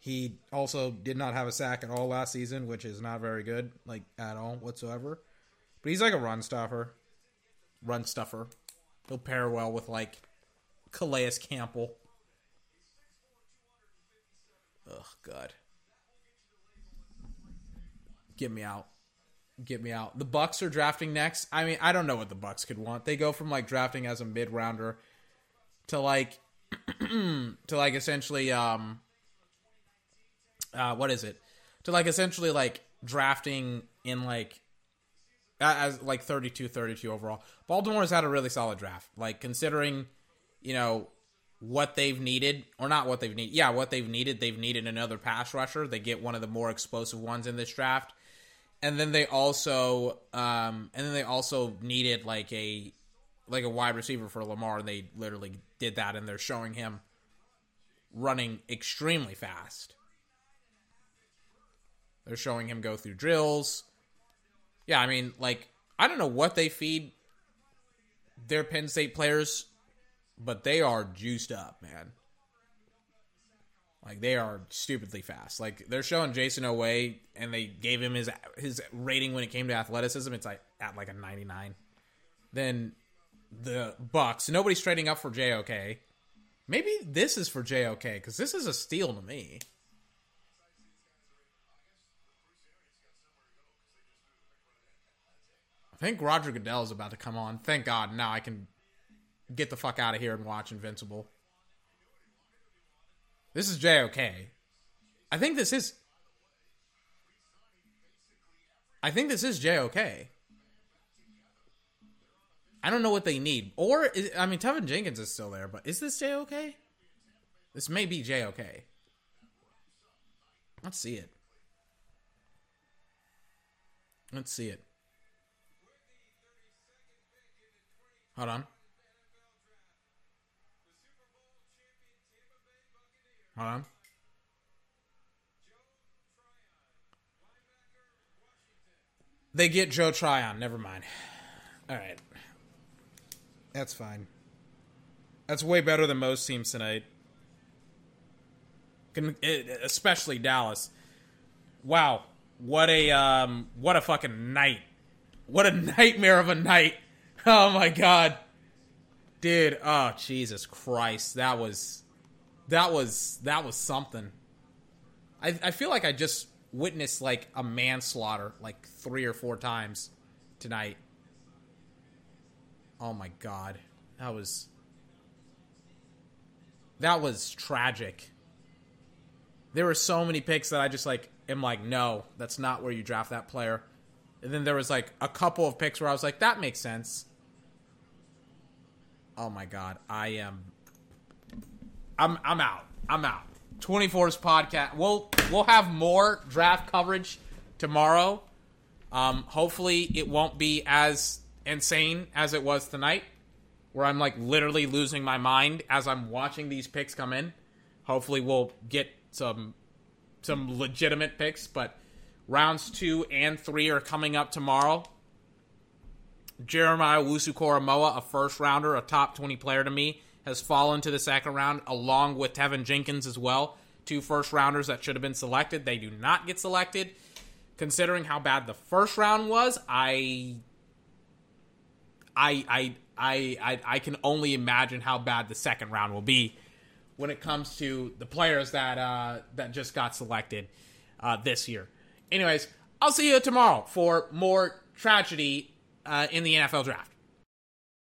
Speaker 2: He also did not have a sack at all last season, which is not very good, like at all whatsoever. But he's like a run stuffer. Run stuffer. He'll pair well with like Calais Campbell. Oh, God. Get me out. get me out. The Bucks are drafting next. I mean, I don't know what the Bucks could want. They go from like drafting as a mid rounder to like <clears throat> to like essentially um uh what is it? To like essentially like drafting in like as like 32 32 overall. Baltimore has had a really solid draft. Like considering, you know, what they've needed or not what they've needed. Yeah, what they've needed, they've needed another pass rusher. They get one of the more explosive ones in this draft. And then they also um and then they also needed like a like a wide receiver for Lamar. and They literally did that and they're showing him running extremely fast. They're showing him go through drills. Yeah, I mean, like, I don't know what they feed their Penn State players, but they are juiced up, man. Like they are stupidly fast. Like they're showing Jayson Oweh, and they gave him his his rating when it came to athleticism. It's like at like a ninety nine. Then the Bucks. Nobody's trading up for JOK. Maybe this is for JOK because this is a steal to me. I think Roger Goodell is about to come on. Thank God. Now I can get the fuck out of here and watch Invincible. This is JOK. I think this is. I think this is JOK. I don't know what they need. Or, is, I mean, Teven Jenkins is still there, but is this JOK? This may be JOK. Let's see it. Let's see it. Hold on. Hold on. They get Joe Tryon. Never mind. All right. That's fine. That's way better than most teams tonight. Especially Dallas. Wow. What a um what a fucking night. What a <laughs> nightmare of a night. <laughs> Oh my god. Dude, oh Jesus Christ. That was that was that was something. I I feel like I just witnessed like a manslaughter like 3 or 4 times tonight. Oh my god. That was That was tragic. There were so many picks that I just like am like, no, that's not where you draft that player. And then there was like a couple of picks where I was like, that makes sense. Oh my god, I am I'm I'm out. I'm out. 24's podcast. We'll we'll have more draft coverage tomorrow. Um, hopefully it won't be as insane as it was tonight, where I'm like literally losing my mind as I'm watching these picks come in. Hopefully we'll get some some legitimate picks, but rounds two and three are coming up tomorrow. Jeremiah Owusu-Koramoah, a first rounder, a top 20 player to me, has fallen to the second round, along with Teven Jenkins as well. Two first rounders that should have been selected. They do not get selected. Considering how bad the first round was, I I I I I, I can only imagine how bad the second round will be when it comes to the players that uh, that just got selected uh, this year. Anyways, I'll see you tomorrow for more tragedy uh, in the NFL draft.